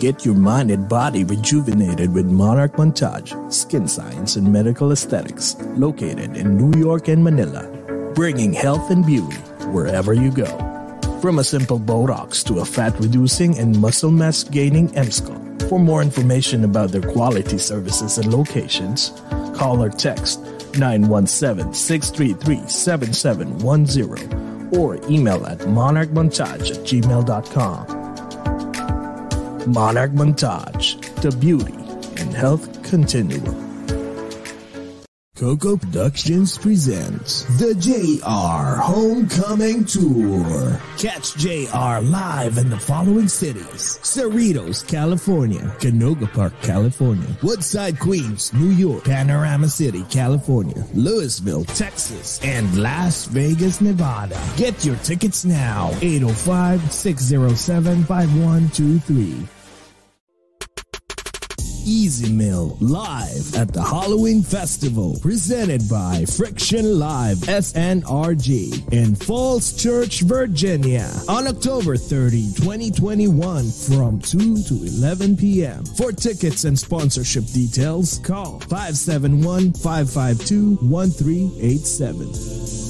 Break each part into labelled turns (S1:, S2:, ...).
S1: Get your mind and body rejuvenated with Monarch Montage, Skin Science and Medical Aesthetics, located in New York and Manila, bringing health and beauty wherever you go. From a simple Botox to a fat reducing and muscle mass gaining MSCO. For more information about their quality services and locations, call or text 917-633-7710 or email at monarchmontage at gmail.com. Monarch Montage, the beauty and health continuum. Coco Productions presents the JR Homecoming Tour. Catch JR live in the following cities. Cerritos, California. Canoga Park, California. Woodside, Queens, New York. Panorama City, California. Louisville, Texas. And Las Vegas, Nevada. Get your tickets now. 805-607-5123. Easy Mill live at the Halloween Festival presented by Friction Live SNRG in Falls Church, Virginia on October 30, 2021 from 2 to 11 p.m. For tickets and sponsorship details, call 571 552 1387.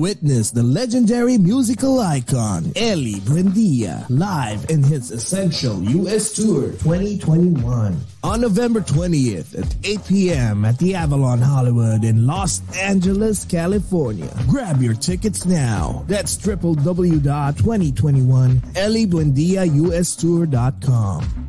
S1: Witness the legendary musical icon Eli Buendia live in his Essential US Tour 2021 on November 20th at 8 p.m. at the Avalon Hollywood in Los Angeles, California. Grab your tickets now. That's www.2021elibuendiaustour.com. And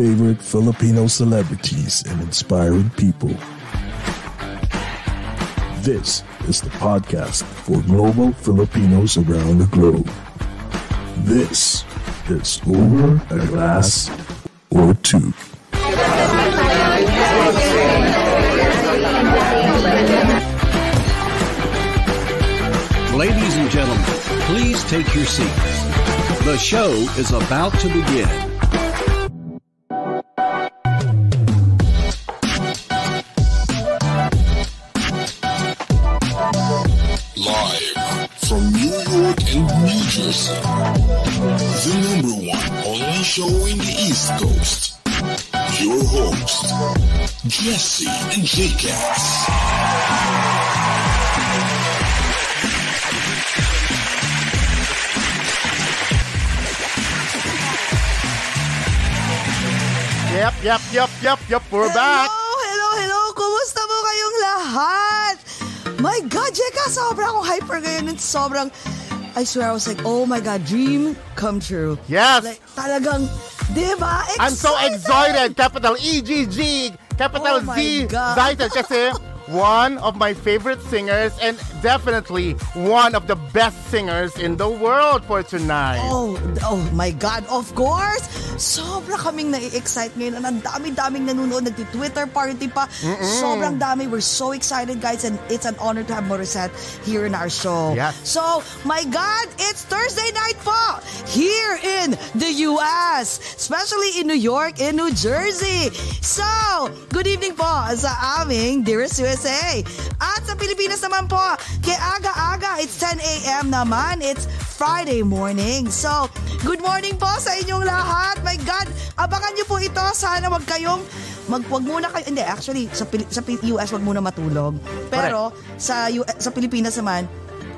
S1: favorite Filipino celebrities and inspiring people. This is the podcast for global Filipinos around the globe. This is Over a Glass or Two.
S2: Ladies and gentlemen, please take your seats. The show is about to begin.
S3: Jesse and J-Cats.
S4: Yep, yep, yep, yep, yep. We're back.
S5: Hello, hello, hello. Kumusta mo kayong lahat? My God, Jeka, sobrang akong hyper ngayon. and Sobrang, I swear, I was like, oh my God, dream come true.
S4: Yes.
S5: Like, talagang, di ba?
S4: I'm so excited. Capital E-G-G, capital
S5: Oh
S4: Z, excited kasi one of my favorite singers. And definitely one of the best singers in the world for tonight.
S5: Oh, oh my God, of course! Sobra kaming nai-excite ngayon. Ang dami-daming nanonood. Nagti-Twitter party pa. Sobrang dami. We're so excited, guys. And it's an honor to have Morissette here in our show.
S4: Yes.
S5: So, my God, it's Thursday night po here in the U.S. Especially in New York and New Jersey. So, good evening po sa aming Dearest USA. At sa Pilipinas naman po, kay aga-aga, it's 10 a.m. naman. It's Friday morning. So, good morning po sa inyong lahat. My God, abangan niyo po ito. Sana wag kayong mag wag muna kayo hindi actually sa sa US wag muna matulog. Pero sa U- sa Pilipinas naman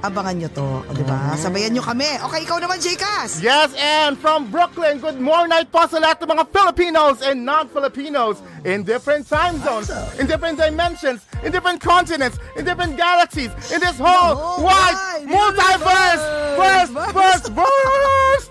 S5: abangan nyo to. O, Diba? Sabayan nyo kami. Okay, ikaw naman, Jcas.
S4: Yes, and from Brooklyn, good morning night po sa lahat ng mga Filipinos and non-Filipinos in different time zones, in different dimensions, in different continents, in different galaxies, in this whole wide multiverse! Verse, verse, verse!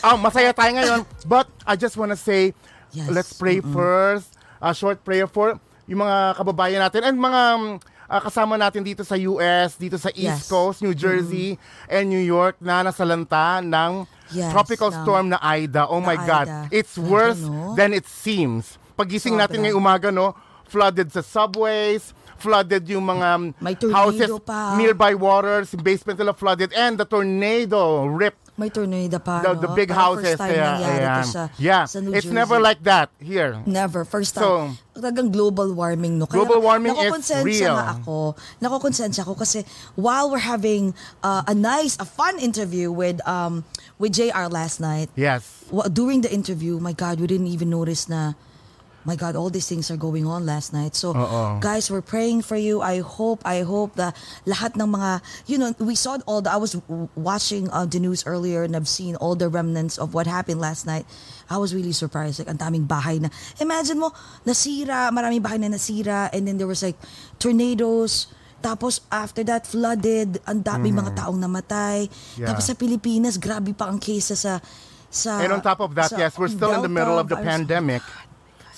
S4: Ah, masaya tayo ngayon, but I just wanna say,
S5: Yes.
S4: let's pray first. A short prayer for yung mga kababayan natin and mga um, ah, kasama natin dito sa US, dito sa East
S5: Yes.
S4: Coast, New Jersey, and New York na nasalanta ng
S5: Yes,
S4: tropical
S5: ng-
S4: storm na Ida. Oh my
S5: na
S4: God.
S5: Ida.
S4: It's
S5: Grabe,
S4: worse
S5: no?
S4: than it seems. Pagising natin
S5: Sobra.
S4: ngayong umaga, no, flooded sa subways, flooded yung mga
S5: May
S4: houses
S5: pa.
S4: nearby waters, basement nila flooded, and the tornado ripped
S5: May tornado pa,
S4: the,
S5: no?
S4: the big
S5: Parang
S4: houses.
S5: First time
S4: kaya,
S5: nangyari
S4: ayan.
S5: sa,
S4: yeah,
S5: sa New
S4: it's
S5: Jersey.
S4: never like that here.
S5: Never. First time.
S4: So,
S5: Talagang global warming, no? Kaya
S4: Global warming is real.
S5: nga ako. Nakukonsensya ako kasi while we're having uh, a nice, a fun interview with um with JR last night,
S4: Yes.
S5: during the interview, my God, we didn't even notice na, my God, all these things are going on last night. So,
S4: Oo.
S5: guys, we're praying for you. I hope, I hope that lahat ng mga, you know, we saw all the, I was watching uh, the news earlier and I've seen all the remnants of what happened last night. I was really surprised. Like, ang daming bahay na, imagine mo, nasira, maraming bahay na nasira and then there was like tornadoes, tapos after that, flooded, ang daming mga taong namatay.
S4: Mm-hmm. Yeah.
S5: Tapos sa Pilipinas, grabe pa ang cases sa sa
S4: And on top of that,
S5: sa
S4: yes, we're still in the
S5: Delta
S4: middle of the
S5: virus.
S4: pandemic.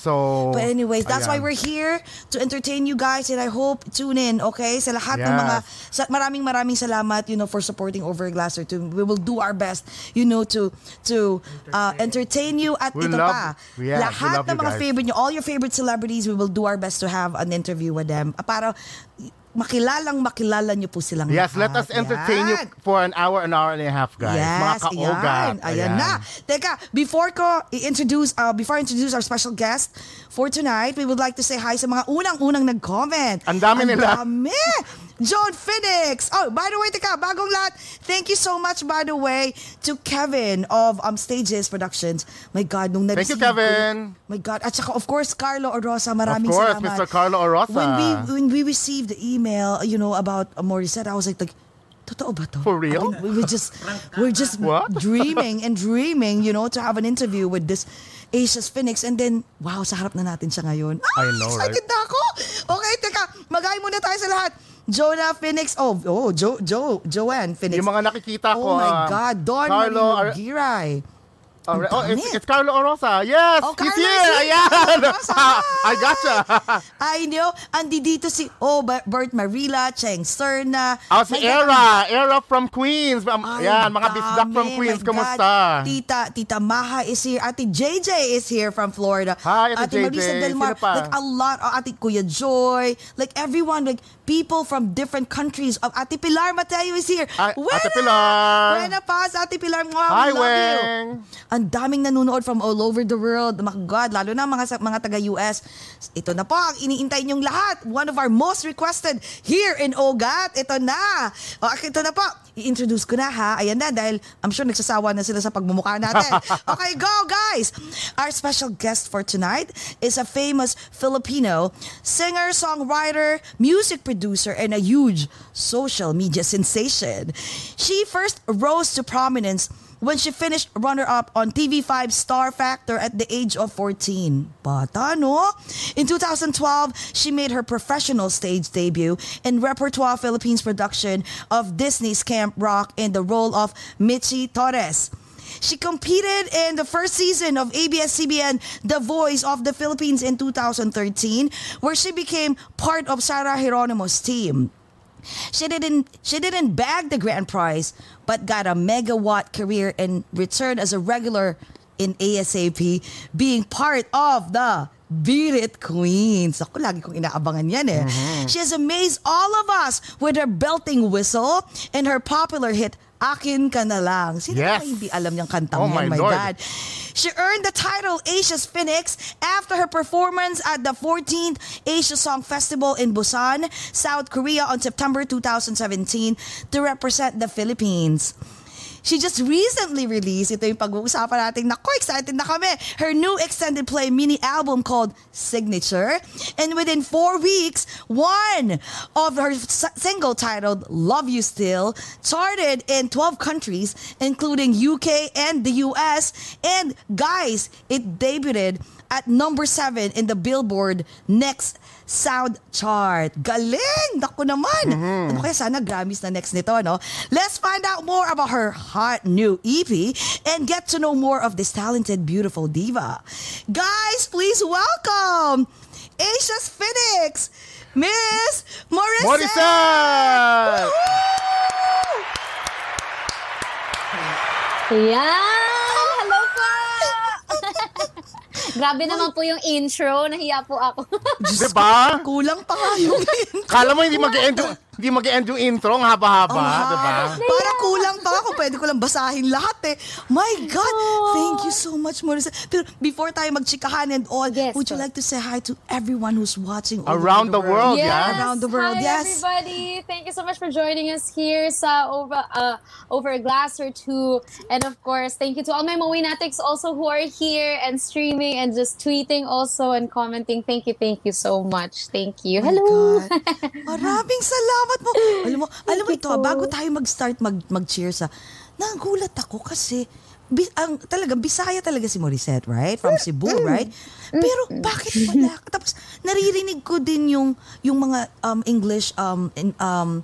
S4: So,
S5: But anyways, that's why
S4: ayan.
S5: we're here to entertain you guys and I hope tune in, okay? Sa lahat ng
S4: Yes.
S5: mga sa, maraming maraming salamat, you know, for supporting Overglass or to we will do our best, you know, to to uh, entertain you at
S4: We
S5: ito
S4: love-
S5: pa.
S4: yes, we
S5: lahat
S4: love
S5: ng mga
S4: guys.
S5: favorite nyo, all your favorite celebrities, we will do our best to have an interview with them. Para makilalang makilala nyo po silang
S4: Yes, let
S5: lahat.
S4: us entertain you for an hour, an hour and a half, guys.
S5: Yes,
S4: Mga kaogat.
S5: ayan. Ayan na. Teka, before ko i-introduce, uh, before I introduce our special guest for tonight, we would like to say hi sa mga unang-unang nag-comment.
S4: Ang dami nila.
S5: dami. John Phoenix. Oh, by the way, teka, bagong lahat. Thank you so much, by the way, to Kevin of um, Stages Productions. My God, nung
S4: Thank you,
S5: na-receive ko-
S4: Kevin.
S5: My God. At saka, of course, Carlo Orosa. Maraming
S4: Of course,
S5: salamat.
S4: Mr. Carlo Orosa.
S5: When we, when we received the email, you know, about Morissette, I was like, like Totoo ba to?
S4: For real?
S5: We were just, we're just dreaming and dreaming, you know, to have an interview with this Asia's Phoenix. And then, wow, sa harap na natin siya ngayon.
S4: I
S5: Ah,
S4: know, right?
S5: excited na ako. Okay, teka, magay muna tayo sa lahat. Jonah Phoenix. Oh, oh, Jo, Jo, Joanne Phoenix.
S4: Yung mga nakikita ko,
S5: Oh my
S4: ah,
S5: God, Don
S4: Carlo Ar-
S5: Giray.
S4: Oh,
S5: Ang
S4: oh,
S5: dami.
S4: it's, it's Carlo Orosa. Yes,
S5: Oh,
S4: he's
S5: Carlo
S4: here.
S5: is here.
S4: Ayan.
S5: Orosa.
S4: I gotcha.
S5: I know, andi dito si, oh, Ba- Bert Marila, Cheng Serna.
S4: Oh, si Era. Era from Queens. Um,
S5: Ay,
S4: Yan, mga bisdak from
S5: dami.
S4: Queens.
S5: My
S4: Kumusta?
S5: God. Tita, Tita Maha is here. Ate JJ is here from Florida.
S4: Hi, Ate
S5: Ate Marisa
S4: JJ.
S5: Del Mar.
S4: Sino pa?
S5: Like a lot. Uh, Ate Kuya Joy. Like everyone, like people from different countries. Uh, Ate Pilar Mateo is here.
S4: Ay,
S5: Buena!
S4: Ate Pilar.
S5: Buena paz, Ate Pilar. Mwah,
S4: Hi,
S5: love.
S4: Weng.
S5: Ang daming nanonood from all over the world. My God, lalo na mga mga taga-US. Ito na po ang iniintay niyong lahat. One of our most requested here in Ogat. Ito na. O, ito na po. I-introduce ko na ha. Ayan na dahil I'm sure nagsasawa na sila sa pagmumukha natin. Okay, go guys! Our special guest for tonight is a famous Filipino singer, songwriter, music producer, and a huge social media sensation. She first rose to prominence when she finished runner-up on TV5 Star Factor at the age of 14. Bata, no? In 2012, she made her professional stage debut in Repertoire Philippines production of Disney's Camp Rock in the role of Michi Torres. She competed in the first season of ABS-CBN The Voice of the Philippines in 2013, where she became part of Sarah Geronimo's team. She didn't she didn't bag the grand prize, but got a megawatt career and returned as a regular in ASAP, being part of the Beat It Queens. Ako lagi kong inaabangan yan eh. She has amazed all of us with her belting whistle and her popular hit Akin Ka Na Lang. Sino
S4: Yes.
S5: ba hindi alam niyang kantang
S4: Oh
S5: yan?
S4: my Lord.
S5: God. She earned the title Asia's Phoenix after her performance at the 14th Asia Song Festival in Busan, South Korea on September 2017 to represent the Philippines. She just recently released, ito yung pag-uusapan natin, nako, excited na kami, her new extended play mini album called Signature. And within four weeks, one of her single titled Love You Still charted in 12 countries, including UK and the US. And guys, it debuted at number 7 in the Billboard Next Sound Chart. Galing! Naku naman! Ano kaya sana Grammys na next nito, no? Let's find out more about her hot new EP and get to know more of this talented, beautiful diva. Guys, please welcome Asia's Phoenix, Miss Morissette!
S4: Morissette!
S6: Hello po! Grabe naman po yung intro. Nahiya po ako.
S4: Diba?
S5: Kulang pa nga yung
S4: Kala mo hindi mag-end hindi mag-end yung intro, ang haba-haba,
S5: Ang
S4: diba?
S5: haba. Para kulang pa ako. Pwede ko lang basahin lahat eh. My God! Thank you so much, Morissette. Pero before tayo magchikahan and all,
S6: Yes,
S5: would you like to say hi to everyone who's watching all
S4: Around
S5: over
S4: the world,
S6: yes.
S4: yeah?
S5: Around the world,
S6: Hi,
S5: yes.
S6: everybody. Thank you so much for joining us here sa over uh, over a glass or two. And of course, thank you to all my Mowinatics also who are here and streaming and just tweeting also and commenting. Thank you, thank you so much. Thank you.
S5: My
S6: Hello.
S5: Maraming salamat mo. Alam mo, alam mo ito,
S6: po.
S5: bago tayo mag-start mag, mag-cheers, ah, nagulat ako kasi bi, ang talaga Bisaya talaga si Morissette, right? From Cebu, right? Pero bakit wala? Tapos naririnig ko din yung yung mga um, English um, in, um,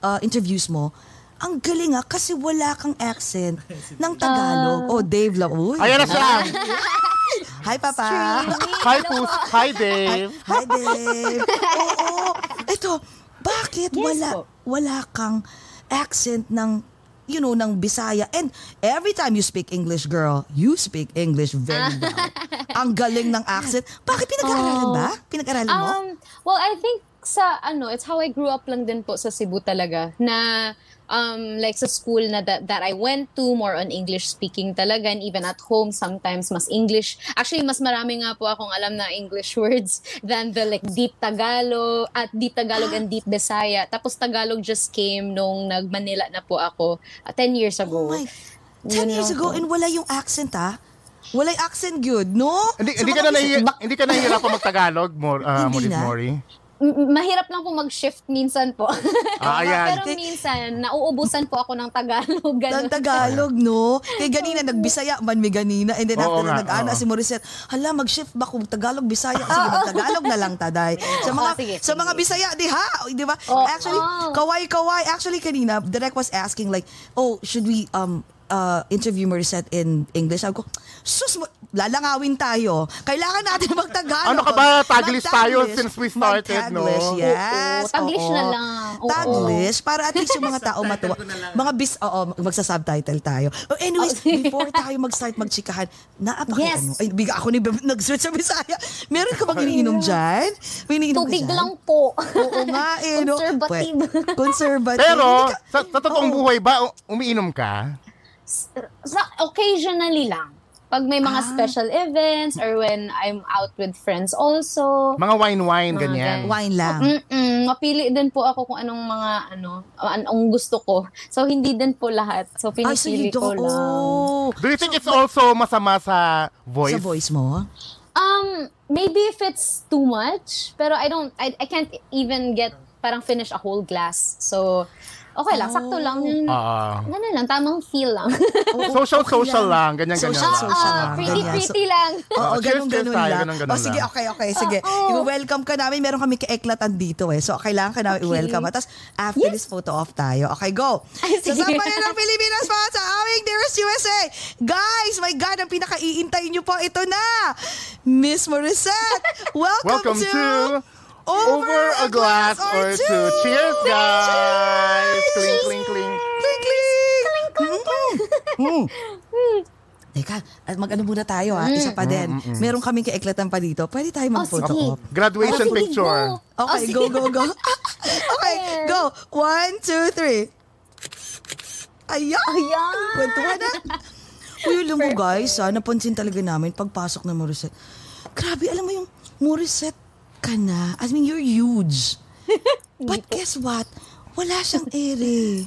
S5: uh, interviews mo. Ang galing ah, kasi wala kang accent ng Tagalog. oh, Dave lang. Uy.
S4: Ayan na siya!
S5: Hi, Papa.
S4: Hi, Pus! Hi, Dave!
S5: Hi, Dave. Oo. Ito, bakit
S6: Yes
S5: wala
S6: po.
S5: wala kang accent ng you know, ng Bisaya. And every time you speak English, girl, you speak English very well. Ang galing ng accent. Bakit pinag-aralan ba? Pinag-aralan mo?
S6: Um, well, I think sa ano, it's how I grew up lang din po sa Cebu talaga na um like sa school na that, that I went to more on English speaking talaga and even at home sometimes mas English. Actually mas marami nga po akong alam na English words than the like deep Tagalog at deep Tagalog and deep Bisaya. Tapos Tagalog just came nung nag-Manila na po ako uh, 10 years ago.
S5: oh my, 10
S6: Yun
S5: years ago
S6: po.
S5: and wala yung accent, ha? Wala yung accent good, no?
S4: Hindi,
S5: Sa
S4: hindi ka na nahi, hindi ka nahihirapan mag-Tagalog, Mor, uh,
S5: Hindi
S4: Morit
S5: na.
S4: Mori?
S6: Mahirap lang po mag-shift minsan po.
S4: Ah, ayan.
S6: Pero minsan, nauubusan po ako ng Tagalog.
S5: ng
S6: Ganun.
S5: Tagalog, no? Kaya ganina, nagbisaya man may ganina. And then
S4: Oo
S5: after
S4: nga,
S5: na nag-ana
S4: oo.
S5: si Morissette, hala, mag-shift ba kung Tagalog, Bisaya? Sige, mag-Tagalog na lang, taday. Sa mga,
S6: Oo, sige,
S5: sa
S6: sige.
S5: mga Bisaya, di ha? Di ba?
S6: Oo.
S5: Actually, kaway-kaway. Actually, kanina, Direk was asking like, oh, should we um uh, interview Morissette in English? Sabi ko, sus, mo- lalangawin tayo. Kailangan natin mag-Tagalog.
S4: Ano ka ba? Taglish tayo since we started, no?
S5: Yes.
S6: Oo, Taglish
S5: oo.
S6: na lang. Oo.
S5: Taglish, para at least yung mga tao matuwa. Mga bis, oo, magsa-subtitle tayo. Oh, anyways, before tayo mag-start magchikahan, naapaki
S6: Yes.
S5: ano? Ay, biga ako ni nag-switch sa Bisaya. Meron ka bang iniinom dyan? May iniinom
S6: Tubig
S5: ka dyan?
S6: lang po.
S5: Oo nga eh, no?
S6: Conservative.
S5: Conservative.
S4: Pero, sa, sa totoong
S5: Oo.
S4: buhay ba, umiinom ka?
S6: Sa occasionally lang. Pag may mga
S5: Ah.
S6: special events or when I'm out with friends also.
S4: Mga wine-wine,
S6: Mga
S4: ganyan.
S5: Wine lang.
S6: Mm-mm, mapili din po ako kung anong mga ano, an- ang gusto ko. So hindi din po lahat. So
S5: Ay, so you
S6: pinipili ko lang.
S5: oh.
S4: Do you think it's also masama sa voice?
S5: Sa voice mo?
S6: Um, maybe if it's too much, pero I don't, I, I can't even get parang finish a whole glass. So, okay lang, sakto lang.
S4: Oo.
S6: Ganun lang, tamang feel lang.
S4: social,
S5: Okay
S4: social
S5: lang.
S4: lang. Ganyan, ganyan
S5: Social,
S4: lang.
S5: social
S6: Ah,
S5: lang.
S6: pretty,
S5: ganyan. So-
S6: pretty lang.
S5: Oo,
S4: Oh, cheers,
S5: ganun,
S4: cheers
S5: ganun
S4: tayo,
S5: lang.
S4: ganun, ganun
S5: oh, sige,
S4: lang.
S5: okay, okay. Sige.
S6: Oo.
S5: I-welcome ka namin. Meron kami kaeklatan dito eh. So, kailangan ka namin i-welcome. At tapos, after this photo off tayo. Okay, go.
S6: Ay.
S5: Sasabayan ng Pilipinas pa sa aming Dearest USA. Guys, my God, ang pinaka-iintay nyo po, ito na. Miss Morissette, welcome,
S4: Welcome to
S5: Over a Glass or Two.
S4: Cheers, guys! Cling, cling, cling.
S5: Cling, cling. Mm. Mm. Teka, at mag-ano muna tayo ha. Isa pa din. Meron kaming kaeklatan pa dito. Pwede tayo mag-photo
S6: sige.
S5: op.
S4: Graduation
S6: Sige,
S4: picture.
S6: go.
S5: Okay,
S6: Oh,
S5: go, go, go. okay, go. One, two, three. Ayan.
S6: Ayan.
S5: Kwentuhan na. Uy, alam mo guys, ha, napansin talaga namin pagpasok ng Morissette. Grabe, alam mo yung Morissette ka na. I mean, you're huge. But guess what? Wala siyang ere.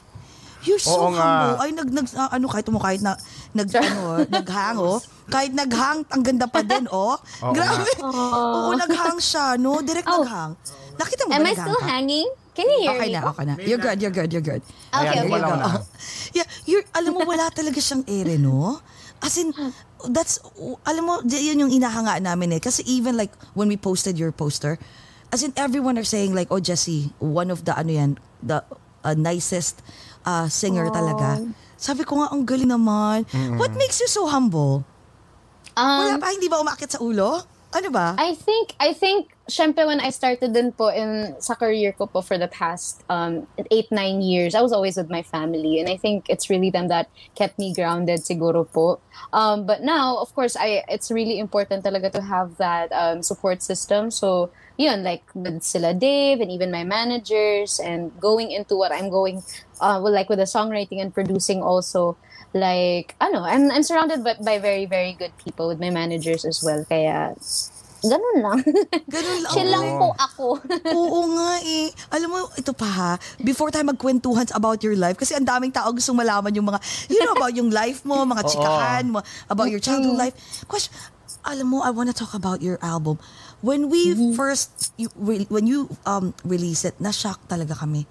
S5: You're so
S4: Oo nga.
S5: humble. Ay, nag, nag, ah, ano, kahit mo, kahit na, nag, ano, naghang, oh. Kahit naghang, ang ganda pa din, oh. Grabe. Oo, naghang siya, no? Direct
S6: Oh.
S5: naghang. Nakita mo ba
S6: Am I still
S5: ka?
S6: hanging? Can you hear
S5: Okay
S6: me?
S5: na, okay na. You're good, you're good, you're good.
S6: Okay,
S4: Ayan,
S6: okay.
S4: wala
S5: There you
S4: na.
S5: go. Yeah, you're, alam mo, wala talaga siyang ere, no? As in, that's, alam mo, di- yun yung inahanga namin eh. Kasi even like, when we posted your poster, as in, everyone are saying like, oh, Jessie, one of the, ano yan, the uh, nicest uh, singer talaga. Sabi ko nga, ang galing naman. What makes you so humble? Wala
S6: Um,
S5: pa, hindi ba umakit sa ulo? Ano ba?
S6: I think I think syempre when I started din po in sa career ko po for the past um 8 9 years I was always with my family. And I think it's really them that kept me grounded siguro po. Um but now of course I it's really important talaga to have that um support system. So yun like with sila Dave and even my managers and going into what I'm going uh well, like with the songwriting and producing also like ano I'm I'm surrounded by, by very very good people with my managers as well kaya ganun lang
S5: Ganun lang.
S6: chill lang po ako
S5: Oo nga eh. Alam mo, ito pa ha, before tayo magkwentuhan about your life, kasi ang daming tao gustong malaman yung mga, you know, about yung life mo, mga chikahan mo, about your childhood life. Question, alam mo, I wanna talk about your album. When we first, you, re- when you um release it, na-shock talaga kami.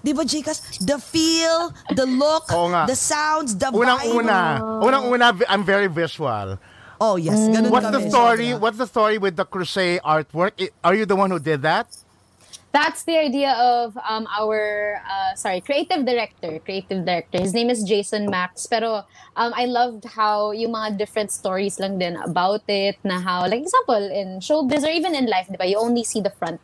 S5: Di ba, Jikas? The feel, the look,
S4: Oo nga.
S5: the sounds, the vibe.
S4: Unang-una, unang-una, vi- I'm very visual.
S5: Oh, yes. Ganun
S4: What's
S5: kami.
S4: the story?
S5: Sobra.
S4: What's the story with the crochet artwork? I- Are you the one who did that?
S6: that's the idea of um our uh, sorry creative director creative director his name is Jason Max pero um I loved how yung mga different stories lang din about it na how like example in showbiz or even in life diba you only see the front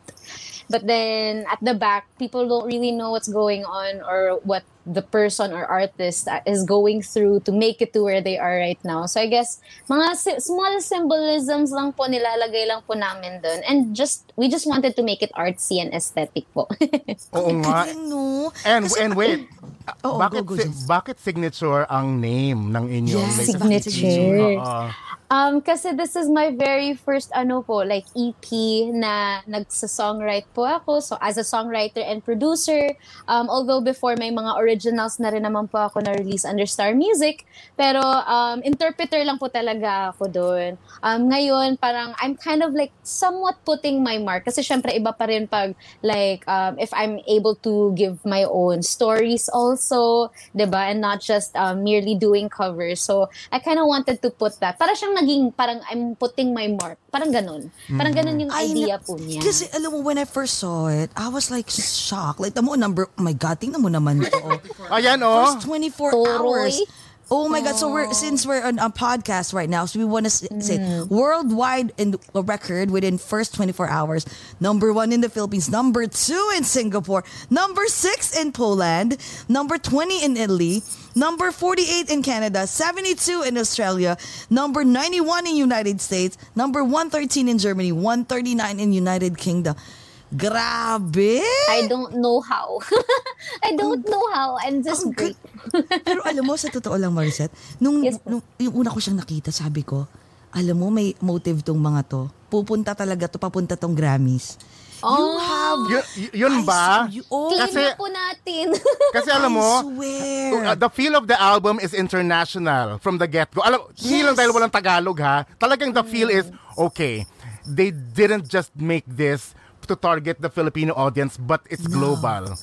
S6: but then at the back people don't really know what's going on or what the person or artist is going through to make it to where they are right now. So I guess mga si- small symbolisms lang po nilalagay lang po namin doon and just we just wanted to make it artsy and aesthetic po.
S4: Oo nga.
S5: No?
S4: And
S5: Kasi
S4: and wait,
S5: Oo,
S4: bakit
S5: go, go,
S4: si-
S5: Jess.
S4: bakit signature ang name ng inyong
S5: Yes,
S4: EP?
S6: signature?
S4: Oo.
S6: Um, kasi this is my very first ano po, like EP na nagsa-songwrite po ako. So as a songwriter and producer, um, although before may mga originals na rin naman po ako na-release under Star Music, pero um, interpreter lang po talaga ako doon. Um, ngayon, parang I'm kind of like somewhat putting my mark. Kasi syempre iba pa rin pag like um, if I'm able to give my own stories also, ba? And not just um, merely doing covers. So I kind of wanted to put that. Para siyang naging parang I'm putting my mark. Parang ganun. Parang ganun yung idea
S5: na-
S6: po niya.
S5: Kasi alam mo, when I first saw it, I was like shocked. Like, tamo number, oh my God, tingnan mo naman to.
S4: Ayan oh.
S5: First 24
S6: Toroy.
S5: hours. Oh my God. So we're, since we're on a podcast right now, so we want to say mm. worldwide in a record within first 24 hours. Number one in the Philippines, number two in Singapore, number six in Poland, number 20 in Italy, number 48 in Canada, 72 in Australia, number 91 in United States, number 113 in Germany, 139 in United Kingdom. Grabe!
S6: I don't know how. I don't know how. I'm just great.
S5: Pero alam mo, sa totoo lang, Maricette, nung,
S6: Yes
S5: nung yung una ko siyang nakita, sabi ko, alam mo, may motive tong mga to. Pupunta talaga to, papunta tong Grammys. You
S6: Oh.
S5: have...
S4: Y- y- yun
S5: I
S4: ba?
S5: you- oh,
S4: Kasi-
S6: na po natin.
S4: Kasi alam mo. Uh, the feel of the album is international from the get-go. Alam, hindi lang
S5: Yes.
S4: dahil walang Tagalog ha. Talagang the feel is, okay, they didn't just make this to target the Filipino audience, but it's global.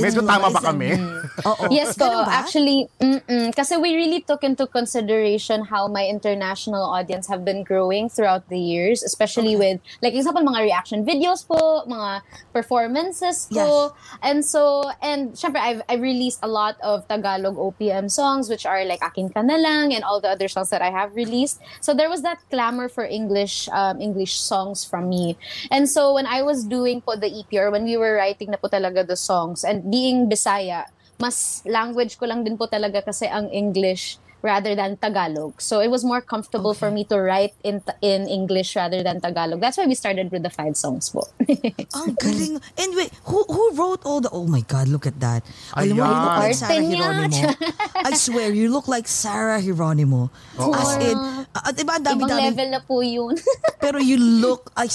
S4: Medyo tama ba kami?
S5: Oo.
S6: Yes po, actually, mm-mm. kasi we really took into consideration how my international audience have been growing throughout the years, especially with, like example, mga reaction videos po, mga performances ko. And so, and syempre, I've, I've released a lot of Tagalog OPM songs, which are like Akin Ka Na Lang and all the other songs that I have released. So there was that clamor for English, um, English songs from me. And so when I was doing po the EP or when we were writing na po talaga the songs and being Bisaya, mas language ko lang din po talaga kasi ang English rather than Tagalog. So it was more comfortable for me to write in in English rather than Tagalog. That's why we started with the five songs po.
S5: Ang galing. And wait, who who wrote all the... Oh my God, look at that. Alam mo, you look like. Sarah. Geronimo. I swear, you look like Sarah Geronimo. As in, uh, diba, ang
S6: Ibang
S5: dami-dami.
S6: level na po yun.
S5: Pero you look... I,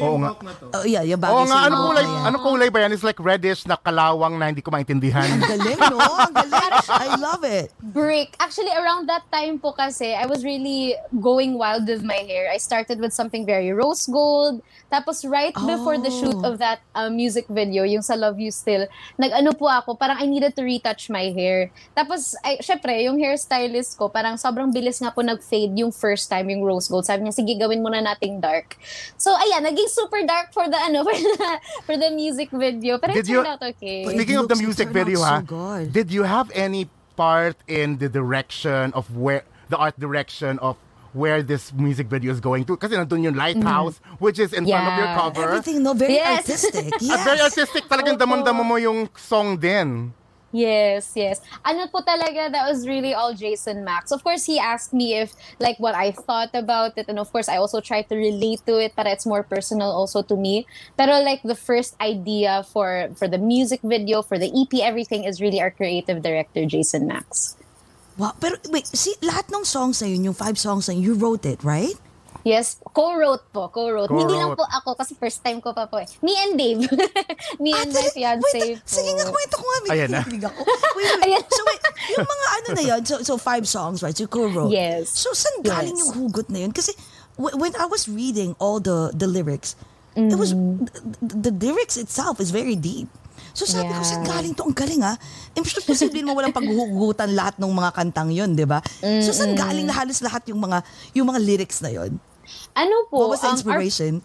S4: Oo nga.
S5: oh, yeah, yung bagay
S4: Oo nga,
S5: sa'yo.
S4: ano kulay,
S5: Ayan.
S4: ano kulay ba yan? It's like reddish na kalawang na hindi ko maintindihan.
S5: Ang galing, no? Ang galing. I love it.
S6: Brick. Actually, around that time po kasi, I was really going wild with my hair. I started with something very rose gold. Tapos right before the shoot
S5: Oh.
S6: of that uh, music video, yung sa Love You Still, nag-ano po ako, parang I needed to retouch my hair. Tapos, ay, syempre, yung hairstylist ko, parang sobrang bilis nga po nag-fade yung first time, yung rose gold. Sabi niya, sige, gawin mo na nating dark. So, ayan, naging super dark for the, ano, for the, for the music video. Pero it
S4: Did you-
S6: turned out okay.
S4: Speaking of the
S5: it
S4: music video,
S5: so
S4: ha?
S5: good.
S4: Did you have any part in the direction of where the art direction of where this music video is going to? Kasi nandun yung lighthouse, which is in front of your
S6: Yeah.
S4: cover.
S5: Everything, no? Very
S6: Yes.
S5: artistic.
S4: At
S5: Yes.
S4: very artistic, talagang damam-damo mo yung song din.
S6: Yes, yes. Ano po talaga, that was really all Jason Max. Of course, he asked me if, like, what I thought about it. And of course, I also tried to relate to it, but it's more personal also to me. Pero like, the first idea for, for the music video, for the EP, everything is really our creative director, Jason Max.
S5: Wow. Pero wait, see, lahat ng songs na yun, yung five songs na yun, you wrote it, right?
S6: Yes, co-wrote po, co-wrote. Hindi lang
S4: Co-wrote.
S6: po ako kasi first time ko pa po eh. Me and Dave. Me and my
S5: tala-
S6: fiancé
S5: Ah, wait,
S6: po.
S5: Sige nga, kwento ko nga. May
S4: Ayan na.
S5: ako. Wait, wait.
S6: Ayan.
S5: So, wait, yung mga ano na yun, so, so five songs, right? So, co-wrote.
S6: Yes.
S5: So, saan galing
S6: Yes.
S5: yung hugot na yun? Kasi, w- when I was reading all the the lyrics, it was,
S6: Mm-hmm.
S5: the, the lyrics itself is very deep. So, sabi ko,
S6: Yeah.
S5: saan galing to? Ang galing, ha? Imposible posible mo walang paghuhugutan lahat ng mga kantang yun, di ba? So, saan galing na halos lahat yung mga, yung mga lyrics na yun?
S6: Ano po?
S5: What was the
S6: um, our
S5: inspiration?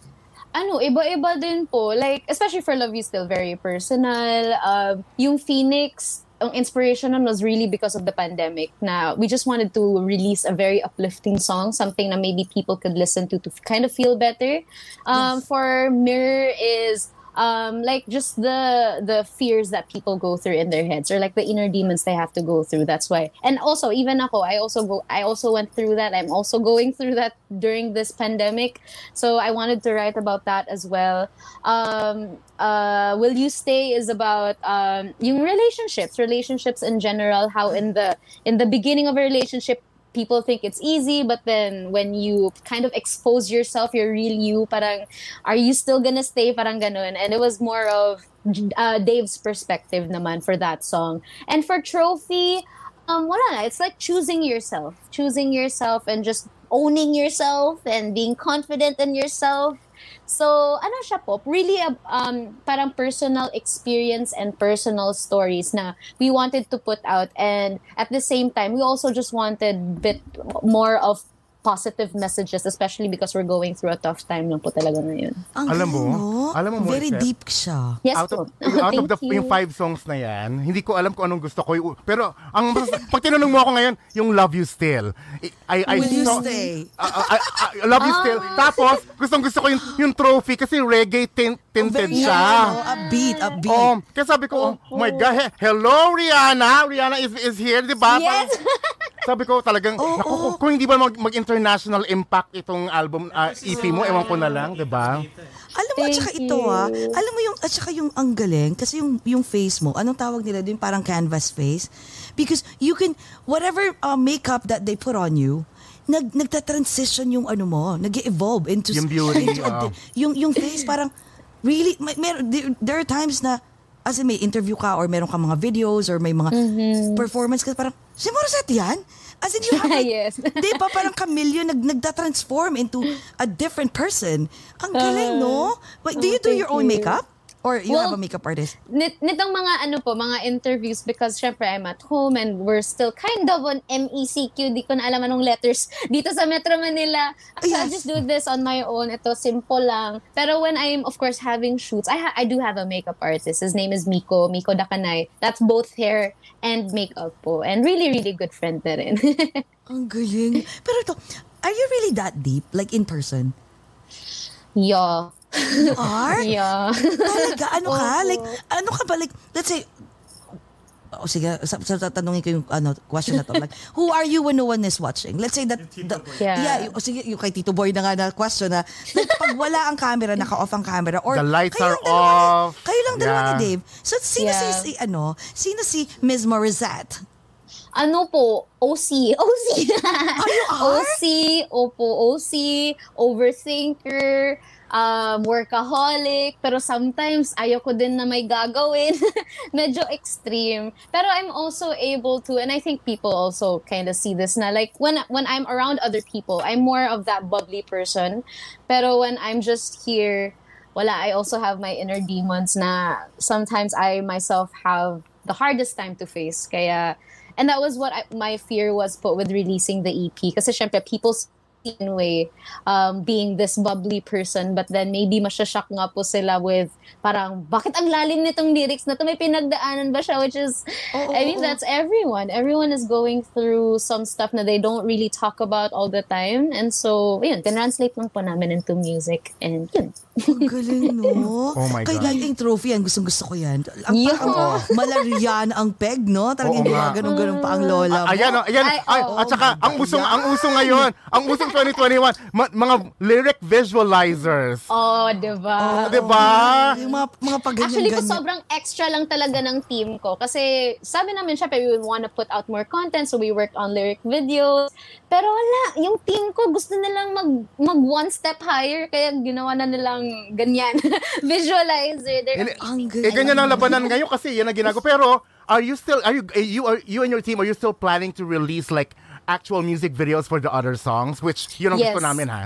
S6: ano, iba-iba din po. Like, especially for Love You Still, very personal. Um, yung Phoenix, ang inspiration nun was really because of the pandemic na we just wanted to release a very uplifting song, something that maybe people could listen to to kind of feel better. Um, For Mirror is um, like just the the fears that people go through in their heads or like the inner demons they have to go through. That's why. And also, even ako, I also go, I also went through that. I'm also going through that during this pandemic. So I wanted to write about that as well. Um, uh, Will You Stay is about um, yung relationships, relationships in general. How in the in the beginning of a relationship, people think it's easy, but then when you kind of expose yourself, your real you, parang, are you still gonna stay? Parang ganun. And it was more of uh, Dave's perspective naman for that song. And for Trophy, um, wala na. It's like choosing yourself. Choosing yourself and just owning yourself and being confident in yourself. So, ano siya po? Really, a- um, parang personal experience and personal stories na we wanted to put out. And at the same time, we also just wanted bit more of positive messages, especially because we're going through a tough time lang po talaga ngayon.
S5: Ang
S4: Alam mo,
S5: galing, no?
S4: alam mo,
S5: Very
S4: Moises,
S5: deep siya.
S6: Yes
S4: out
S6: po.
S4: of, out of the
S6: you.
S4: yung five songs na yan, hindi ko alam kung anong gusto ko. Pero ang mas, pag tinanong mo ako ngayon, yung Love You Still. I, I,
S5: Will you
S4: saw-
S5: stay?
S4: Uh, uh, I- I love You Still.
S6: Ah.
S4: Tapos, gustong gusto ko yung, yung trophy kasi reggae tin- tinted
S5: Very,
S4: siya.
S5: ano, upbeat, upbeat.
S4: Oh, kaya sabi ko, oh, my God, he- hello Rihanna. Rihanna is is here, di ba?
S6: Yes.
S4: Sabi ko talagang,
S5: Oo,
S4: naku,
S5: oo.
S4: kung- hindi ba mag, mag-international impact itong album, ah, EP mo, ewan ko na lang, di ba?
S5: Alam mo, at saka ito ah, alam mo yung, at saka yung ang galing, kasi yung, yung face mo, anong tawag nila doon, parang canvas face? Because you can, whatever uh, makeup that they put on you, nag, nagta-transition yung ano mo, nag evolve into,
S4: Yung beauty,
S5: into a yung, yung face parang, really, may, mer- there, there are times na, as in may interview ka or meron ka mga videos or may mga
S6: Mm-hmm.
S5: performance ka, parang, si Morissette yan? As in, you have like,
S6: Yes.
S5: Di ba parang chameleon nag nagda-transform into a different person? Ang galing, no? Wait, do
S6: oh,
S5: you do your own
S6: you.
S5: makeup? Or you
S6: Well,
S5: have a makeup artist?
S6: Nit, nitong mga ano po, mga interviews because syempre I'm at home and we're still kind of on MECQ. Di ko na alam anong letters dito sa Metro Manila. So I
S5: Yes.
S6: just do this on my own. Ito, simple lang. Pero when I'm, of course, having shoots, I, ha- I do have a makeup artist. His name is Miko, Miko Dakanay. That's both hair and makeup po. And really, really good friend na rin.
S5: Ang galing. Pero ito, are you really that deep? Like in person?
S6: yeah.
S5: You are?
S6: Yeah.
S5: Talaga? Ano ka? Like, ano ka ba? Like, let's say, oh, sige, sa, sa, tatanungin ko yung ano, question na to. Like, who are you when no one is watching? Let's say that, the,
S6: Yeah.
S5: yeah, yung, oh, sige, yung kay Tito Boy na nga na question na, like, pag wala ang camera, naka-off ang camera, or
S4: The lights are
S5: dalawa ni-
S4: off.
S5: kayo lang dalawa ni
S4: Yeah.
S5: Dave. So, sino
S6: Yeah.
S5: si, si, ano, sino si Ms. Morissette?
S6: Ano po? OC. OC.
S5: Oh, you are?
S6: OC. Opo, OC. Overthinker. Um, workaholic. Pero sometimes, ayoko din na may gagawin. Medyo extreme. Pero I'm also able to, and I think people also kind of see this na, like, when, when I'm around other people, I'm more of that bubbly person. Pero when I'm just here, wala, I also have my inner demons na sometimes I myself have the hardest time to face. Kaya, and that was what I, my fear was put with releasing the EP. Kasi syempre, people see in way um, being this bubbly person but then maybe masyashock nga po sila with parang bakit ang lalim nitong lyrics na to may pinagdaanan ba siya which is
S5: Oo,
S6: I mean
S5: oo.
S6: that's everyone everyone is going through some stuff na they don't really talk about all the time and so yun tinranslate lang po namin into music and yun
S5: Ang galing, no?
S4: Oh my
S5: Kay
S4: God.
S5: yung trophy yan, gustong gusto ko yan. Ang
S6: Yeah.
S5: parang malarian ang peg, no? Talagang
S4: Oo nga.
S5: ganun-ganun pa ang lola mo.
S4: Ayan, oh, ayan.
S6: Ay,
S4: at saka, ang
S5: Oh my
S4: usong,
S5: God,
S4: ang usong ngayon, ang usong 2021, ma- mga lyric visualizers.
S6: oh diba
S4: Di ba?
S5: Yung mga, mga
S6: Actually po,
S5: pag-ganyan-ganyan.
S6: sobrang extra lang talaga ng team ko. Kasi sabi namin, syempre, we want to put out more content. So we worked on lyric videos. Pero wala, yung team ko gusto nilang mag, mag one step higher. Kaya ginawa na nilang ganyan. Visualizer. They're
S5: Ang
S4: Eh,
S5: galing.
S4: ganyan ang labanan ngayon kasi yan ang ginagawa. Pero, are you still, are you, eh, you, are, you and your team, are you still planning to release like actual music videos for the other songs? Which, yun ang gusto
S6: Yes.
S4: namin, ha?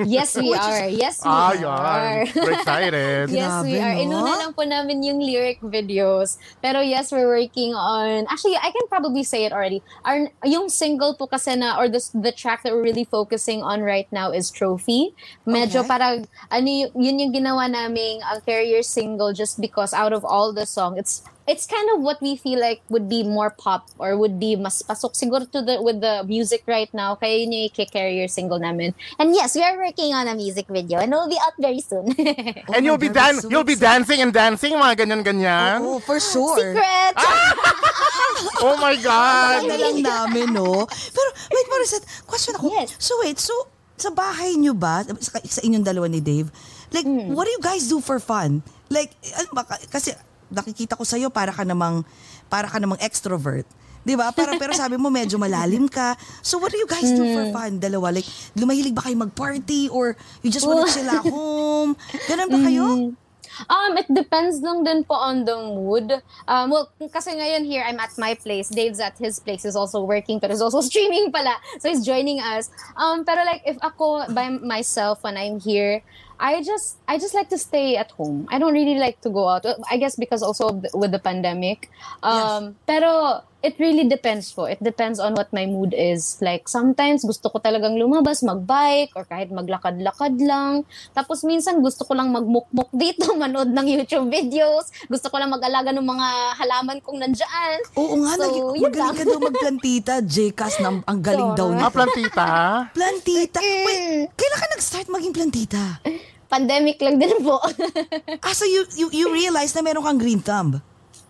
S6: Yes, we are. Yes, we
S4: Ah,
S6: are.
S4: We're excited.
S6: Yes, we are.
S5: no?
S6: Inuna lang po namin yung lyric videos. Pero yes, we're working on... Actually, I can probably say it already. Our, yung single po kasi na, or the, the track that we're really focusing on right now is Trophy. Medyo
S5: Okay.
S6: parang, ano yun yung ginawa naming ang carrier single just because out of all the song, it's it's kind of what we feel like would be more pop or would be mas pasok siguro to the with the music right now kaya yun yung i-carrier single namin and yes we are working on a music video and it will be out very soon
S5: Oh
S4: and you'll be
S5: God,
S4: dan
S5: so
S4: you'll be dancing and dancing, mga ganyan-ganyan.
S5: Oo, for sure.
S6: secret
S4: Oh my God!
S5: na lang namin, no? Pero, wait, Maricette, question ako.
S6: Yes.
S5: So, wait, so, sa bahay nyo ba, sa, sa inyong dalawa ni Dave, like,
S6: Hmm.
S5: what do you guys do for fun? Like, ano ba, ka- kasi, nakikita ko sa'yo, para ka namang, para ka namang extrovert. Di ba? Para, pero sabi mo, medyo malalim ka. So, what do you guys do
S6: Hmm.
S5: for fun? Dalawa, like, lumahilig ba kayo mag-party or you just wanna chill at home? Ganun ba kayo?
S6: Um, it depends lang din po on the mood. Um, well, kasi ngayon here, I'm at my place. Dave's at his place. He's also working, but he's also streaming pala. So he's joining us. Um, pero like, if ako by myself when I'm here, I just, I just like to stay at home. I don't really like to go out. I guess because also of the- with the pandemic. Um, pero it really depends po. It depends on what my mood is. Like, sometimes gusto ko talagang lumabas, magbike, or kahit maglakad-lakad lang. Tapos minsan gusto ko lang magmukmuk dito, manood ng YouTube videos. Gusto ko lang mag-alaga ng mga halaman kong nandyan.
S5: Oo nga,
S6: So,
S5: nag- magaling ka daw magplantita. Jcas, na, ang galing
S6: So,
S5: daw niya.
S4: Ah, plantita?
S5: Plantita. Wait, kailan ka nag-start maging plantita?
S6: Pandemic lang din po.
S5: Ah, so you, you, you realize na meron kang green thumb?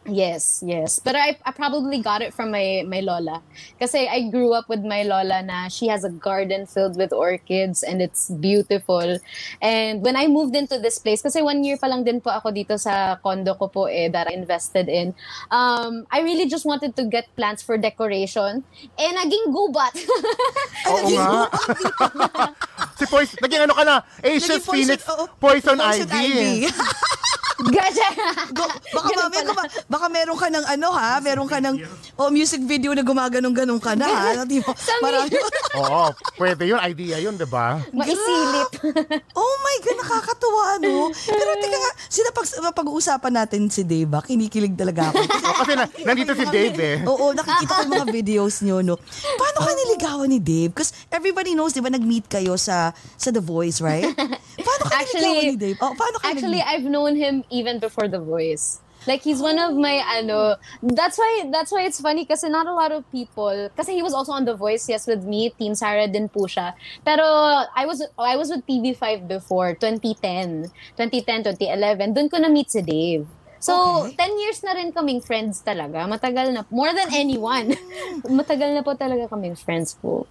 S6: Yes, yes. But I, I probably got it from my, my lola. Kasi I grew up with my lola na she has a garden filled with orchids and it's beautiful. And when I moved into this place, kasi one year pa lang din po ako dito sa condo ko po eh, that I invested in, um, I really just wanted to get plants for decoration. Eh, naging gubat.
S4: Oo nga. si Poison, naging ano ka na? Asia's
S5: Naging poison-
S4: Phoenix
S5: oo,
S4: Poison,
S5: poison
S4: Ivy.
S6: Gaja.
S5: Go, baka mamaya,
S6: pala.
S5: Baka, meron ka ng ano ha, meron ka ng oh, music video na gumaganong-ganong ka na ha. Di ba? Marami,
S4: Oo, pwede yun. Idea yun, di ba?
S6: Maisilip.
S5: oh my God, nakakatuwa no. Pero teka nga, sila pag, pag-uusapan natin si Dave, ah, kinikilig talaga ako.
S4: O, kasi na, nandito si Dave eh.
S5: Oo, nakikita ko yung mga videos nyo, no? Paano ka niligawan ni Dave? Because everybody knows, di ba, nag-meet kayo sa sa The Voice, right? Paano ka niligawan ni Dave? Oh, paano ka
S6: Actually,
S5: nag-
S6: I've known him even before The Voice. Like he's one of my ano. That's why that's why it's funny kasi not a lot of people. Kasi he was also on The Voice, yes, with me, Team Sarah din po siya. Pero I was I was with TV5 before 2010, 2010, 2011. Doon ko na meet si Dave. So,
S5: Okay.
S6: 10 years na rin kaming friends talaga. Matagal na. More than anyone. Matagal na po talaga kaming friends po.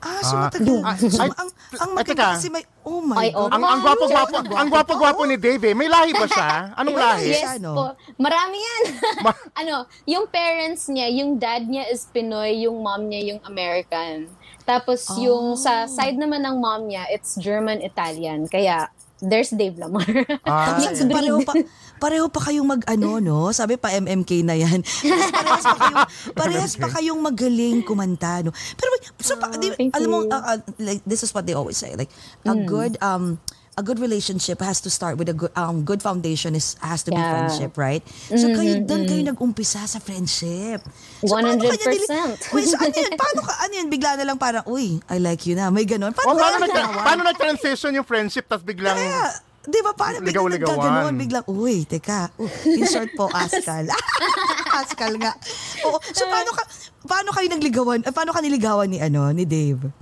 S5: Ah, so
S4: Ah,
S5: matagal.
S4: ah,
S5: so,
S4: ay,
S5: ang, ang
S4: ay,
S5: maganda
S4: teka.
S5: kasi may, oh my
S6: Ay, oh.
S5: God.
S4: Ang, ang gwapo-gwapo,
S5: Ang
S4: ang gwapo-gwapo ni Dave eh. May lahi ba siya? Anong lahi?
S6: Yes
S5: Siya, no?
S6: po. Marami yan.
S4: Ma-
S6: ano, yung parents niya, yung dad niya is Pinoy, yung mom niya yung American. Tapos yung sa side naman ng mom niya, it's German-Italian. Kaya there's Dave Lamar.
S4: Ah,
S5: Tapos pareho pa, pareho pa kayong mag ano, no? Sabi pa MMK na yan. Parehas pa kayong, parehas pa kayong magaling kumanta, no? Pero, so, pa, di, alam mo, uh, uh, like, this is what they always say. Like, a good, um, a good relationship has to start with a good, um, good foundation is has to be
S6: Yeah.
S5: friendship, right? So, kayo, doon kayo nag-umpisa sa friendship. So, paano kanya nili-
S6: 100%.
S5: Wait, so, ano yun? Paano ka, ano yun? Bigla na lang parang, uy, I like you na. May ganon.
S4: O,
S5: Paano,
S4: paano,
S5: ka
S4: nag,
S5: nagawa?
S4: paano nag-transition yung friendship tapos biglang...
S5: Kaya, di ba, paano biglang nagkaganon? Biglang, uy, teka. Uh, in short po, Askal. Askal nga. Oo. So, paano ka, paano kayo nagligawan, eh, paano ka niligawan ni, ano, ni Dave?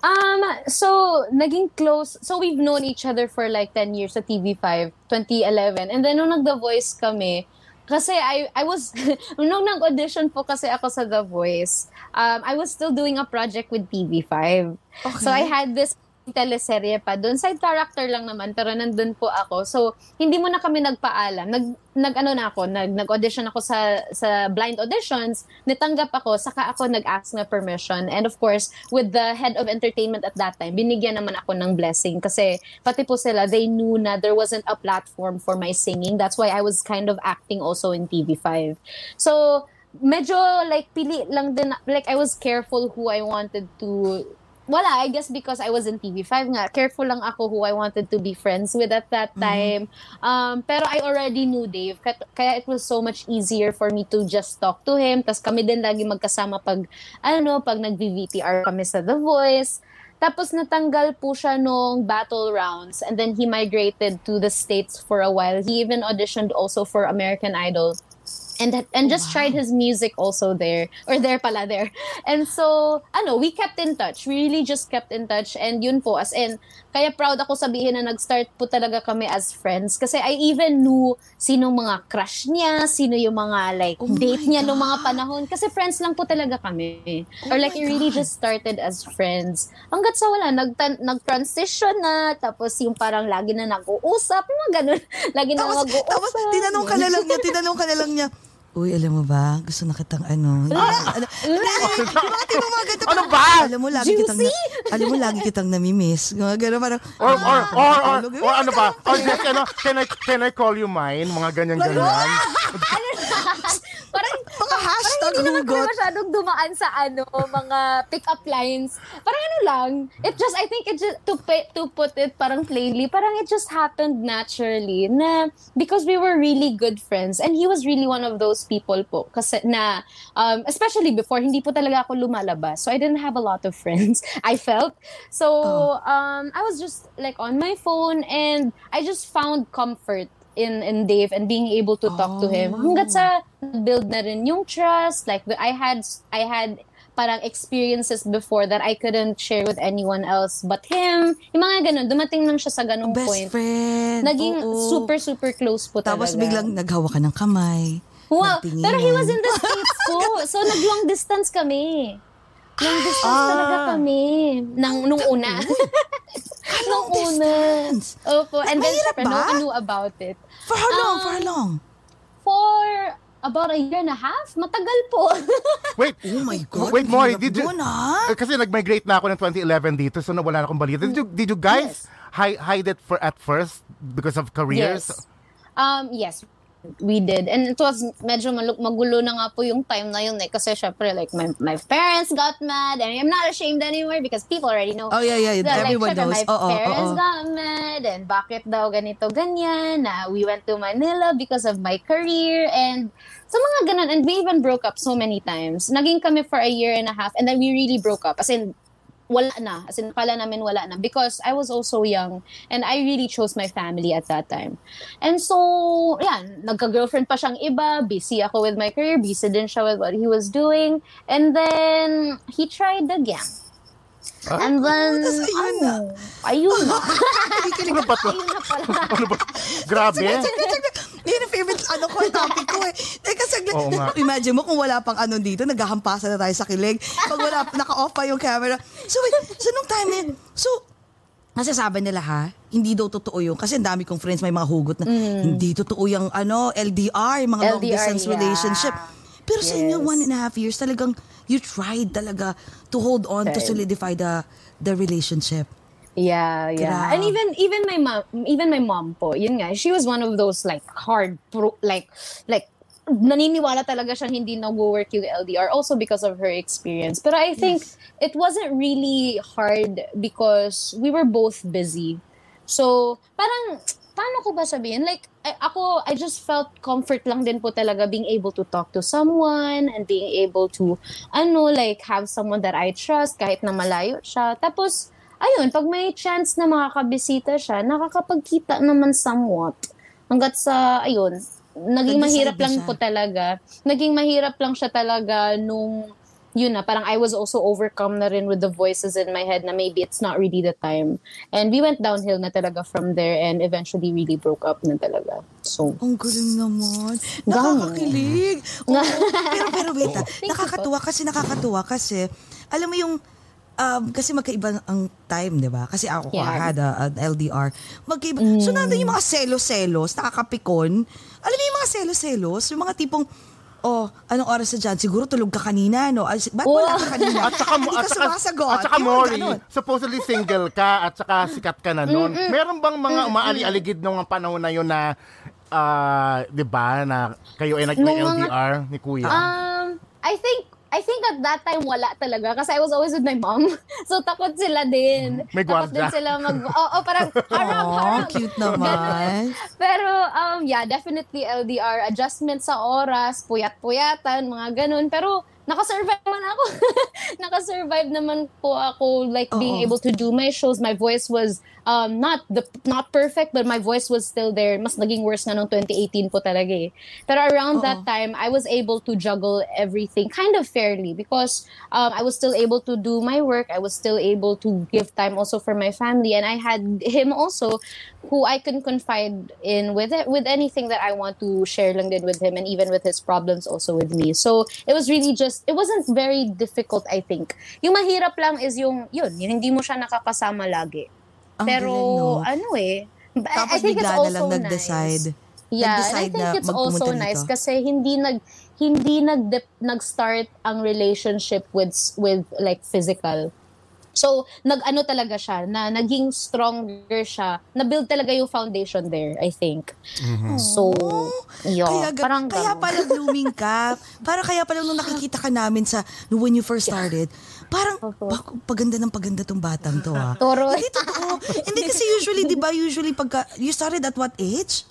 S6: Um, so, naging close. So, we've known each other for like 10 years sa TV5, 2011. And then, nung nag-The Voice kami, kasi I, I was, nung nag-audition po kasi ako sa The Voice, um, I was still doing a project with TV5. So, I had this teleserye pa doon. Side character lang naman, pero nandun po ako. So, hindi mo na kami nagpaalam. Nag, nag ano na ako, nag, nag-audition ako sa, sa blind auditions, nitanggap ako, saka ako nag-ask na permission. And of course, with the head of entertainment at that time, binigyan naman ako ng blessing kasi pati po sila, they knew na there wasn't a platform for my singing. That's why I was kind of acting also in TV5. So, medyo like pili lang din, like I was careful who I wanted to wala, I guess because I was in TV5 nga, careful lang ako who I wanted to be friends with at that time. Um, pero I already knew Dave, kaya it was so much easier for me to just talk to him. Tapos kami din lagi magkasama pag, ano, pag nag-VTR kami sa The Voice. Tapos natanggal po siya nung battle rounds and then he migrated to the States for a while. He even auditioned also for American Idol and and just tried his music also there or there pala there. And so ano we kept in touch. We really just kept in touch. And yun po as in kaya proud ako sabihin na nag-start po talaga kami as friends. Kasi I even knew sino mga crush niya sino yung mga like
S5: Oh
S6: date niya nung
S5: God.
S6: mga panahon. Kasi friends lang po talaga kami.
S5: Oh
S6: or like it really
S5: God.
S6: just started as friends. Hanggat sa wala nag nag-transition na. Tapos yung parang lagi na nag-uusap mga ganun. Lagi na
S5: Tapos,
S6: mag-uusap.
S5: tapos tinanong ka na lang niya, tinanong ka na lang niya, Uy, alam mo ba, gusto na kitang ano. ano, ano, bakit yung mga ganito?
S4: Ano ba?
S5: Alam mo, lagi kitang, na, alam mo, lagi kitang namimiss. Mga gano'n, parang,
S4: Or, or, or, or,
S5: Tulog.
S4: or ano ba? Or just, ano, can I, can I call you mine? Mga ganyan-ganyan.
S6: parang
S5: mga hashtag
S6: Parang hindi naman
S5: hugot.
S6: masyadong dumaan sa ano, mga pick-up lines. Parang ano lang, it just, I think it just, to, to put it parang plainly, parang it just happened naturally na because we were really good friends and he was really one of those people po kasi na, um, especially before, hindi po talaga ako lumalabas. So I didn't have a lot of friends, I felt. So, um, I was just like on my phone and I just found comfort in in Dave and being able to talk to him. Hanggat sa build na rin yung trust, like I had I had parang experiences before that I couldn't share with anyone else but him. Yung mga ganun, dumating lang siya sa ganung
S5: Best
S6: point.
S5: friend.
S6: Naging
S5: oo.
S6: super, super close po
S5: Tapos
S6: talaga.
S5: biglang naghawa ka ng kamay.
S6: Wow,
S5: nagtinginan.
S6: pero he was in the States po. So, nag-long distance kami. Long distance talaga kami. Nang, nung una. nung una. Opo. And then,
S5: Mahirap
S6: syempre, no one knew about it.
S5: For how long?
S6: Um,
S5: For how long?
S6: For about a year and a half. Matagal po.
S4: Wait,
S5: Oh my God.
S4: Wait,
S5: hirap
S4: did you...
S5: dun, ha?
S4: Eh, Kasi nag-migrate na ako ng 2011 dito, so nawala na akong balita. Did you, did you guys hi- hide it for at first because of careers?
S6: Yes. Um, yes, we did. And it was medyo magulo na nga po yung time na yun eh. Kasi syempre, like, my, my parents got mad and I'm not ashamed anymore because people already know.
S5: Oh, yeah, yeah.
S6: that, like,
S5: Everyone
S6: syempre,
S5: knows.
S6: My
S5: oo,
S6: parents
S5: oo.
S6: got mad and bakit daw ganito ganyan na we went to Manila because of my career and so mga ganun. And we even broke up so many times. Naging kami for a year and a half and then we really broke up. As in, wala na. As in, kala namin wala na. Because I was also young and I really chose my family at that time. And so, yan, nagka-girlfriend pa siyang iba, busy ako with my career, busy din siya with what he was doing. And then, he tried again. And then,
S5: tas ayun na.
S6: ano, ayun na.
S4: Ano ba to?
S6: ayun na pala.
S4: Ano ba? Grabe.
S5: Yan ang favorite ano ko, topic ko eh. Teka, saglit.
S4: Oo nga.
S5: Imagine mo kung wala pang ano dito, naghahampasan na tayo sa kilig. Pag wala, naka-off pa yung camera. So, wait, so nung time na yun, so, nasasabi nila ha, hindi daw totoo yun. Kasi ang dami kong friends may mga hugot na, hindi totoo yung ano, LDR, yung mga long
S6: LDR,
S5: distance
S6: yeah.
S5: relationship. Pero sa inyo,
S6: Yes.
S5: one and a half years, talagang you tried talaga to hold on, to
S6: Tried.
S5: solidify the the relationship.
S6: Yeah, yeah.
S5: Grabe.
S6: And even even my mom, even my mom po, yun nga, she was one of those like hard pro, like like naniniwala talaga siyang hindi nag-work yung LDR also because of her experience. But I think it wasn't really hard because we were both busy. So, parang paano ko ba sabihin? Like, I- ako, I just felt comfort lang din po talaga being able to talk to someone and being able to, ano, like, have someone that I trust kahit na malayo siya. Tapos, ayun, pag may chance na makakabisita siya, nakakapagkita naman somewhat. Hanggat sa, ayun, naging mahirap lang po talaga. Naging mahirap lang siya talaga nung, yun na, parang I was also overcome na rin with the voices in my head na maybe it's not really the time. And we went downhill na talaga from there and eventually really broke up na talaga. So,
S5: Ang galing naman. Nakakakilig. Oo, pero, pero wait,
S6: you
S5: nakakatuwa kasi nakakatuwa kasi, alam mo yung, um, kasi magkaiba ang time, di ba? Kasi ako,
S6: Yeah.
S5: I had a, an LDR. Magkaiba. So, nandun yung mga selos-selos, nakakapikon. Alam mo yung mga selos-selos? Yung mga tipong, oh, anong oras na dyan? Siguro tulog ka kanina, no? Ay, Ba't wala ka kanina?
S4: At saka,
S5: Hindi
S4: at
S5: ka
S4: saka,
S5: sumasagot.
S4: at saka
S5: ganun.
S4: supposedly single ka at saka sikat ka na noon. Meron bang mga umaali-aligid nung panahon na yun na, ah, di ba, na kayo ay nag-LDR ni Kuya?
S6: Um, I think I think at that time wala talaga kasi I was always with my mom. So takot sila din.
S4: May
S6: takot din sila mag Oo, oh, parang harap,
S5: Aw,
S6: harap.
S5: cute naman.
S6: Pero um yeah, definitely LDR adjustment sa oras, puyat-puyatan, mga ganun. Pero nakasurvive naman ako. nakasurvive naman po ako like being
S5: Oo.
S6: able to do my shows. My voice was um not the not perfect but my voice was still there. Mas naging worse nga nung 2018 po talaga eh. Pero around that
S5: Oo.
S6: time, I was able to juggle everything kind of fairly because um, I was still able to do my work. I was still able to give time also for my family, and I had him also, who I can confide in with it, with anything that I want to share lang din with him, and even with his problems also with me. So it was really just it wasn't very difficult. I think yung mahirap lang is yung yun, yung hindi mo siya nakakasama lagi.
S5: Ang
S6: Pero
S5: galing, no?
S6: ano eh. I- I
S5: Tapos
S6: think it's
S5: bigla na lang
S6: also
S5: nag-decide.
S6: nice. Yeah, and I think it's also
S5: dito.
S6: nice kasi hindi nag hindi nag nag-start ang relationship with with like physical. So, nag-ano talaga siya, na naging stronger siya, na-build talaga yung foundation there, I think. So, yeah,
S5: Kaya, ga-
S6: parang
S5: kaya
S6: ganun.
S5: pala blooming ka. Para kaya pala nung nakikita ka namin sa when you first started, parang bak, paganda ng paganda tong batang to ah.
S6: Toro.
S5: Hindi totoo. Hindi kasi usually, di ba, usually pagka, you started at what age?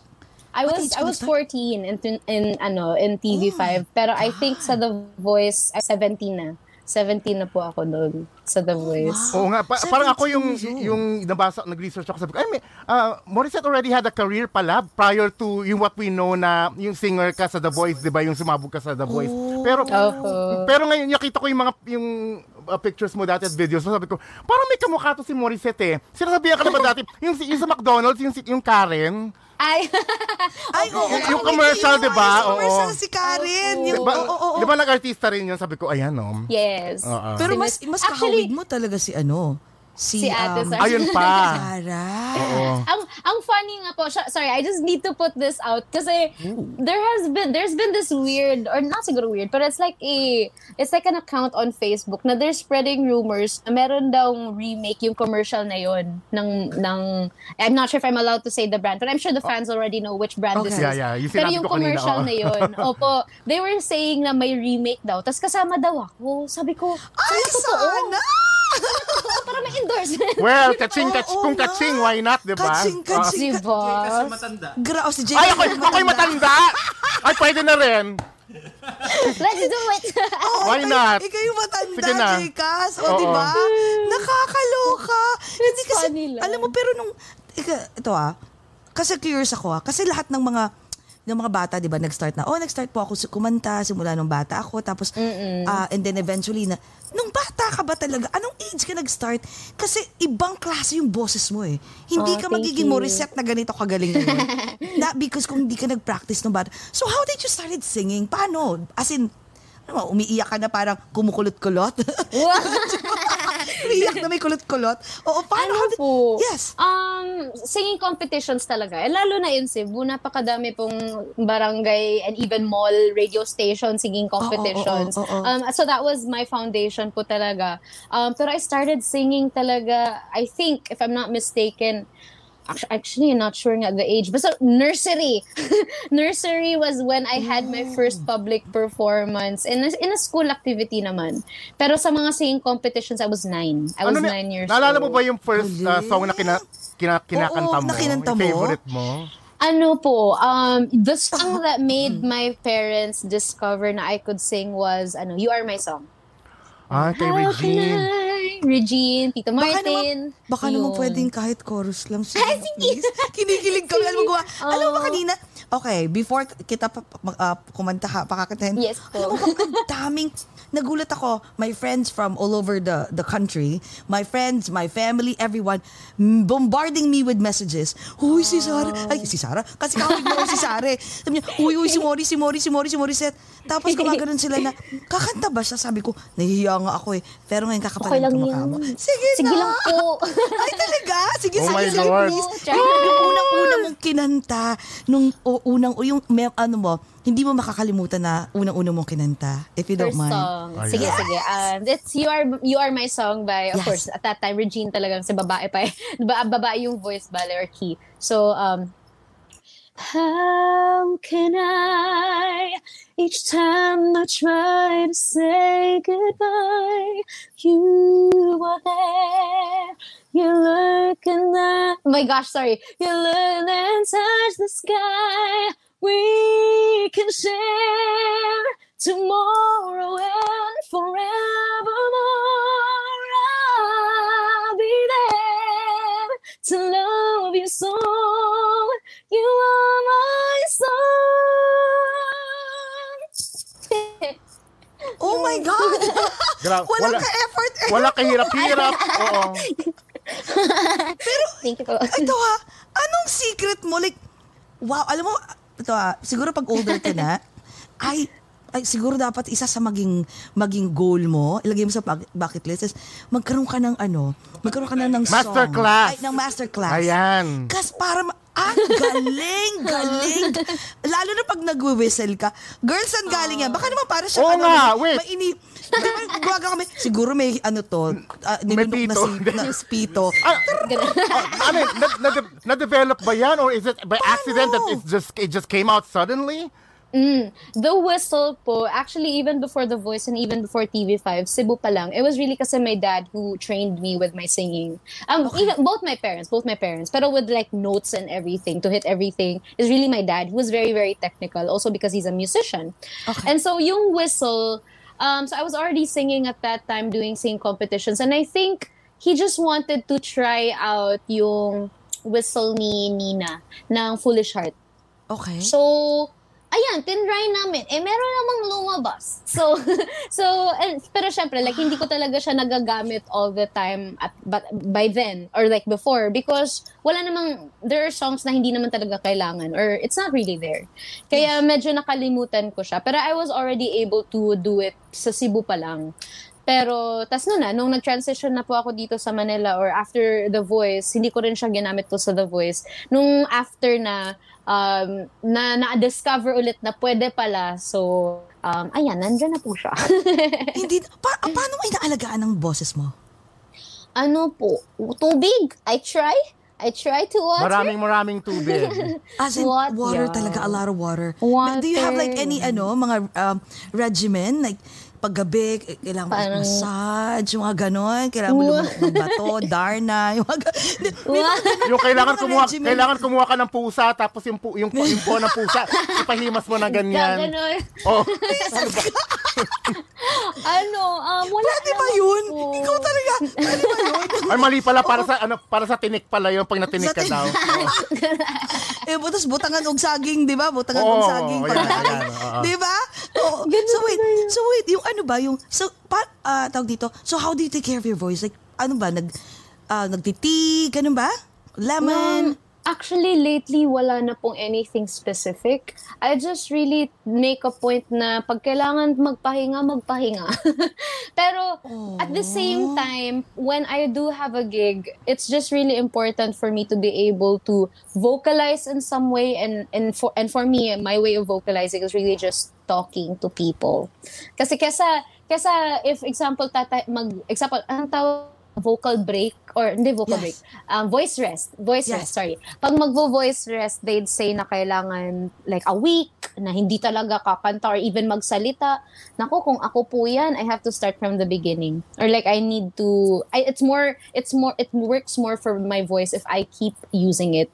S6: I was I was
S5: nagstart?
S6: 14 in in ano in TV5 pero I think sa The Voice ay 17 na. 17 na po ako doon sa The Voice.
S4: Oo nga, pa- parang ako yung
S5: 17 years old.
S4: yung nabasa, nag-research ako, sabi ko, ay, may, ah, Morissette already had a career pala prior to yung what we know na yung singer ka sa The Voice, di ba, yung sumabog ka sa The Voice. Pero,
S6: Opo.
S4: pero ngayon, nakita ko yung mga, yung ah, pictures mo dati at videos mo, sabi ko, parang may kamukha to si Morissette eh. Sinasabihan ka na ba dati, yung, yung sa McDonald's, yung, si- yung Karen,
S6: Ay,
S5: Ay, oo.
S4: Yung- yung
S5: oo,
S4: commercial, di ba?
S5: yung commercial
S4: Oo.
S5: si Karen.
S6: Oo.
S5: Yung,
S4: di ba,
S5: oo, oo, oo.
S4: di ba nag-artista rin yun? Sabi ko, ayan no.
S6: yes.
S4: Oo.
S5: Pero mas, mas kahawig mo talaga si ano? Si,
S6: Si Ate
S5: um.
S4: Ayun pa.
S5: Sarah.
S4: Oo.
S6: ang ang funny nga po, sorry, I just need to put this out kasi there has been there's been this weird or not siguro weird, but it's like a it's like an account on Facebook na they're spreading rumors na meron daw remake yung commercial na yon ng ng I'm not sure if I'm allowed to say the brand, but I'm sure the fans already know which brand this
S5: Okay.
S6: is.
S4: Yeah, yeah. Yung
S6: Pero yung
S4: ko kanina,
S6: commercial
S4: oo.
S6: na yun, opo, they were saying na may remake daw. Tapos kasama daw ako. Sabi ko,
S5: Ay,
S6: ano totoo?
S5: sana!
S6: Para may endorsement.
S4: Well, kaching, kach,
S5: Oo
S4: kung
S5: nga.
S4: kaching, why not, di ba?
S5: Kaching,
S4: Oo.
S5: kaching.
S6: Diba?
S5: Gra, oh, si Jay.
S4: Ay, ako, ako'y matanda. Ay, pwede na rin.
S6: Let's do it.
S4: Why not?
S5: Ikaw yung matanda,
S4: Sige na.
S5: Jcas. O,
S4: Oo.
S5: di ba? Nakakaloka. Hindi kasi,
S6: funny lang.
S5: alam mo, pero nung, ika, ito ah, kasi curious ako ah, kasi lahat ng mga ng mga bata, di ba, nag-start na, oh, nag-start po ako su- kumanta simula nung bata ako. Tapos, ah, and then eventually na, nung bata ka ba talaga, anong age ka nag-start? Kasi ibang klase yung boses mo eh. Hindi
S6: Oh,
S5: ka magiging
S6: you.
S5: Morissette na ganito kagaling ngayon. Not because kung hindi ka nag-practice nung bata. So how did you started singing? Paano? As in, ano umiiyak ka na parang kumukulot-kulot? umiiyak na may kulot-kulot? Oo, paano?
S6: Ano po?
S5: Yes.
S6: Um, singing competitions talaga. Eh, lalo na in Cebu, napakadami pong barangay and even mall radio station singing competitions.
S5: oo, oo.
S6: Um, so that was my foundation po talaga. Um, pero I started singing talaga, I think, if I'm not mistaken, Actually, actually, I'm not sure nga the age. But nursery. nursery was when I had my first public performance in a, in a school activity naman. Pero sa mga singing competitions, I was nine. I was
S4: Ano
S6: nine years
S4: Naalala
S6: old.
S4: mo ba yung first uh, song na kina, kina, kinakanta
S5: Oo,
S4: mo?
S5: na kinanta
S4: Yung
S5: mo?
S4: favorite mo?
S6: Ano po, um, the song that made my parents discover na I could sing was, ano, You Are My Song.
S4: Ah, kay
S6: How
S4: Regine.
S6: Regine, Tito
S5: Baka
S6: Martin.
S5: naman, baka naman
S6: Yun.
S5: pwedeng kahit chorus lang. Sige, please. Kinikilig kami. Alam mo, gawa. Alam mo ba kanina? Okay, before kita pa, uh, kumanta ka, pakakatahin.
S6: Yes po.
S5: Alam mo ang daming, nagulat ako, my friends from all over the the country, my friends, my family, everyone, mm, bombarding me with messages. Uy, si Sarah. Ay, si Sarah? Kasi kahit mo si Sarah. eh. Sabi niya, uy, uy, si Mori, si Mori, si Mori, si Morissette. Tapos gumaganon sila na, kakanta ba siya? Sabi ko, nahihiya nga ako eh. Pero ngayon
S6: Okay
S5: kakapalan
S6: lang
S5: mo. Sige,
S6: Sige
S5: na.
S6: lang po.
S5: Ay, talaga? Sige,
S4: Oh
S5: sige, sige, please. Yung unang-una mong kinanta, nung o, unang, o yung, may, ano mo, hindi mo makakalimutan na unang-una mong kinanta. If you don't
S6: First
S5: mind.
S6: song.
S4: Ayan.
S6: Sige, sige. Um, it's You Are You Are My Song by, of
S5: Yes.
S6: course, at that time, Regine talagang si babae pa. eh. Ba- babae yung voice, bale, or key. So, um, How can I, each time I try to say goodbye, you are there, you look and I, oh my gosh, sorry, you look and touch the sky, we can share tomorrow and forevermore. I'll be there to love you so. You are my song.
S5: Oh my God!
S4: Gra-
S5: Walang
S4: wala,
S5: ka-effort.
S4: wala kahirap-hirap. Oo.
S6: Thank you po.
S5: Ito ha, anong secret mo? Like, wow, alam mo, ito ha, siguro pag older ka na, ay, ay siguro dapat isa sa maging maging goal mo, ilagay mo sa bucket list is magkaroon ka ng ano, magkaroon ka na ng song.
S4: Masterclass.
S5: Ay, ng masterclass.
S4: Ayan.
S5: Kas para ma- ah, galing, galing. Lalo na pag nagwi-whistle ka. Girls, saan galing yan? Baka naman para siya
S4: Oo
S5: ano,
S4: nga, wait.
S5: Maini, Gawaga kami. Siguro may ano to, uh,
S4: May
S5: nilunok na, si, na spito.
S4: Ah, I mean, na, na, na-develop ba yan? Or is it by accident that it just, it just came out suddenly?
S6: Mm, the whistle po, actually even before The Voice and even before TV5, Cebu pa lang, it was really kasi my dad who trained me with my singing. Um, even, both my parents, both my parents, pero with like notes and everything, to hit everything, is really my dad, who was very, very technical, also because he's a musician. And so yung whistle, um, so I was already singing at that time, doing singing competitions, and I think he just wanted to try out yung whistle ni Nina ng Foolish Heart.
S5: Okay.
S6: So, ayan, tinry namin. Eh, meron namang lumabas. So, so, and, pero syempre, like, hindi ko talaga siya nagagamit all the time at, but by then, or like before, because wala namang, there are songs na hindi naman talaga kailangan, or it's not really there. Kaya medyo nakalimutan ko siya. Pero I was already able to do it sa Cebu pa lang. Pero, tas na na, nung nag-transition na po ako dito sa Manila or after The Voice, hindi ko rin siya ginamit po sa The Voice. Nung after na, um, na na-discover ulit na pwede pala. So, um, ayan, nandyan na po siya.
S5: Hindi, pa, paano mo inaalagaan ang boses mo?
S6: ano po, tubig. I try. I try to water.
S4: Maraming maraming tubig.
S5: As in,
S6: What?
S5: water
S6: Yeah.
S5: talaga, a lot of water.
S6: Water.
S5: Do you have like any, ano, mga um, regimen? Like, paggabi, kailangan
S6: Parang-
S5: massage, yung mga ganon. Kailangan mo lumabas ng bato, darna, yung mga
S6: Wow.
S4: Yung kailangan
S5: Mga
S4: kumuha, kailangan kumuha ka ng pusa tapos yung pu, yung, yung po ng pusa ipahimas mo na ganyan.
S6: Gaganon.
S4: Oh.
S6: ano, um, wala
S5: Pwede ba yun?
S6: po.
S5: Ikaw talaga. Pwede ba yun?
S4: Ay mali pala para sa ano para sa tinik pala yung pag natinik ka
S5: tinik.
S4: daw. Oh.
S5: eh, butas butangan og saging, di ba? Butangan og saging.
S4: oo.
S5: Di ba? Oo. So wait, so wait, yung ano ba, yung, so, pa, ah, tawag dito, so how do you take care of your voice? Like, ano ba, nag, uh, nagtitig, ganun ba? Lemon?
S6: Um, actually, lately, wala na pong anything specific. I just really make a point na pag kailangan magpahinga, magpahinga. Pero at the same time, when I do have a gig, it's just really important for me to be able to vocalize in some way. And, and, for, and for me, my way of vocalizing is really just talking to people. Kasi kesa, kesa if example, tata, mag, example, anong tawag vocal break or hindi vocal
S5: Yes.
S6: break um, voice rest voice
S5: Yes.
S6: rest sorry pag magvo-voice rest they'd say na kailangan like a week na hindi talaga kakanta or even magsalita nako kung ako po yan I have to start from the beginning or like I need to I, it's more it's more it works more for my voice if I keep using it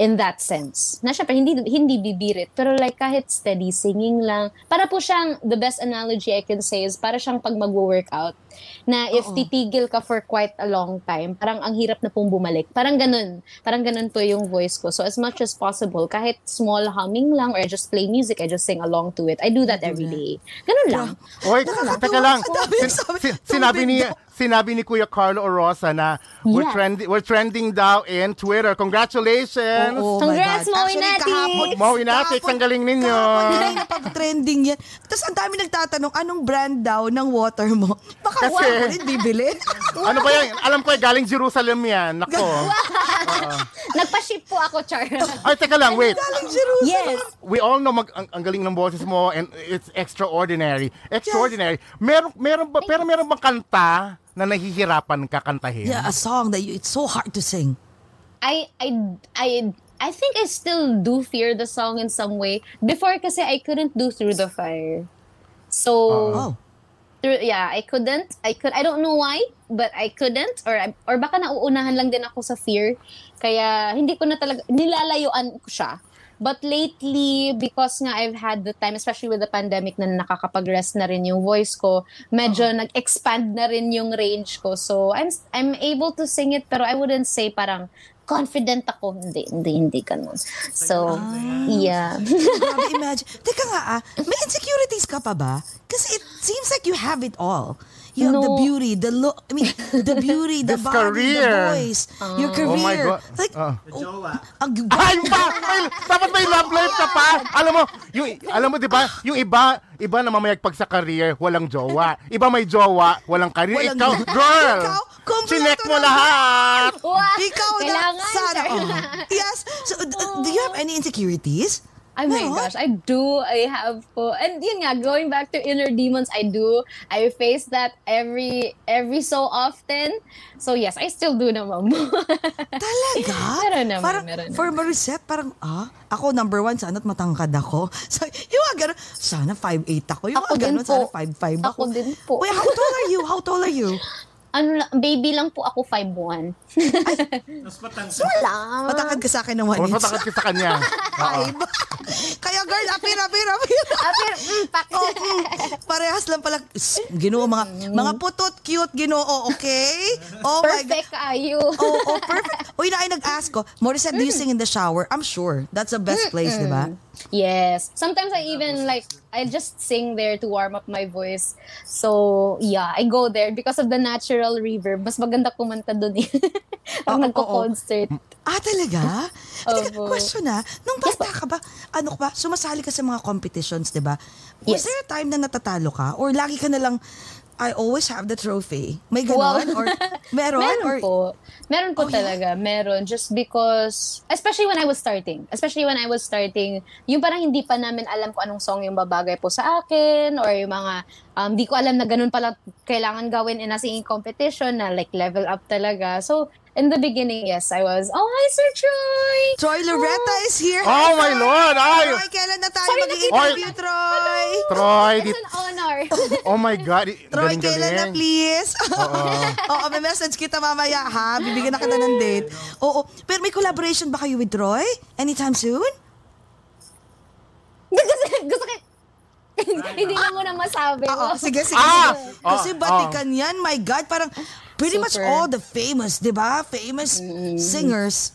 S6: in that sense. Na syempre, hindi, hindi bibirit. Pero like kahit steady singing lang. Para po siyang, the best analogy I can say is para siyang pag mag-workout. Na if titigil ka for quite a long time, parang ang hirap na pong bumalik. Parang ganun. Parang ganun po yung voice ko. So as much as possible, kahit small humming lang or I just play music, I just sing along to it. I do that every day. Ganun lang.
S4: Oy,
S5: Nakakatuwa.
S4: teka lang. Sin- sin- sinabi ni sinabi ni Kuya Carlo Orosa na we're
S6: Yeah.
S4: trending we're trending daw in Twitter. Congratulations.
S5: Oh,
S6: Congrats,
S5: my God.
S6: Maui
S5: Actually,
S6: Natics!
S5: kahapon,
S4: Maui Natics,
S5: kahapon-
S4: ang galing ninyo.
S5: Kahapon kanina pag-trending yan. Tapos ang dami nagtatanong, anong brand daw ng water mo? Baka
S4: Kasi-
S5: ko rin bibili.
S4: ano ba yan? Alam ko eh, galing Jerusalem yan. Nako.
S6: Nagpa-ship po ako, Char.
S4: Ay, teka lang, wait.
S5: Galing Jerusalem.
S6: yes.
S4: We all know mag, ang, ang galing ng boses mo and it's extraordinary. Extraordinary. Meron, meron ba, pero meron bang kanta na nahihirapan ka kantahin?
S5: Yeah, a song that you, it's so hard to sing.
S6: I I I I think I still do fear the song in some way. Before kasi I couldn't do through the fire. So
S5: Oh.
S6: through, yeah, I couldn't. I could I don't know why, but I couldn't or I- or baka nauunahan lang din ako sa fear. Kaya hindi ko na talaga nilalayuan ko siya. But lately, because nga I've had the time, especially with the pandemic na nakakapag-rest na rin yung voice ko, medyo nag-expand na rin yung range ko. So, I'm I'm able to sing it, pero I wouldn't say parang confident ako. Hindi, hindi, hindi ganun. So, yeah.
S5: Grabe, imagine. Teka nga ah, may insecurities ka pa ba? Kasi it seems like you have it all. You have the
S6: No.
S5: beauty, the look, I mean, the beauty, the body,
S4: career.
S5: the voice, your career.
S4: Oh my God.
S5: Like,
S4: Ah.
S5: ang
S4: Ay, pa! May, dapat may love life ka pa! Alam mo, yung, alam mo, di ba, yung iba, iba na mamayagpag sa career, walang jowa. Iba may jowa, walang career.
S5: Walang
S4: Ikaw,
S5: jowa.
S4: girl!
S5: Ikaw,
S4: Chinek mo lahat!
S6: Wow!
S5: Ikaw na,
S6: Kailangan,
S5: sana. Oh. Yes. So, d- do you have any insecurities?
S6: Oh my
S5: Meron?
S6: gosh, I do. I have po. And yun nga, going back to inner demons, I do. I face that every every so often. So yes, I still do naman mo.
S5: Talaga?
S6: Meron naman,
S5: parang,
S6: meron
S5: For Maricette, parang, ah, ako number one, sana't matangkad ako. So, yung mga ganun, sana 5'8 ako. Yung
S6: Ako
S5: mga ganun, sana
S6: po.
S5: 5'5 ako.
S6: Ako din po.
S5: Wait, how tall are you? How tall are you?
S6: ano lang, baby lang po ako 5'1. Wala.
S5: Matangkad ka sa akin ng 1
S4: Mas
S5: inch.
S4: matakot ka sa kanya.
S5: Five. Kaya girl, apir, apir, apir.
S6: Pero, mm, pak.
S5: Oh, mm, parehas lang pala. Ginoo, mga, mga putot, cute, ginoo, okay? Oh my God.
S6: Perfect kayo.
S5: Oh, oh, perfect. Uy, na ay nag-ask ko, Morissette, do you sing in the shower? I'm sure. That's the best place, di ba?
S6: Yes. Sometimes I even like I just sing there to warm up my voice. So, yeah, I go there because of the natural reverb. Mas maganda kumanta doon eh. Pag
S5: Oo,
S6: nagko-concert.
S5: Ah, talaga? Teka,
S6: Opo.
S5: question na, nung bata ka ba, ano ba, sumasali ka sa mga competitions, di ba? Was
S6: Yes.
S5: there a time na natatalo ka? Or lagi ka na lang, I always have the trophy? May
S6: Wow.
S5: ganon? Or meron?
S6: Meron
S5: or,
S6: po. Meron
S5: Oh,
S6: po
S5: yeah?
S6: talaga. Meron. Just because, especially when I was starting. Especially when I was starting, yung parang hindi pa namin alam kung anong song yung babagay po sa akin or yung mga, um, di ko alam na ganun pala kailangan gawin in a singing competition na like level up talaga. So, in the beginning, yes, I was, oh, hi, Sir Troy!
S5: Troy Loretta is here.
S4: Oh, my Lord! Ay!
S5: Troy, kailan na tayo
S6: Sorry,
S5: mag-i-interview,
S4: nakita-
S5: Troy?
S4: Troy,
S6: It's an honor.
S4: oh my God.
S5: Troy,
S4: galing-galing.
S5: kailan na, please? Oo, may message kita mamaya, ha? Bibigyan na kita ng date. Oo, pero may collaboration ba kayo with Troy? Anytime soon?
S6: gusto, gusto ko, hindi na muna masabi.
S5: Oo, sige, sige,
S4: Ah!
S5: sige. Kasi
S4: Ah,
S5: batikan yan, my God, parang pretty much
S6: Super.
S5: all the famous, di ba? Famous singers.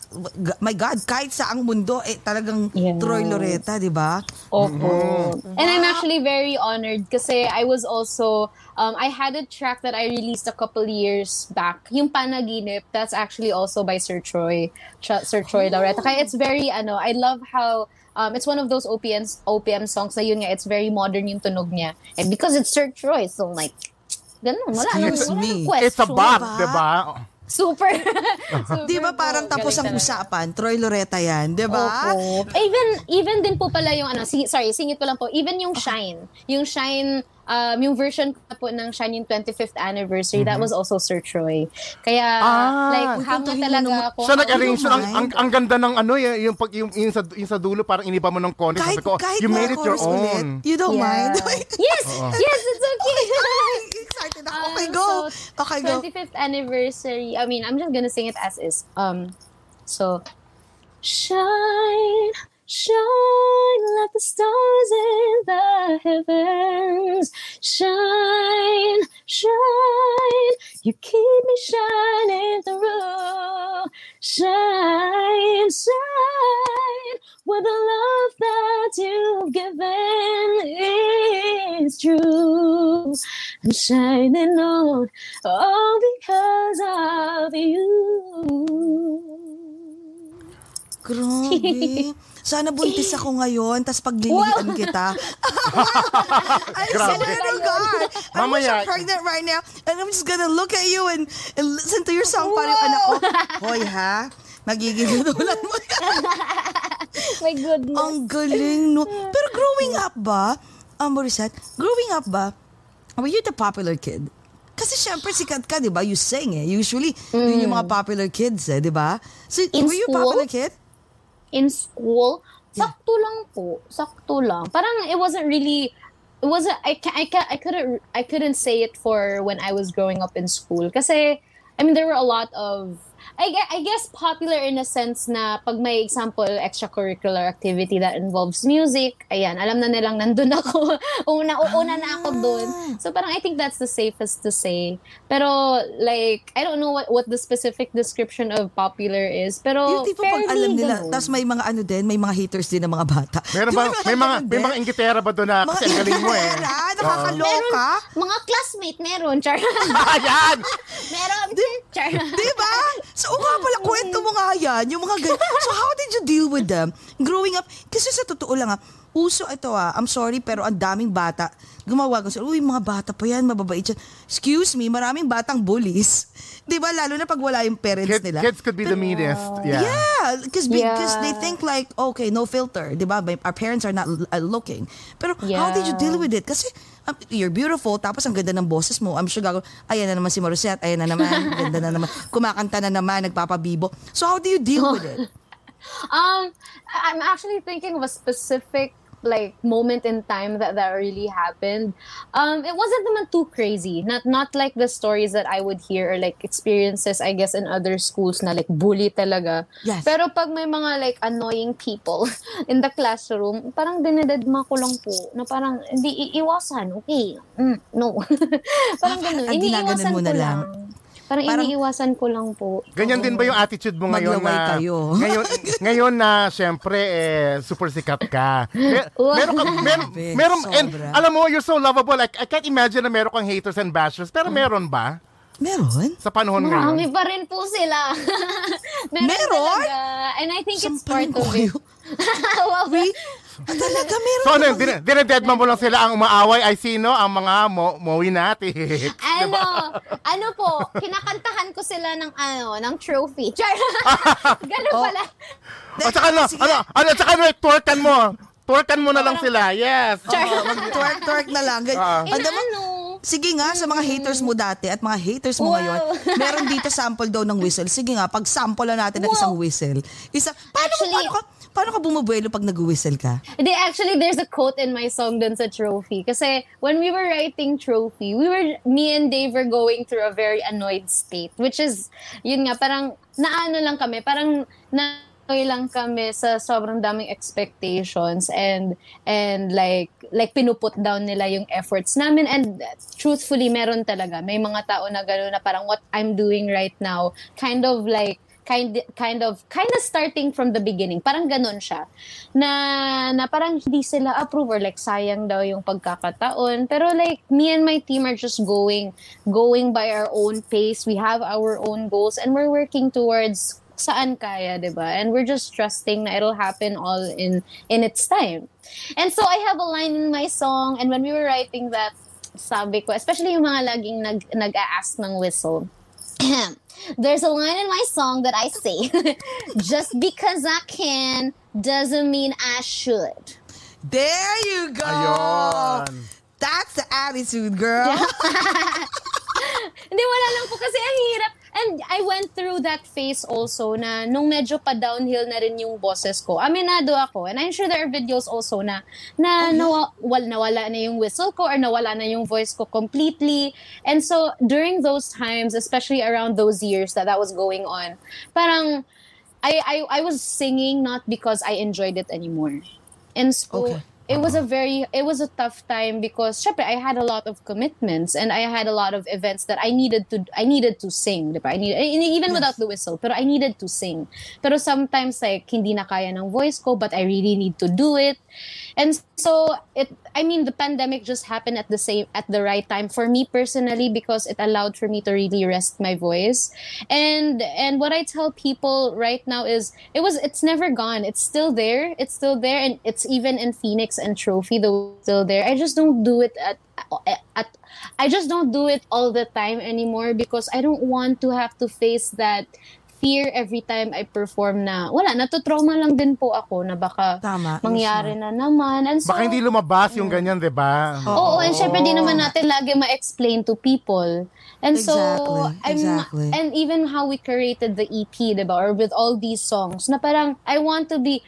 S5: My God, kahit sa ang mundo, eh, talagang
S6: Yes.
S5: Troy Loretta, di ba?
S6: Opo. And I'm actually very honored kasi I was also, um, I had a track that I released a couple years back. Yung Panaginip, that's actually also by Sir Troy, Sir Troy Lauretta. Kaya it's very, ano, I love how, um, it's one of those OPM, OPM songs na yun nga, it's very modern yung tunog niya. And because it's Sir Troy, so like, ganun, wala nang,
S5: Excuse
S6: wala
S5: me.
S6: nang question.
S4: It's a bop,
S5: Diba?
S4: di ba?
S6: Super.
S5: Di ba
S6: Super
S5: parang
S6: po.
S5: tapos ang
S6: talaga.
S5: usapan? Troy Loretta yan, di ba?
S6: Opo. Even even din po pala yung ano, si, sorry, singit ko lang po. Even yung Shine. Yung Shine um, yung version po ng Shine yung 25th anniversary, that was also Sir Troy. Kaya
S4: Ah.
S6: like hanga talaga
S5: naman.
S6: ako.
S4: Siya nag-arrange
S5: Ano
S4: ang, ang, ang ganda ng ano, yung, yung, pag, yung, yung, sa, yung sa dulo, parang iniba mo ng konti.
S5: Kahit,
S4: Sabi ko,
S5: kahit
S4: you made it your
S5: chorus ulit,
S4: own.
S5: you don't
S6: Yeah.
S5: mind?
S6: yes, yes, it's okay.
S5: Excited ako.
S6: Um,
S5: Okay, go.
S6: so,
S5: okay, go.
S6: 25th anniversary. I mean, I'm just gonna sing it as is. Um, so shine, shine like the stars in the heavens. Shine, shine. You keep me shining through. Shine, shine. With the love that you've given is true. I'm shining on, all because of you.
S5: Grabe. Sana buntis ako ngayon, tas paglilihan kita. I
S4: Grabe.
S5: swear to God. I'm
S4: Mamaya.
S5: so pregnant right now, and I'm just gonna look at you and, and listen to your song. Parang anak ko, hoy ha, magiging gudulan mo yan.
S6: My goodness.
S5: Ang galing, no? Pero growing up ba, um, Morissette, growing up ba, were you the popular kid? Kasi syempre sikat ka, di ba? You sing eh. Usually, yun yung mga popular kids eh, di ba? So,
S6: In
S5: were you a
S6: school?
S5: popular kid?
S6: In school, sakto lang po. Sakto lang. Parang it wasn't really it wasn't I ca- I ca- I couldn't I couldn't say it for when I was growing up in school kasi I mean there were a lot of I guess, I guess popular in a sense na pag may example extracurricular activity that involves music, ayan, alam na nilang nandun ako. una, una na ako dun. So parang I think that's the safest to say. Pero like, I don't know what, what the specific description of popular is. Pero
S5: Yung tipo pag alam nila,
S6: ganun.
S5: tapos may mga ano din, may mga haters din ng mga bata.
S4: Meron ba,
S5: ba
S4: may mga, may mga ingitera ba doon na
S5: Mga
S4: kasi galing mo eh.
S5: nakakaloka.
S6: Mga classmate meron, char.
S4: Ayan!
S6: meron, char.
S5: Di ba? So, o nga pala, kwento mo nga yan. Yung mga ganyan. So, how did you deal with them? Growing up, kasi sa totoo lang ah, uso ito ah, I'm sorry, pero ang daming bata, gumawa ko, uy, mga bata pa yan, mababait yan. Excuse me, maraming batang bullies. Di ba? Lalo na pag wala yung parents
S4: Kids,
S5: nila.
S4: kids could be the meanest. Yeah.
S5: Yeah, because because
S6: Yeah.
S5: they think like okay, no filter, 'di ba? Our parents are not uh, looking. Pero how did you
S6: Yeah.
S5: deal with it? Kasi um, you're beautiful tapos ang ganda ng boses mo. I'm sure gago, ayan na naman si Morissette, ayan na naman, ganda na naman. Kumakanta na naman, nagpapabibo. So how do you deal with it?
S6: Um, I'm actually thinking of a specific like moment in time that that really happened. Um, it wasn't naman too crazy. Not not like the stories that I would hear or like experiences I guess in other schools na like bully talaga.
S5: Yes.
S6: Pero pag may mga like annoying people in the classroom, parang dinededma ko lang po na parang hindi iiwasan. Okay. Mm, no. parang
S5: Ah,
S6: ganun. Iniiwasan
S5: mo
S6: ko
S5: na lang.
S6: lang. Parang,
S5: Parang-
S6: iniiwasan ko lang po.
S4: Ganyan din ba yung attitude mo ngayon na
S5: kayo.
S4: ngayon ngayon na syempre eh super sikat ka. Mer- meron ka meron,
S5: Grabe,
S4: meron and alam mo you're so lovable. Like I can't imagine na meron kang haters and bashers pero meron ba
S5: Meron?
S4: sa panahon
S6: Marami
S4: ngayon?
S6: pa rin po sila. Meron,
S5: Meron?
S6: talaga. And I think it's
S5: Samparin
S6: part of it. Wow.
S5: Ah, talaga, meron.
S4: So ano, din- dinededma mo lang sila ang umaaway ay sino? Ang mga mo, mowi natin.
S6: ano, ano po, kinakantahan ko sila ng ano, ng trophy. Char. Ganun
S5: Oh.
S6: pala.
S4: At saka ano,
S5: Sige.
S4: ano, ano, at saka ano, twerkan mo. Twerkan mo na lang sila. Yes.
S6: Char.
S5: Twerk, twerk na lang.
S6: Na
S5: mo,
S6: ano,
S5: sige nga, sa mga haters mo dati at mga haters mo
S6: Wow.
S5: ngayon, meron dito sample daw ng whistle. Sige nga, pag-sample na natin ng
S6: Wow.
S5: isang whistle. Isa, paano,
S6: Actually-
S5: paano paano ka bumubuelo pag nag-whistle ka?
S6: They actually there's a quote in my song dun sa Trophy. Kasi when we were writing Trophy, we were me and Dave were going through a very annoyed state which is yun nga parang naano lang kami, parang na lang kami sa sobrang daming expectations and and like like pinuput down nila yung efforts namin. And truthfully meron talaga. May mga tao na gano'n na parang what I'm doing right now kind of like kind kind of kind of starting from the beginning. Parang ganun siya. Na na parang hindi sila approve or like sayang daw yung pagkakataon. Pero like me and my team are just going going by our own pace. We have our own goals and we're working towards saan kaya 'di ba? And we're just trusting na it'll happen all in in its time. And so I have a line in my song and when we were writing that sabi ko especially yung mga laging nag nag-a-ask ng whistle There's a line in my song that I say, just because I can doesn't mean I should.
S5: There you go!
S4: Ayun.
S5: That's the attitude, girl.
S6: Hindi, wala lang po kasi ang hirap. And I went through that phase also na nung medyo pa downhill na rin yung boses ko. Aminado ako. And I'm sure there are videos also na na nawa, wal, nawala na yung whistle ko or nawala na yung voice ko completely. And so during those times, especially around those years that that was going on, parang I I, I was singing not because I enjoyed it anymore. And so
S5: Okay.
S6: It was a very it was a tough time because syempre, I had a lot of commitments and I had a lot of events that I needed to I needed to sing, diba? I need even without the whistle, pero I needed to sing. Pero sometimes like hindi na kaya ng voice ko but I really need to do it. And so it I mean the pandemic just happened at the same at the right time for me personally because it allowed for me to really rest my voice. And and what I tell people right now is it was it's never gone. It's still there. It's still there and it's even in Phoenix and Trophy though still there. I just don't do it at at I just don't do it all the time anymore because I don't want to have to face that fear every time I perform na wala natutrauma lang din po ako na baka
S5: Tama,
S6: mangyari na naman and so
S4: Baka hindi lumabas yung ganyan, di ba?
S6: Oo, and syempre di naman natin lagi ma-explain to people. And so,
S5: Exactly,
S6: I'm,
S5: exactly.
S6: and even how we created the EP, diba, or with all these songs, na parang, I want to be,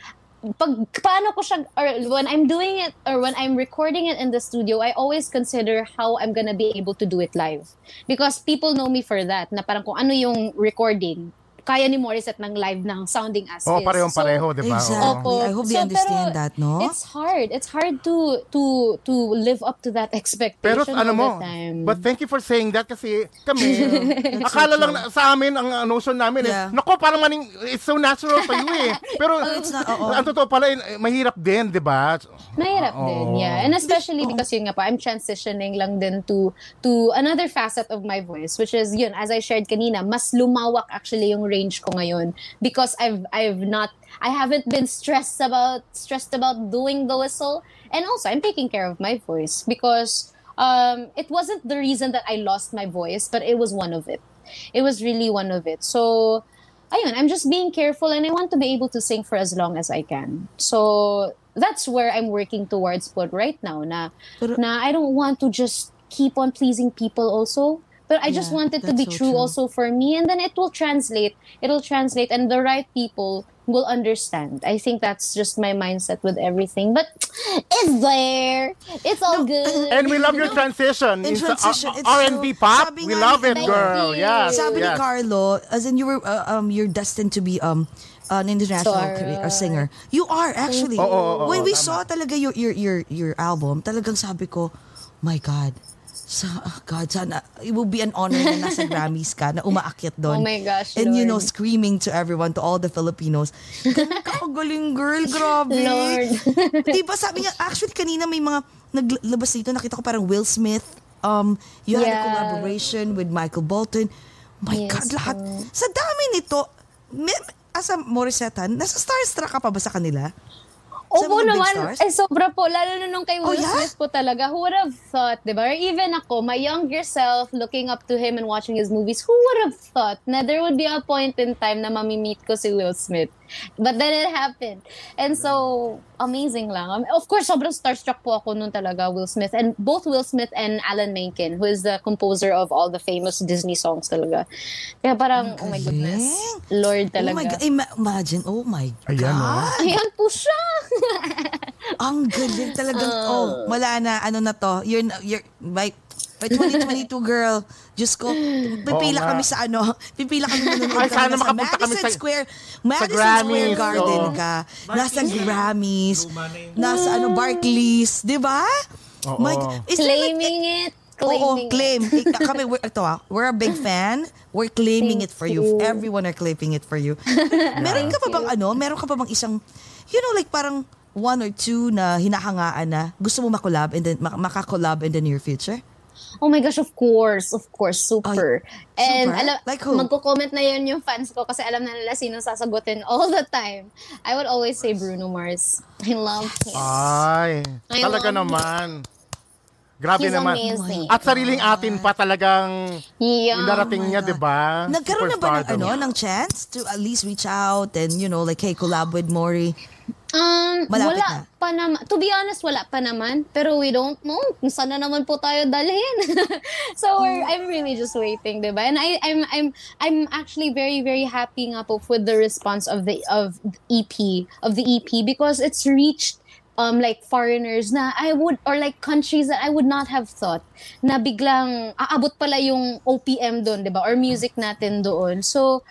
S6: pag, paano ko siya, or when I'm doing it, or when I'm recording it in the studio, I always consider how I'm gonna be able to do it live. Because people know me for that, na parang kung ano yung recording, kaya ni Morissette ng live ng sounding as
S4: Oo,
S6: is.
S4: parehong
S6: So,
S4: pareho, di ba?
S5: Exactly.
S6: Opo.
S5: I hope they
S6: So,
S5: understand
S6: pero
S5: that, no?
S6: It's hard. It's hard to to to live up to that expectation
S4: Pero ano mo,
S6: time.
S4: but thank you for saying that kasi kami, akala lang na, sa amin, ang notion namin
S5: Yeah.
S4: eh, nako parang maning, it's so natural to you eh. Pero
S5: it's not, oo.
S4: ang totoo pala, eh, mahirap din, di ba?
S6: Mahirap din, yeah. And especially because yun nga po, I'm transitioning lang din to to another facet of my voice, which is yun, as I shared kanina, mas lumawak actually yung range ko ngayon because I've I've not I haven't been stressed about stressed about doing the whistle, and also I'm taking care of my voice because um, it wasn't the reason that I lost my voice, but it was one of it. It was really one of it. So ayun, I'm just being careful and I want to be able to sing for as long as I can. So that's where I'm working towards but right now na
S5: Pero-
S6: na I don't want to just keep on pleasing people also. But I just
S5: Yeah,
S6: want it to be
S5: so
S6: true
S5: true.
S6: also for me and then it will translate. It'll translate and the right people will understand. I think that's just my mindset with everything. But it's there. It's all good.
S4: And we love your transition.
S5: In
S4: into
S5: transition,
S4: R-
S5: it's
S4: R&B
S5: so-
S4: pop. We love
S5: ni-
S4: it, girl.
S6: you.
S4: Yes.
S5: Sabi ni
S4: yes.
S5: Carlo, as in you were, uh, um, you're destined to be um an international career, a singer. You are actually.
S4: Oo, oo, oo,
S5: When we
S4: tama.
S5: saw talaga your your your your album, talagang sabi ko, my God. Sa, ah, God, sana, it will be an honor na nasa Grammys ka, na umaakyat doon.
S6: Oh my gosh,
S5: And you know,
S6: Lord.
S5: screaming to everyone, to all the Filipinos, kagaling, girl, grabe.
S6: Lord.
S5: Di ba, sabi nga, actually, kanina may mga naglabas dito, nakita ko parang Will Smith, um, you had a
S6: Yeah.
S5: collaboration with Michael Bolton. My
S6: Yes,
S5: God, lahat. Sa dami nito, may, as a Morissette, nasa starstruck ka pa ba sa kanila? Big
S6: naman,
S5: stars?
S6: eh sobra po, lalo na nung kay
S5: Oh,
S6: Will
S5: yeah?
S6: Smith po talaga, who would have thought, di ba? Or even ako, my younger self, looking up to him and watching his movies, who would have thought na there would be a point in time na mamimit ko si Will Smith? But then it happened. And so, amazing lang. Um, Of course, sobrang starstruck po ako nun talaga, Will Smith. And both Will Smith and Alan Menken, who is the composer of all the famous Disney songs talaga. Kaya parang, oh my goodness, Lord
S5: Oh my
S6: talaga.
S5: God. Ima- imagine, oh my
S4: Ayan,
S5: God.
S6: Ayan po siya!
S5: Ang galing talagang,
S6: Ah.
S5: oh, wala na, ano na to. You're, you're, by, by 2022, girl, Diyos ko, pipila
S4: Oo
S5: kami sa ano, pipila kami nanonood
S4: Ay, sana
S5: kami nasa
S4: makapunta kami
S5: Madison
S4: sa-
S5: Square, Madison
S4: Grammys,
S5: Square Garden
S4: oo.
S5: ka, nasa Grammys, nasa ano, Barclays, di ba?
S4: Oo.
S5: My, it's like-
S6: Claiming it. Claiming
S5: Oo,
S6: it.
S5: claim. Ik- kami, we're, ito ah, we're a big fan. We're claiming it
S6: Thank
S5: for you.
S6: you.
S5: Everyone are claiming it for you. meron ka pa bang ano, meron ka pa bang isang, you know, like parang one or two na hinahangaan na gusto mo makolab and then mak- makakolab in the near future?
S6: Oh my gosh, of course. Of course, super. And
S5: super?
S6: alam,
S5: Like who?
S6: magko-comment na yun yung fans ko kasi alam na nila sino sasagutin all the time. I would always say Bruno Mars. I love him.
S4: Ay,
S6: I
S4: talaga naman. Grabe
S6: He's
S4: naman.
S6: amazing.
S4: At sariling atin pa talagang
S6: Yeah.
S4: darating niya, di ba?
S5: Nagkaroon na ba ng, ano, ng chance to at least reach out and, you know, like, hey, collab with Maury?
S6: Um,
S5: Malapit
S6: wala
S5: na.
S6: pa naman. To be honest, wala pa naman. Pero we don't know kung saan na naman po tayo dalhin. so we're, I'm really just waiting, diba? And I, I'm, I'm, I'm actually very, very happy nga po with the response of the of the EP of the EP because it's reached um like foreigners na I would or like countries that I would not have thought na biglang aabot pala yung OPM doon, 'di ba? Or music natin doon. So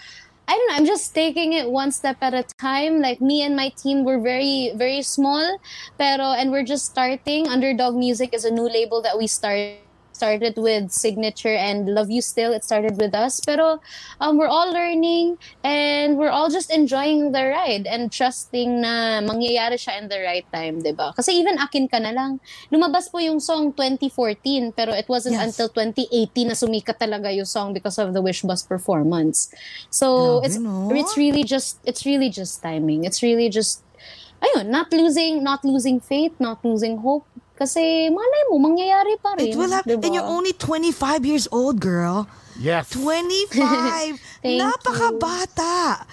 S6: I don't know. I'm just taking it one step at a time. Like me and my team, we're very, very small, pero and we're just starting. Underdog Music is a new label that we start started with Signature and Love You Still. It started with us, pero um, we're all learning and we're all just enjoying the ride and trusting na mangyayari siya in the right time, 'di ba? Kasi even akin ka na lang. Lumabas po yung song 2014, pero it wasn't
S5: Yes.
S6: until 2018 na sumikat talaga yung song because of the Wish Bus performance. So
S5: Grabe,
S6: it's
S5: no?
S6: it's really just it's really just timing. It's really just ayun, not losing not losing faith, not losing hope. Kasi malay mo mangyayari pa rin.
S5: It will happen.
S6: diba?
S5: And you're only 25 years old, girl.
S4: Yes.
S5: 25!
S6: Thank
S5: Napakabata!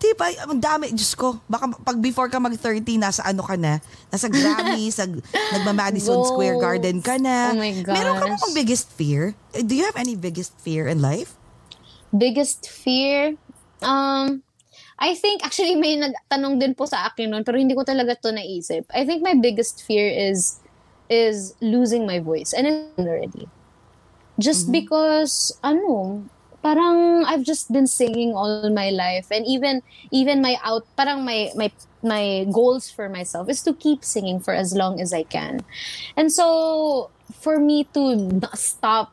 S5: Diba, ang dami, Diyos ko, baka pag before ka mag-30, nasa ano ka na, nasa Grammy, sa nagma-Madison. Square Garden ka na.
S6: Oh my
S5: Meron ka
S6: gosh.
S5: bang biggest fear? Eh, Do you have any biggest fear in life?
S6: biggest fear um I think actually may nagtanong din po sa akin noon pero hindi ko talaga to naisip. I think my biggest fear is is losing my voice and it's already. Just because ano, parang I've just been singing all my life and even even my out parang my my my goals for myself is to keep singing for as long as I can. And so for me to not stop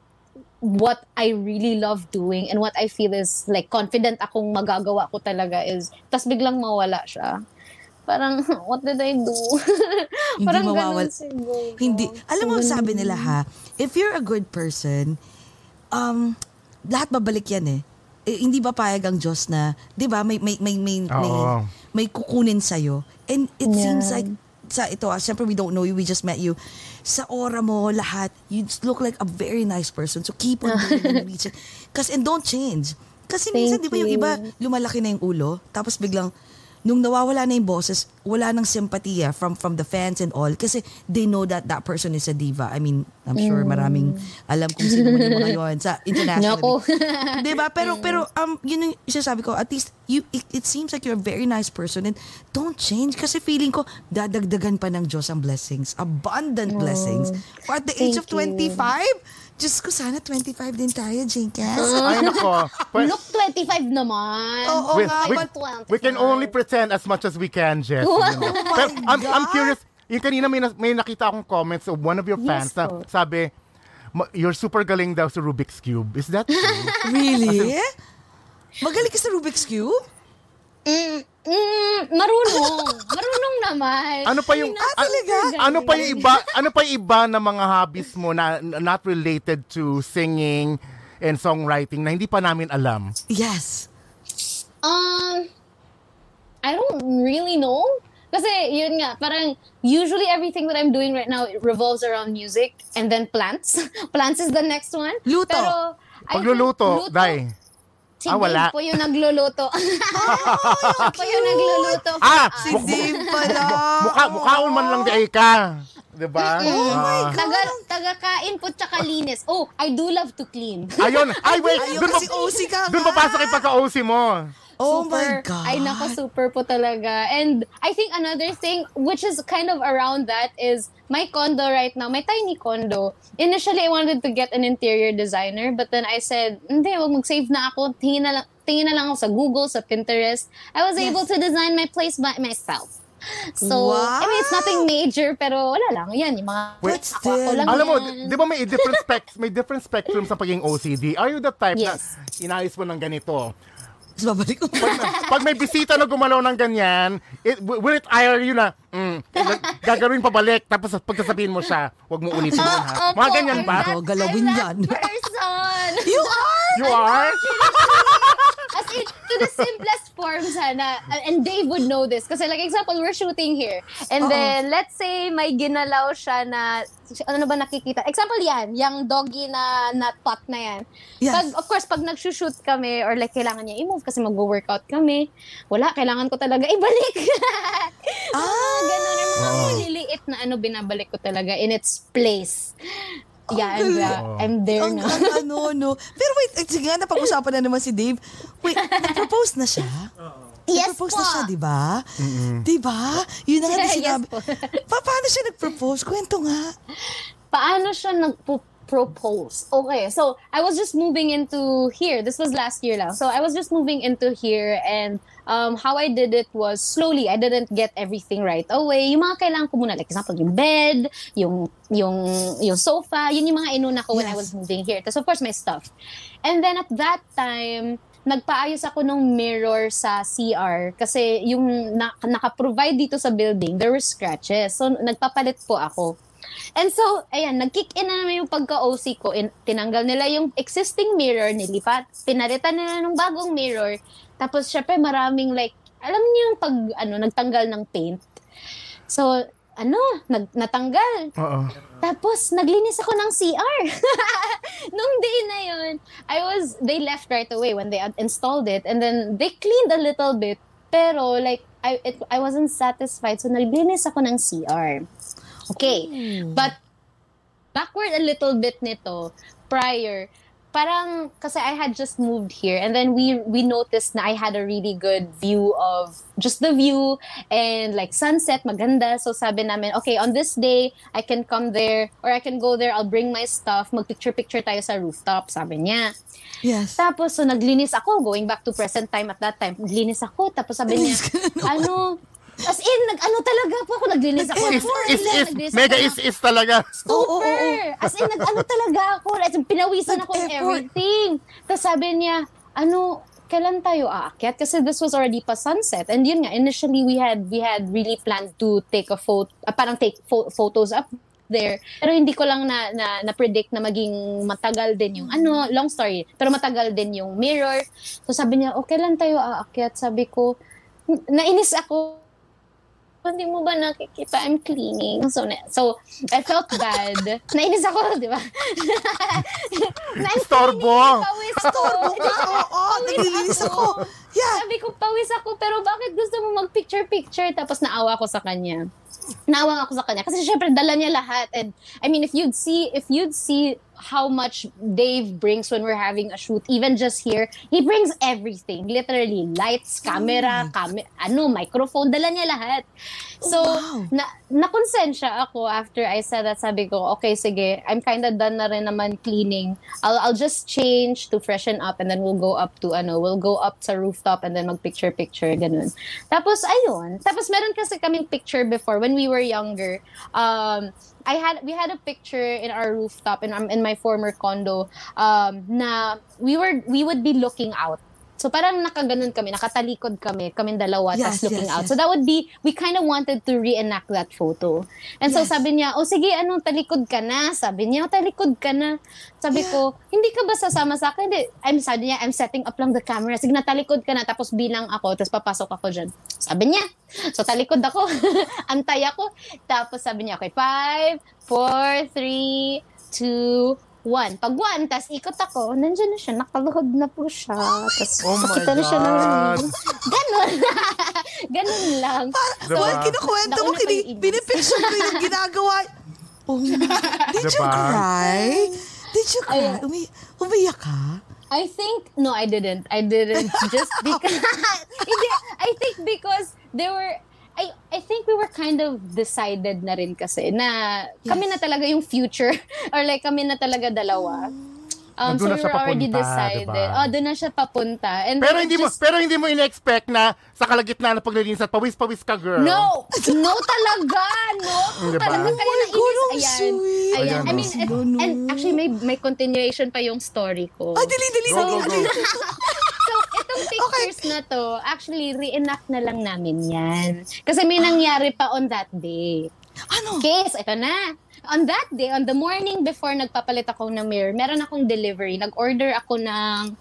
S6: what I really love doing and what I feel is like confident akong magagawa ko talaga is tas biglang mawala siya. Parang what did I do?
S5: Hindi
S6: parang
S5: mawawal-
S6: ganun siguro.
S5: Hindi. Alam mo, sabi nila ha, if you're a good person, um, lahat babalik yan eh. eh hindi ba payag ang Diyos na, di ba, may, may, may, may, may,
S4: Oo.
S5: may kukunin sa'yo. And it
S6: Yeah.
S5: seems like, sa ito ah, syempre we don't know you, we just met you. Sa aura mo, lahat, you just look like a very nice person. So keep on doing it. Kasi, and don't change. Kasi minsan, di
S6: Thank
S5: ba yung iba, lumalaki na yung ulo, tapos biglang, nung nawawala na yung boses, wala nang simpatiya from from the fans and all kasi they know that that person is a diva. I mean, I'm sure maraming alam kung sino man yung mga yun sa internationally.
S6: Nako.
S5: 'Di ba? Pero pero um yun yung sinasabi ko, at least you it, it seems like you're a very nice person and don't change kasi feeling ko dadagdagan pa ng Diyos ang blessings, abundant blessings. For at the age of
S6: Thank you.
S5: 25, Diyos ko, sana 25 din tayo, Jinkas.
S4: Ay, nako. Pwe-
S6: Look, 25 naman.
S5: Oo
S4: we,
S5: nga,
S4: we,
S5: but-
S6: 25.
S4: we can only pretend as much as we can, Jess. You know. Pero I'm, I'm
S5: God.
S4: curious, yung kanina may, na- may nakita akong comments of one of your fans
S6: Yes
S4: na
S6: po.
S4: sabi, "Ma- you're super galing daw sa Rubik's Cube. Is that true?
S5: Really? Magaling ka sa Rubik's Cube?
S6: Mm, mm, marunong. marunong naman.
S4: Ano pa yung an-
S6: talaga.
S4: ano pa yung iba ano pa yung iba na mga hobbies mo na not related to singing and songwriting na hindi pa namin alam?
S5: Yes.
S6: Um, I don't really know. Kasi yun nga, parang usually everything that I'm doing right now revolves around music and then plants. plants is the next one.
S5: Luto.
S6: Pero, I think
S4: Pagluluto,
S6: luto,
S4: Day.
S6: Si
S4: Ah, wala.
S6: Dave po yung nagluluto. Siya po yung nagluluto.
S4: Ah,
S6: us.
S5: Si Dave pala.
S4: Mukha, mukhaon man lang di ka. Diba?
S6: Oh
S4: Ah.
S6: Taga, taga-kain po tsaka linis. Oh, I do love to clean.
S4: Ayun. Ay, wait.
S5: Ayun,
S4: Doon
S5: kasi OC ka
S4: Doon papasok yung pagka-OC mo.
S5: Oh my
S6: super,
S5: God.
S6: Ay, nako, super po talaga. And I think another thing, which is kind of around that, is my condo right now, my tiny condo. Initially, I wanted to get an interior designer, but then I said, hindi, wag mag-save na ako. Tingin na lang, tingin na lang ako sa Google, sa Pinterest. I was able to design my place by myself. So, I mean, it's nothing major, pero wala lang. Yan, yung mga...
S4: Wait,
S5: But
S6: ako, ako
S5: still-
S6: lang
S4: Alam mo,
S6: yan.
S4: di ba may different specs, may different spectrum sa pagiging OCD? Are you the type
S6: Yes.
S4: na inayos mo ng ganito?
S5: Tapos babalik ko.
S4: Pag may bisita na gumalaw ng ganyan, it, will it ire you na, mm, gagawin pabalik, tapos pagsasabihin mo siya, wag mo ulitin yun ha. Mga ganyan ba?
S5: Oh, galawin yan.
S6: person.
S5: You are!
S4: You are?
S6: As in, to the simplest form sana. And Dave would know this. Kasi like example, we're shooting here. And
S5: Oo.
S6: then, let's say may ginalaw siya na, ano ba nakikita? Example yan, yung doggy na, na tot na yan.
S5: Yes.
S6: Pag, of course, pag nag-shoot kami or like kailangan niya i-move kasi mag-workout kami, wala, kailangan ko talaga ibalik. ah, ganun. Yung mga maliliit na ano, binabalik ko talaga in its place. Yeah, I'm, uh, I'm there
S5: Ang,
S6: now.
S5: ang ano, no. Pero wait, eh, sige nga, napag-usapan na naman si Dave. Wait, nag-propose na siya?
S6: Yes
S5: nag-propose
S6: po.
S5: na siya, di ba? Di ba? Yun na nga din
S6: Yes
S5: sinabi.
S6: po.
S5: Pa- paano siya nag-propose? Kwento nga.
S6: paano siya nag-propose? Okay, so I was just moving into here. This was last year lang. So I was just moving into here and um, how I did it was slowly. I didn't get everything right away. Yung mga kailangan ko muna, like example, yung bed, yung, yung, yung sofa, yun yung mga inuna ko when I
S5: Yes.
S6: was moving here. Tapos of course, my stuff. And then at that time, nagpaayos ako ng mirror sa CR kasi yung na, naka-provide dito sa building, there were scratches. So, nagpapalit po ako. And so, ayan, nag-kick in na naman yung pagka-OC ko. In, tinanggal nila yung existing mirror, nilipat, pinalitan nila ng bagong mirror. Tapos, syempre, maraming like, alam niyo yung pag, ano, nagtanggal ng paint. So, ano, nag, natanggal.
S4: Oo.
S6: Tapos, naglinis ako ng CR. Nung day na yun, I was, they left right away when they installed it. And then, they cleaned a little bit. Pero, like, I, it, I wasn't satisfied. So, naglinis ako ng CR. Okay. But, backward a little bit nito, prior, parang, kasi I had just moved here. And then, we, we noticed na I had a really good view of just the view and like sunset, maganda. So sabi namin, okay, on this day, I can come there or I can go there, I'll bring my stuff, mag-picture-picture tayo sa rooftop, sabi niya.
S5: Yes.
S6: Tapos, so naglinis ako, going back to present time at that time, naglinis ako, tapos sabi niya, ano, as in, nag-ano talaga po ako, naglinis ako.
S4: Is,
S6: Before
S4: is,
S6: nila,
S4: is,
S6: naglinis
S4: mega
S6: ako
S4: is,
S6: ng-
S4: is talaga.
S6: Super! As in, nag-ano talaga ako. Like, pinawisan ako
S5: Nag-effort.
S6: everything. Tapos sabi niya, ano, kailan tayo aakyat? Kasi this was already pa sunset. And yun nga, initially we had we had really planned to take a photo, parang take pho- photos up there. Pero hindi ko lang na, na, na-predict na maging matagal din yung, ano, long story. Pero matagal din yung mirror. So sabi niya, okay lang tayo aakyat. Sabi ko, nainis ako hindi mo ba nakikita I'm cleaning? So, na- so I felt bad. Nainis ako, di ba?
S4: Storbo.
S6: pawis ako.
S5: Storbo ka, oo,
S6: Pawis
S5: naglilinis ako. Yeah.
S6: Sabi ko, pawis ako, pero bakit gusto mo mag-picture-picture? Tapos naawa ko sa kanya. Naawa ako sa kanya. Kasi syempre, dala niya lahat. And, I mean, if you'd see, if you'd see how much Dave brings when we're having a shoot, even just here, he brings everything. Literally, lights, camera, cam- ano, microphone, dala niya lahat. So,
S5: wow.
S6: na nakonsensya ako after I said that. Sabi ko, okay, sige, I'm kinda done na rin naman cleaning. I'll, I'll just change to freshen up and then we'll go up to, ano, we'll go up sa rooftop and then mag-picture-picture, ganun. Tapos, ayun. Tapos, meron kasi kaming picture before when we were younger. Um, I had we had a picture in our rooftop in um, in my former condo um, na we were we would be looking out So parang nakaganon kami, nakatalikod kami, kaming dalawa,
S5: Yes,
S6: tas looking
S5: yes,
S6: out.
S5: yes.
S6: So that would be, we kind of wanted to reenact that photo. And so
S5: Yes.
S6: sabi niya, oh sige, anong talikod ka na? Sabi niya, "Oh, talikod ka na. Sabi ko, hindi ka ba sasama sa akin? Hindi. I'm, sabi niya, I'm setting up lang the camera. Sige na, talikod ka na. Tapos bilang ako, tapos papasok ako dyan. Sabi niya, so talikod ako. Antay ako. Tapos sabi niya, okay, five, four, three, two, one. Pag one, tas ikot ako, nandiyan na siya, nakaluhod na po siya. Tapos
S4: Oh my
S6: nakita na siya ng...
S4: God.
S6: Ganon. Ganon lang.
S4: Diba?
S5: Well, kinukwento mo, kini, pinipicture ko yung ginagawa. Oh, did you
S4: Diba?
S5: cry? Did you cry? Umi umiyak ka?
S6: I think no, I didn't. I didn't just because I think because there were I I think we were kind of decided na rin kasi na kami na talaga yung future or like kami na talaga dalawa. Um,
S4: Nandun
S6: so
S4: na
S6: we were already
S4: papunta,
S6: decided.
S4: diba?
S6: Oh, doon na siya papunta. And
S4: Pero hindi mo
S6: just-
S4: pero hindi mo ina-expect na sa kalagitnaan ng paglilinis at pawis-pawis ka, girl.
S6: No! No talaga! No!
S4: Diba?
S6: Talaga kaya
S5: Oh my God, ang
S6: Ayan. Ayan.
S4: Ayan,
S6: I mean,
S4: oh.
S6: and, and actually may may continuation pa yung story ko.
S5: Ah, dali, dali,
S4: Go,
S5: dali.
S6: itong pictures na to, actually, reenact na lang namin yan. Kasi may nangyari pa on that day.
S5: Ano?
S6: Case, ito na. On that day, on the morning before nagpapalit ako ng mirror, meron akong delivery. Nag-order ako ng,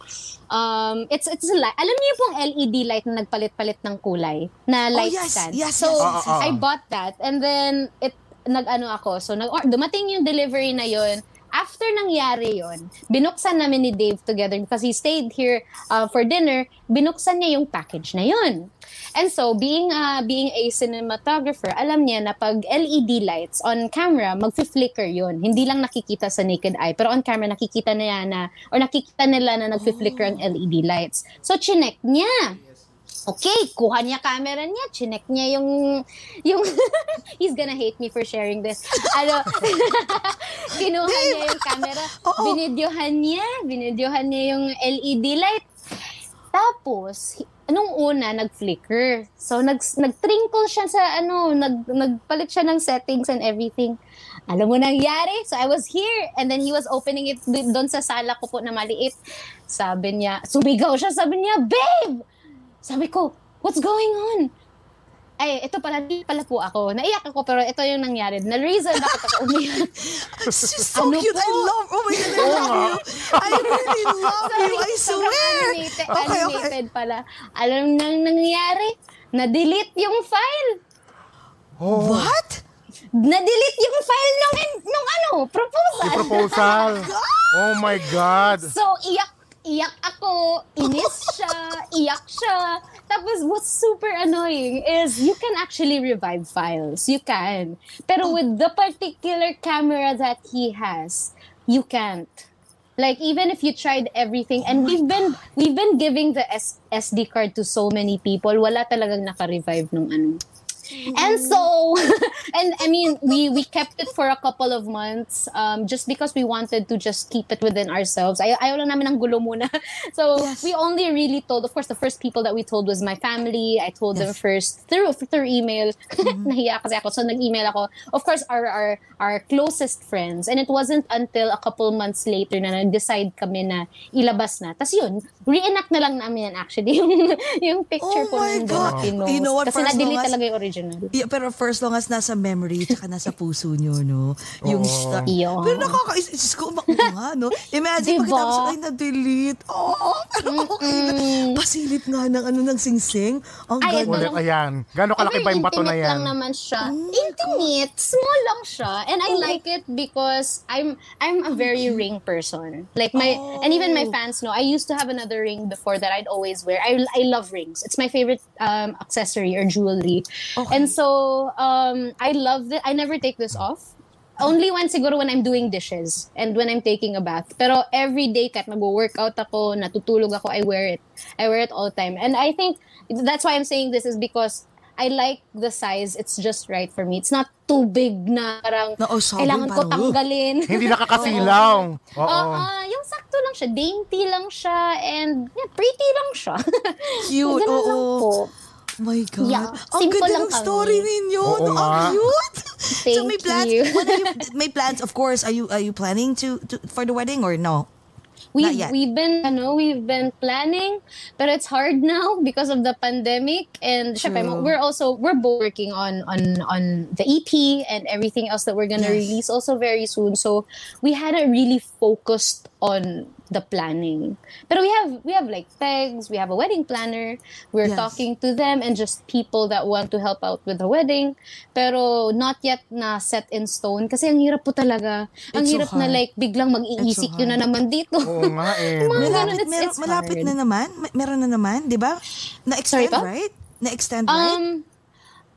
S6: um, it's, it's a light. Alam niyo pong LED light na nagpalit-palit ng kulay? Na light
S5: Oh, yes,
S6: stand.
S5: yes,
S6: so,
S5: yes,
S4: yes, yes.
S6: I bought that. And then, it, nag-ano ako. So, nag dumating yung delivery na yon After nangyari yon binuksan namin ni Dave together because he stayed here uh, for dinner, binuksan niya yung package na yon And so, being uh, being a cinematographer, alam niya na pag LED lights on camera, magfi-flicker yun. Hindi lang nakikita sa naked eye, pero on camera nakikita na yan na, or nakikita nila na nagfi-flicker ang LED lights. So, chinek niya. Okay, kuha niya camera niya, chinek niya yung, yung, he's gonna hate me for sharing this. Ano, kinuha niya yung camera, binidyohan niya, binidyohan niya yung LED light. Tapos, nung una, nag-flicker. So, nag, nag-trinkle siya sa, ano, nag, nagpalit siya ng settings and everything. Alam mo nangyari? So, I was here. And then, he was opening it doon sa sala ko po na maliit. Sabi niya, sumigaw siya. Sabi niya, babe! Sabi ko, what's going on? Ay, ito pala, di pala po ako. Naiyak ako, pero ito yung nangyari. Na reason bakit ako umiyak.
S5: She's so
S6: Ano
S5: cute. I
S6: po?
S5: love, oh my God, I love you. I really love you. I swear.
S6: Animated,
S5: Okay, okay.
S6: animated pala. Alam nang nangyari? Na-delete yung file.
S4: Oh,
S5: What?
S6: Na-delete yung file nung, nung ano, proposal.
S4: yung proposal. Oh my God.
S6: So, iyak, iyak ako, inis siya, iyak siya. Tapos, what's super annoying is you can actually revive files. You can. Pero with the particular camera that he has, you can't. Like even if you tried everything, and we've been we've been giving the S- SD card to so many people, wala talagang naka-revive nung ano. And so, and I mean, we we kept it for a couple of months, um, just because we wanted to just keep it within ourselves. Ay ayaw lang namin ng gulo muna. So we only really told. Of course, the first people that we told was my family. I told them first through through email. Nahiya kasi ako, so nag-email ako. Of course, our our our closest friends, and it wasn't until a couple months later na nag-decide kami na ilabas na. Tapos yun, reenact na lang namin yan actually yung yung picture
S5: Oh
S6: po na pinost.
S5: You know what,
S6: Kasi na-delete talaga yung original.
S5: Yeah, pero first long as nasa memory tsaka nasa puso nyo, no? Yung star.
S6: Iyo.
S5: Pero nakakais, Diyos ko, umakbo nga, no? Imagine,
S6: Diba?
S5: pagkatapos, ay, na-delete. Oo, pero okay na. Pasilip nga ng ano, ng singsing. Ang
S6: Ay,
S5: ganda.
S4: Ulit, ayan. Gano'ng kalaki ba yung bato na yan?
S6: lang naman siya. intimate. Small lang siya. And I like it because I'm I'm a very ring person. Like my and even my fans know. I used to have another ring before that I'd always wear. I I love rings. It's my favorite um accessory or jewelry. And so um I love it. I never take this off. Only when siguro when I'm doing dishes and when I'm taking a bath. Pero every day kahit mag-workout ako, natutulog ako, I wear it. I wear it all the time. And I think that's why I'm saying this is because I like the size. It's just right for me. It's not too big na parang
S5: Na, oh, sabi,
S6: kailangan ko
S5: parang, uh.
S6: tanggalin.
S4: Hindi nakakasilaw. Oo.
S6: Oo, yung sakto lang siya. Dainty lang siya and yeah, pretty lang siya.
S5: Cute, oo.
S6: po.
S5: Oh my God.
S6: Yeah,
S5: Ang
S6: simple
S5: ganda
S6: lang
S5: ng
S6: kami.
S5: story ninyo.
S4: Oo
S5: no? Ang
S4: nga.
S5: cute. so
S6: Thank
S5: may plans.
S6: you.
S5: When are you, may plans, of course. Are you are you planning to, to for the wedding or no?
S6: We've
S5: yet.
S6: we've been ano, we've been planning, but it's hard now because of the pandemic and syempre,
S5: True.
S6: we're also we're both working on on on the EP and everything else that we're gonna
S5: Yes.
S6: release also very soon. So we hadn't really focused on the planning. But we have we have like pegs, we have a wedding planner. We're
S5: Yes.
S6: talking to them and just people that want to help out with the wedding. Pero not yet na set in stone kasi ang hirap po talaga. Ang
S5: It's so
S6: hirap na
S5: hard.
S6: like biglang mag-i-ECQ
S5: It's so
S6: na naman dito.
S4: Oo nga eh.
S6: Mga ganun,
S5: Malapit,
S6: it's- it's
S5: malapit
S6: hard.
S5: na naman. Meron na naman, di ba? Na-extend,
S6: Sorry
S5: right? Na-extend, right?
S6: Um,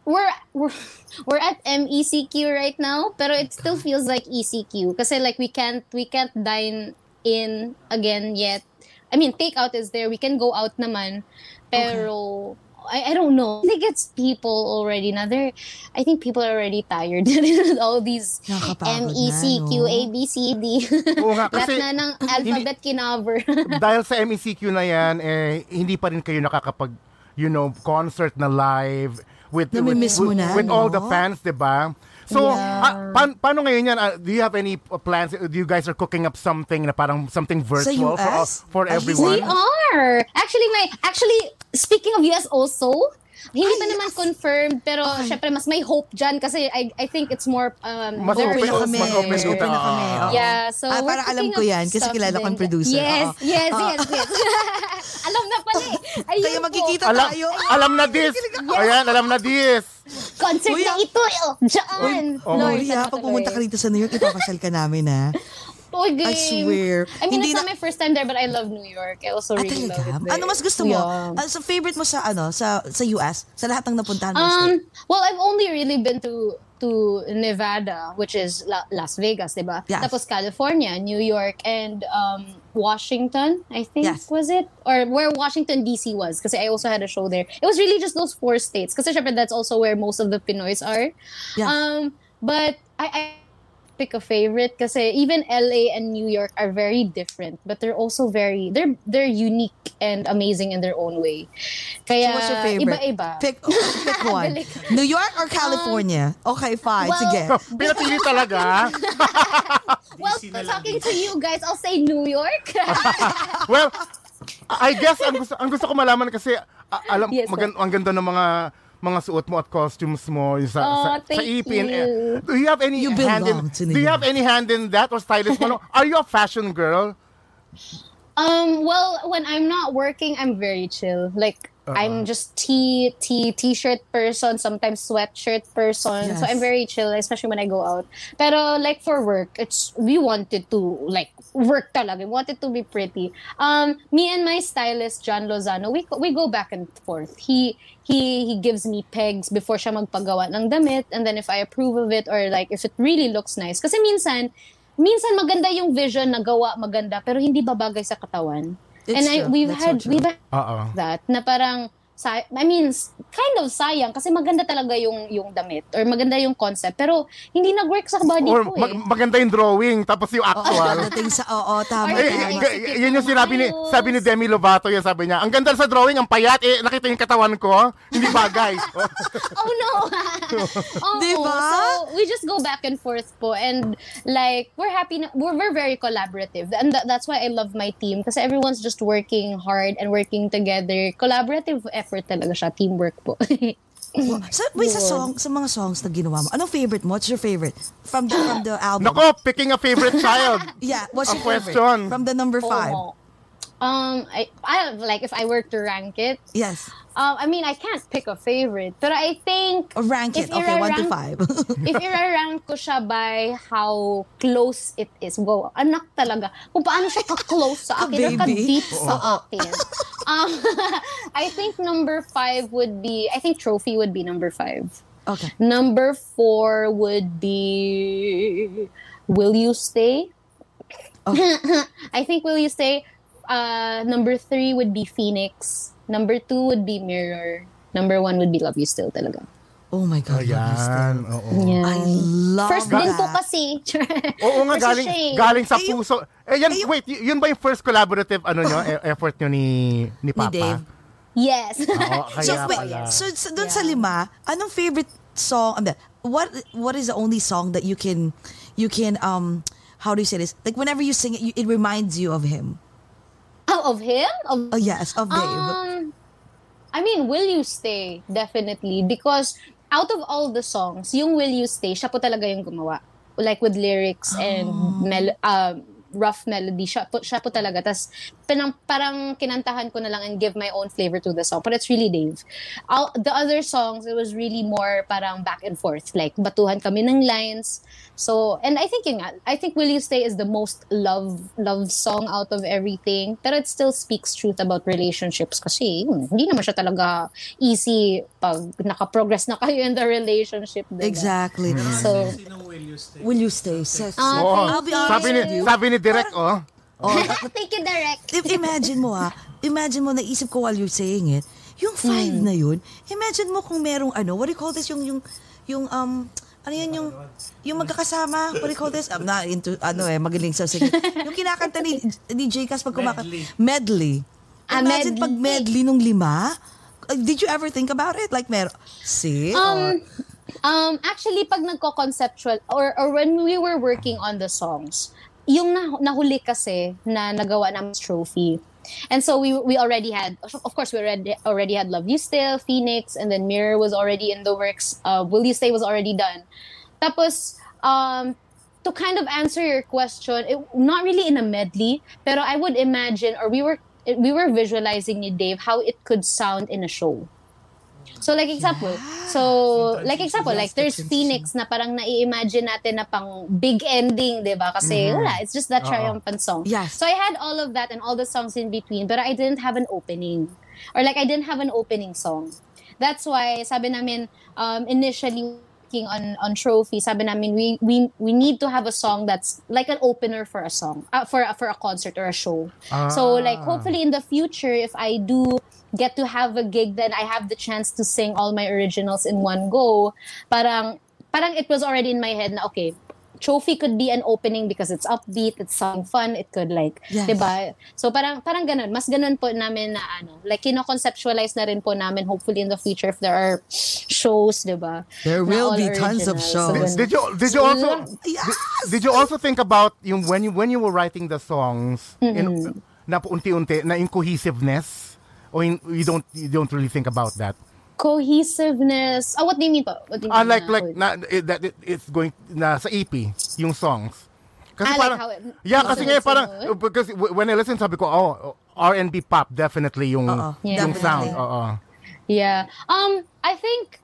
S6: we're we're we're at MECQ right now, pero it still feels like ECQ kasi like we can't we can't dine in again yet. I mean, takeout is there. We can go out naman, pero I, I don't know. I think it's people already now. They're I think people are already tired with all these
S5: Nakakapagod na,
S6: MECQ,
S5: no?
S6: A B C D.
S4: Oo nga,
S6: Lahat na ng alphabet kinover.
S4: dahil sa MECQ na yan, eh, hindi pa rin kayo nakakapag, you know, concert na live with with, with,
S5: na,
S4: with all the fans, di ba? So, ah, pa- paano ngayon yan? Ah, do you have any uh, plans? Do you guys are cooking up something na parang something virtual for,
S5: US?
S4: for everyone?
S6: We are. Actually, my actually speaking of US also, hindi pa
S5: Ay,
S6: naman
S5: yes.
S6: confirmed pero syempre mas may hope dyan kasi I I think it's more um
S4: Mas
S6: very
S4: open-
S5: na kami.
S4: mas open
S5: na kami.
S4: Ah.
S6: Yeah, so
S5: Ah, parang alam ko yan kasi kilala ko ang
S6: din.
S5: producer.
S6: Yes,
S5: Oo.
S6: yes,
S5: Ah.
S6: yes, yes. alam na pala eh. Ayun
S5: Kaya magkikita
S4: Alam,
S5: tayo.
S4: alam na this. Ayan, alam na this.
S6: Concert
S5: Kuya.
S6: na ito. Oh, Diyan.
S4: oh.
S6: Lord,
S5: Lori, ha,
S6: sana
S5: pag pumunta ka rito sa New York, ipapasyal ka namin, ha?
S6: Uy, game.
S5: I swear.
S6: I mean,
S5: Hindi
S6: it's not
S5: na-
S6: my first time there, but I love New York. I also
S5: Ah,
S6: really love it there.
S5: Ano mas gusto mo?
S6: Yeah.
S5: Ah, so favorite mo sa ano sa sa US? Sa lahat ng napuntahan mo?
S6: Um, well, I've only really been to to Nevada, which is La- Las Vegas, diba?
S5: Yes.
S6: Tapos California, New York, and um, Washington, I think
S5: Yes.
S6: was it? Or where Washington DC was, because I also had a show there. It was really just those four states, because that's also where most of the Pinoys are.
S5: Yes.
S6: Um, but I, I pick a favorite kasi even LA and New York are very different, but they're also very they're they're unique and amazing in their own way. Kaya
S5: So what's your favorite?
S6: iba-iba.
S5: Pick, pick one. New York or California? okay, fine.
S6: well,
S5: Sige.
S4: Talaga.
S6: Well, talking to you guys, I'll say New York.
S4: well, I guess ang gusto ang gusto ko malaman kasi alam
S6: Yes,
S4: magan, ang ganda ng mga mga suot mo at costumes mo yung sa
S6: Oh,
S4: sa, sa
S6: thank you.
S4: do you have any
S5: You
S4: hand in Do you have any hand in that or stylist mo? Are you a fashion girl?
S6: um, well, when I'm not working, I'm very chill. Like I'm just t t t-shirt person, sometimes sweatshirt person. So I'm very chill, especially when I go out. Pero like for work, it's we wanted to like work talaga. We wanted to be pretty. Um, me and my stylist John Lozano, we we go back and forth. He he he gives me pegs before siya magpagawa ng damit, and then if I approve of it or like if it really looks nice, kasi minsan minsan maganda yung vision na gawa maganda pero hindi babagay sa katawan.
S5: It's
S6: and I,
S5: true.
S6: we've
S5: That's so
S6: had
S5: true.
S6: we've had
S4: Oo.
S6: that na parang sa- I mean, kind of sayang kasi maganda talaga yung yung damit or maganda yung concept pero hindi nag-work sa body
S4: Or
S6: ko
S4: mag-
S6: eh.
S4: maganda yung drawing tapos yung actual.
S5: dating sa, oo, tama,
S6: Or
S5: tama.
S4: yun yung
S6: ng
S4: sinabi ni sabi ni Demi Lovato yan sabi niya. Ang ganda sa drawing, ang payat eh nakita yung katawan ko, hindi bagay.
S6: oh no. oh,
S5: Diba?
S6: So we just go back and forth po and like we're happy na, we're, we're very collaborative and tha- that's why I love my team kasi everyone's just working hard and working together. Collaborative effort talaga siya, teamwork po.
S5: Sa, wait, sa song, sa mga songs na ginawa mo, anong favorite mo? What's your favorite? From the, from the album?
S4: Nako, picking a favorite child.
S5: Yeah, what's
S4: Ang
S5: your favorite?
S4: question.
S5: From the number five.
S6: Oh. Um, I, I like if I were to rank it,
S5: Yes.
S6: Um, I mean, I can't pick a favorite, but I think
S5: Or rank it. Okay, one to five.
S6: if i-rank ko siya by how close it is, go, anak talaga. Kung paano siya ka-close sa akin, ka-deep sa akin. Um, I think number five would be, I think Trophy would be number five.
S5: okay.
S6: Number four would be Will You Stay? I think Will You Stay? Uh, number three would be Phoenix. Number two would be Mirror. Number one would be Love You Still talaga.
S5: Oh my God. love you still.
S4: Ayan, oo.
S6: Yeah.
S5: I love
S6: First
S5: that.
S6: din po kasi.
S4: Oo nga,
S6: Kasi
S4: galing,
S6: siya eh.
S4: galing sa
S5: yung-
S4: puso. Eh, yan,
S5: yung-
S4: wait, y- yun ba yung first collaborative ano nyo, e- effort nyo ni, ni Papa?
S5: Dave.
S6: yes.
S4: Oo,
S5: So,
S4: kaya
S5: wait,
S4: pala.
S5: so, so dun sa lima, anong favorite song, what what is the only song that you can you can um how do you say this? Like whenever you sing it, you, it reminds you of him.
S6: Oh, of him? Of
S5: Oh yes, of Dave.
S6: Um, I mean, Will You Stay, definitely. Because out of all the songs, yung Will You Stay, siya po talaga yung gumawa. Like with lyrics and
S5: Oh.
S6: mel- um, rough melody. Siya po, siya po talaga. Tapos pinang, parang kinantahan ko na lang and give my own flavor to the song. But it's really Dave. All, the other songs, it was really more parang back and forth. Like, batuhan kami ng lines. So, and I think yun nga, I think Will You Stay is the most love love song out of everything. Pero it still speaks truth about relationships kasi yun, hindi naman siya talaga easy pag naka-progress na kayo in the relationship. Diba?
S5: Exactly.
S6: So,
S5: Will you stay? Sis?
S6: Ah,
S4: Oo.
S5: I'll be honest
S4: sabi ni,
S5: with you.
S4: sabi ni Direk, oh.
S5: Oh,
S6: take it direct.
S5: I- imagine mo ah, imagine mo, naisip ko while you're saying it, yung five na yun, imagine mo kung merong ano, what do you call this, yung, yung, yung, um, ano yun yung, yung magkakasama, what do you call this? I'm not into, ano eh, magaling sa singing. Yung kinakanta ni, ni J-Cas pag kumakanta. Medley.
S6: Ah,
S5: Imagine
S6: medley.
S5: pag medley nung lima, uh, did you ever think about it? Like, mer see?
S6: Um, um, actually, pag nagko-conceptual, or, or when we were working on the songs, yung na, nahuli kasi na nagawa namin trophy. And so we we already had, of course, we already already had Love You Still, Phoenix, and then Mirror was already in the works. Uh, Will You Stay was already done. Tapos, um, to kind of answer your question, it, not really in a medley, pero I would imagine, or we were we were visualizing ni Dave how it could sound in a show. So like example, so like example, like there's Phoenix na parang nai-imagine natin na pang big ending, 'di ba? Kasi wala, it's just that triumphant song.
S5: Yes.
S6: So I had all of that and all the songs in between, but I didn't have an opening. Or like I didn't have an opening song. That's why sabi namin um, initially working on on trophy, sabi namin we we we need to have a song that's like an opener for a song, uh, for for a concert or a show. So like hopefully in the future if I do get to have a gig then I have the chance to sing all my originals in one go. Parang parang it was already in my head na okay, trophy could be an opening because it's upbeat, it's something fun, it could like,
S5: Yes.
S6: 'di ba? So parang parang ganun, mas ganun po namin na ano, like kino-conceptualize na rin po namin hopefully in the future if there are shows, 'di ba?
S5: There will be tons of shows.
S6: ganun.
S4: Did you did you also
S5: Yes!
S4: did, did you also think about yung when you when you were writing the songs in na unti-unti na yung cohesiveness or in, you don't you don't really think about that
S6: Cohesiveness. Oh, what do you mean po? What do you
S4: ah
S6: mean
S4: like
S6: na
S4: like na, it, that it, it's going na sa EP yung songs kasi
S6: Ah, like
S4: parang
S6: how it-
S4: yeah kasi ngayon parang because when I listen sabi ko oh R&B pop definitely yung
S5: Oo,
S4: yung
S6: definitely.
S4: sound oo
S6: Yeah. Um, I think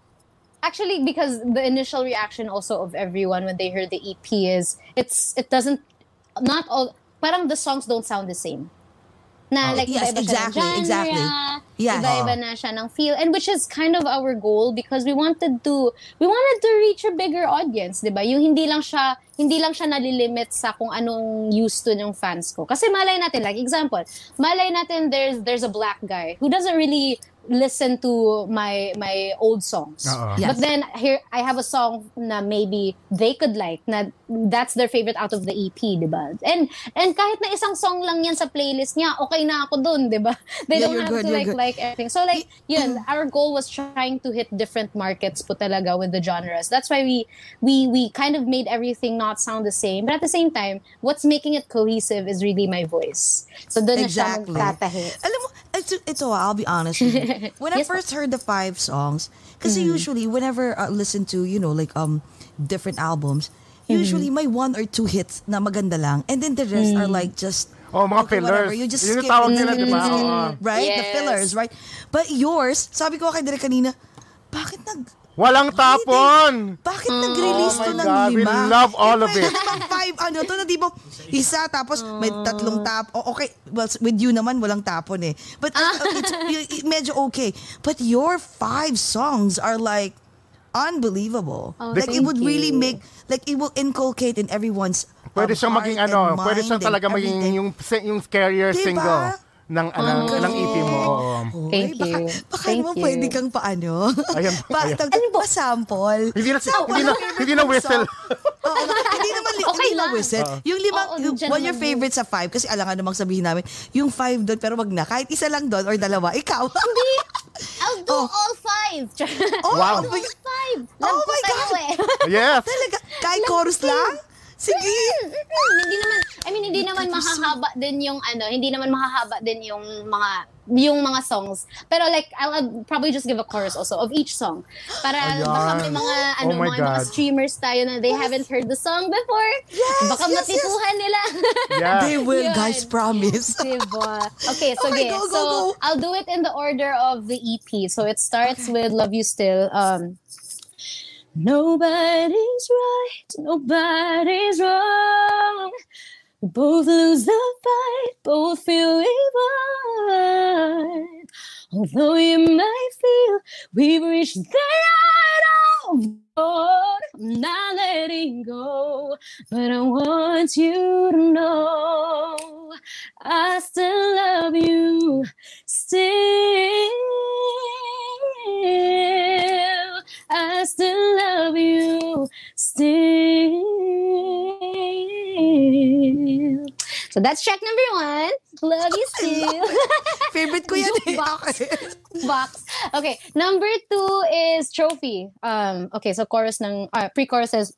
S6: actually because the initial reaction also of everyone when they heard the EP is it's it doesn't not all parang the songs don't sound the same. Na like
S5: Yes,
S6: iba-iba siya ng
S5: exactly, exactly.
S6: genre,
S5: Yes.
S6: Iba-iba na siya ng feel and which is kind of our goal because we wanted to we wanted to reach a bigger audience, 'di ba? Yung hindi lang siya hindi lang siya nalilimit sa kung anong used to ng fans ko. Kasi malay natin like example, malay natin there's there's a black guy who doesn't really listen to my my old songs.
S4: Oo.
S5: Yes.
S6: But then here I have a song na maybe they could like na that's their favorite out of the EP, 'di ba? And and kahit na isang song lang yan sa playlist niya, okay na ako dun, 'di ba? They
S5: Yeah,
S6: don't have
S5: good,
S6: to like
S5: good.
S6: like everything. So like yun, our goal was trying to hit different markets po talaga with the genres. That's why we we we kind of made everything not sound the same. But at the same time, what's making it cohesive is really my voice. So doon na siya
S5: Exactly.
S6: magtatahi.
S5: Alam mo, ito, ito ah, I'll be honest. When I
S6: Yes,
S5: first heard the five songs, kasi usually whenever I listen to, you know, like um different albums, usually may one or two hits na maganda lang and then the rest are like just
S4: Oh, mga
S5: okay,
S4: fillers.
S5: whatever. You just
S4: Yun yung
S5: skip
S4: tawag nila, di ba?
S5: Right? The
S6: Yes.
S5: fillers, right? But yours, sabi ko kay Direk kanina, bakit nag
S4: walang tapon
S5: bakit nag-release
S4: Oh
S5: to
S4: my
S5: ng
S4: God, we
S5: lima?
S4: love all
S5: Eh,
S4: of it.
S5: five, ano to, na di ba, isa, tapos may tatlong tap. Oh, okay, well, with you naman, walang tapon eh. But uh, uh, it's, medyo okay. But your five songs are like, unbelievable.
S6: Oh,
S5: like, it would really
S6: you.
S5: make, like, it will inculcate in everyone's
S4: Pwede
S5: um,
S4: siyang maging ano, pwede siyang talaga maging
S5: everything.
S4: yung yung scarier
S5: Diba?
S4: single ng ano, ng EP mo. Oo.
S6: Thank
S5: baka,
S6: you.
S5: Baka
S6: Thank
S5: naman
S6: you.
S5: pwede kang paano.
S4: Ayan,
S5: pa,
S4: ayan.
S5: tag- pa-sample.
S4: Hindi na
S5: So,
S4: hindi na
S5: ano
S4: hindi na whistle.
S5: Oo, hindi naman li-
S6: Okay
S5: hindi na
S6: lang.
S5: whistle. Yung limang,
S6: Oo,
S5: yung, one your favorite sa five, kasi alangan namang sabihin namin, yung five doon, pero wag na. Kahit isa lang doon or dalawa, ikaw.
S6: I'll do
S5: Oh.
S6: all five.
S5: oh,
S4: Wow.
S5: oh my God.
S6: five.
S5: Oh my God.
S6: eh.
S4: Yes.
S5: Talaga, kahit chorus lang? Sige.
S6: Mm, hindi naman, I mean, hindi naman mahahaba din yung ano, hindi naman mahahaba din yung mga yung mga songs. Pero like, I'll, I'll probably just give a chorus also of each song. Para
S4: Ayan.
S6: baka may mga, ano,
S4: Oh my
S6: mga, mga streamers tayo na they haven't heard the song before.
S5: Yes,
S6: baka
S5: yes,
S6: matipuhan nila.
S4: Yeah.
S5: They will,
S6: Yun.
S5: guys, promise.
S6: Diba? Okay, so
S5: Okay,
S6: okay,
S5: go, go,
S6: so
S5: go.
S6: I'll do it in the order of the EP. So it starts with Love You Still. Um Nobody's right, nobody's wrong. We both lose the fight, both feel we. Although you might feel we've reached the end of road, I'm not letting go. But I want you to know I still love you. Still, Still. So that's track number one. Love you still.
S5: Favorite ko yan eh. Okay.
S6: box. Okay, number two is trophy. Um, okay, so chorus ng uh, pre-chorus says,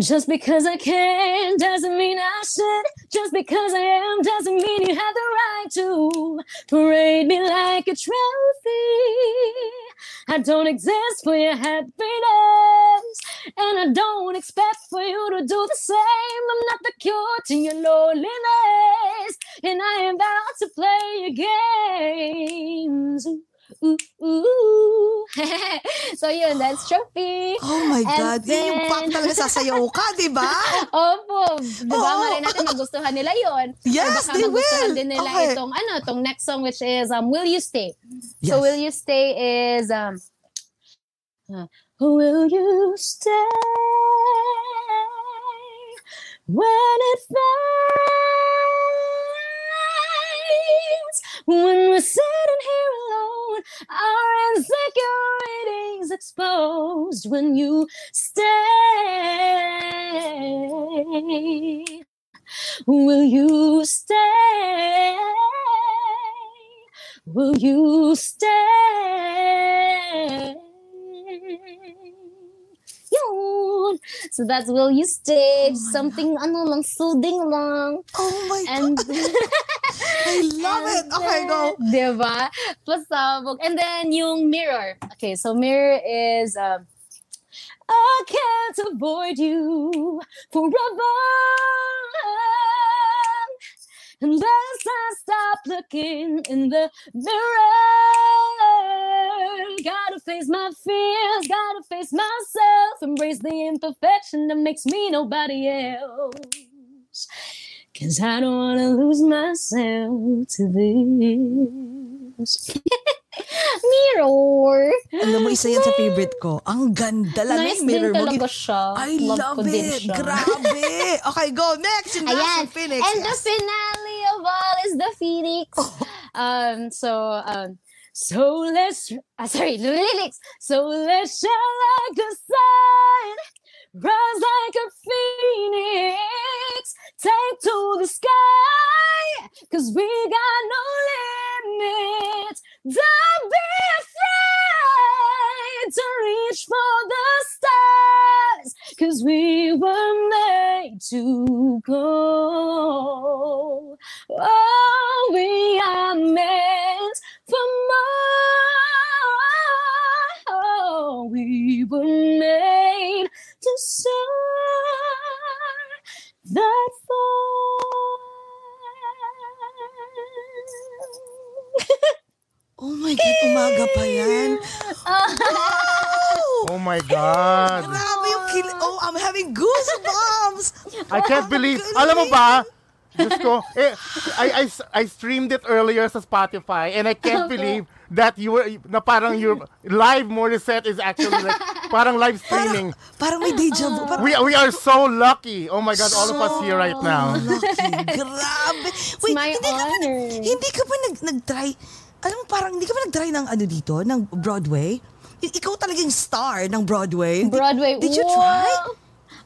S6: just because I can doesn't mean I should. Just because I am doesn't mean you have the right to parade me like a trophy. I don't exist for your happiness, and I don't expect for you to do the same. I'm not the cure to your loneliness, and I am about to play your games. So yun, that's trophy.
S5: Oh my
S6: And
S5: God. Yun yung
S6: then-
S5: pop talaga sasayaw ka, di ba?
S6: Opo, di ba?
S5: Oo.
S6: Malay natin magustuhan nila yon.
S5: Yes,
S6: baka
S5: they
S6: magustuhan
S5: will.
S6: din nila
S5: Okay.
S6: itong, ano, itong next song which is um, Will You Stay? So
S5: Yes.
S6: Will You Stay is, um, uh, Will You Stay when it fades? When we're sitting here alone, our insecurities exposed when you stay. Will you stay? Will you stay? Yun. So that's Will You Stay? Something ano lang, soothing lang.
S5: Oh my
S6: And
S5: God. I love it. Okay, go.
S6: Diba? Pasabog. And then yung mirror. Okay, so mirror is um, I can't avoid you forever. Unless I stop looking in the mirror. Gotta face my fears, gotta face myself, embrace the imperfection that makes me nobody else. Cause I don't wanna lose myself to this. Mirror.
S5: Alam mo, isa yan sa favorite ko. Ang ganda lang
S6: Nice
S5: mirror mo.
S6: talaga siya.
S5: I
S6: Love
S5: love, it.
S6: siya.
S5: Grabe. Okay, go. Next, in
S6: Ayan.
S5: Phoenix.
S6: And the
S5: Yes.
S6: finale of all is the Phoenix. Um, so, um, so let's, ah, sorry, the lyrics. So let's shine like the sun, rise like a phoenix, take to the sky, cause we got no limits. Don't be afraid to reach for the stars, cause we were made to go. Oh, we are meant
S5: my God. Grabe yung kill. Oh, I'm having goosebumps.
S4: I can't believe. Alam mo ba? Diyos ko, eh, I, I, I streamed it earlier sa Spotify and I can't believe that you were, na parang your live Morissette is actually like, parang live streaming.
S5: Parang may deja vu. Parang
S4: We, we are so lucky. Oh my God, all of us here right now.
S5: lucky. Grabe. Wait,
S6: my
S5: hindi ka ba, nag,
S6: honor.
S5: hindi ka ba nag, nag-try, alam mo parang hindi ka ba nag-try ng ano dito, ng Broadway? Ikaw talagang star ng Broadway. Did-
S6: Broadway.
S5: Did, you
S6: Wow.
S5: try?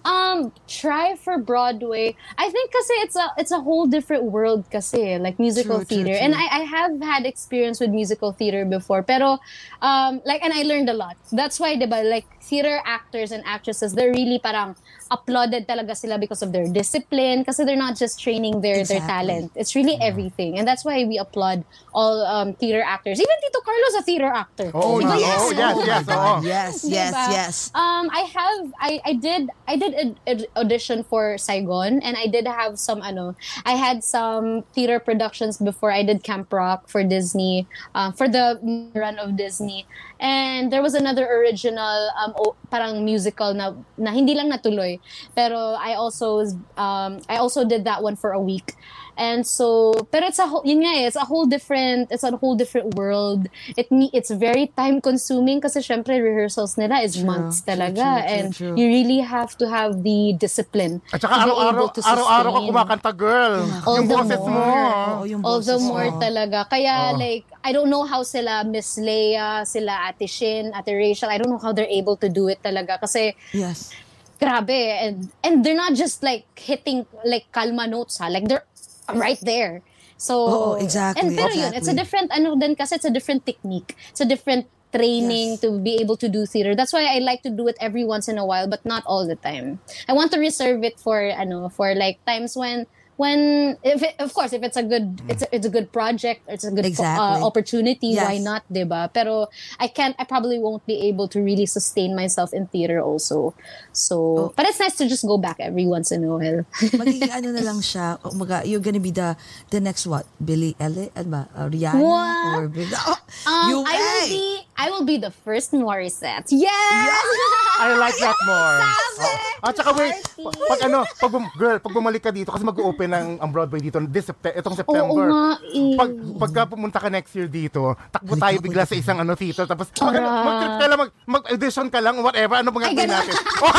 S6: Um, try for Broadway. I think kasi it's a it's a whole different world kasi like musical
S5: True, true,
S6: theater.
S5: true.
S6: And I, I have had experience with musical theater before. Pero um like and I learned a lot. That's why 'di ba like theater actors and actresses they're really parang applauded talaga sila because of their discipline kasi they're not just training their their talent. It's really everything. And that's why we applaud all um theater actors. Even Tito Carlos a theater actor.
S4: Oh,
S6: Diba?
S4: yes. Oh, yes,
S5: my
S4: yes,
S5: God.
S4: oo.
S5: Yes, yes,
S6: Diba?
S5: yes.
S6: Um, I have, I, I did, I did an an audition for Saigon, and I did have some, ano, I had some theater productions before. I did Camp Rock for Disney, um, for the run of Disney, and there was another original, um, o- parang musical na, na hindi lang natuloy, pero I also, um, I also did that one for a week. And so, pero it's a whole, yun nga eh, it's a whole different, it's a whole different world. It it's very time consuming kasi syempre rehearsals nila is months
S5: true,
S6: talaga.
S5: true, true,
S6: and
S5: true.
S6: you really have to have the discipline.
S4: At saka araw-araw, araw-araw ka kumakanta, girl.
S6: All
S4: yung
S6: the
S4: boses mo.
S6: more.
S5: Oo, yung
S6: All the more
S5: mo.
S6: talaga. Kaya
S4: Oh.
S6: like, I don't know how sila Miss Leia, sila Ate Shin, Ate Rachel, I don't know how they're able to do it talaga. Kasi
S5: Yes.
S6: grabe and and they're not just like hitting like kalma notes ha like they're right there. So
S5: Oo, exactly,
S6: and pero yun it's a
S5: exactly.
S6: different ano din kasi it's a different technique. It's a different training
S5: Yes.
S6: to be able to do theater. That's why I like to do it every once in a while but not all the time. I want to reserve it for ano for like times when when if it, of course if it's a good it's a, it's a good project it's a good
S5: Exactly.
S6: uh, opportunity why
S5: Yes.
S6: not diba pero I can't I probably won't be able to really sustain myself in theater also so
S5: Oh.
S6: but it's nice to just go back every once in a while
S5: Magiging ano na lang siya, oh, maga, you're gonna be the the next what? Billy Elliot? Ano ba? Uh, Rihanna?
S6: What?
S5: Or Billie, oh,
S6: um,
S5: you,
S6: I will be I will be the first Morissette yes
S4: I like that more. Oh. At saka wait, pag ano, pag bum- girl, pag bumalik ka dito kasi mag-open ang, ang Broadway dito this Sept- itong September.
S6: nga, eh.
S4: Pag pagka pumunta ka next year dito, takbo tayo bigla sa isang ano theater tapos mag, mag-trip ka lang, mag, mag-audition ka lang, whatever, ano bang gagawin natin? Oh,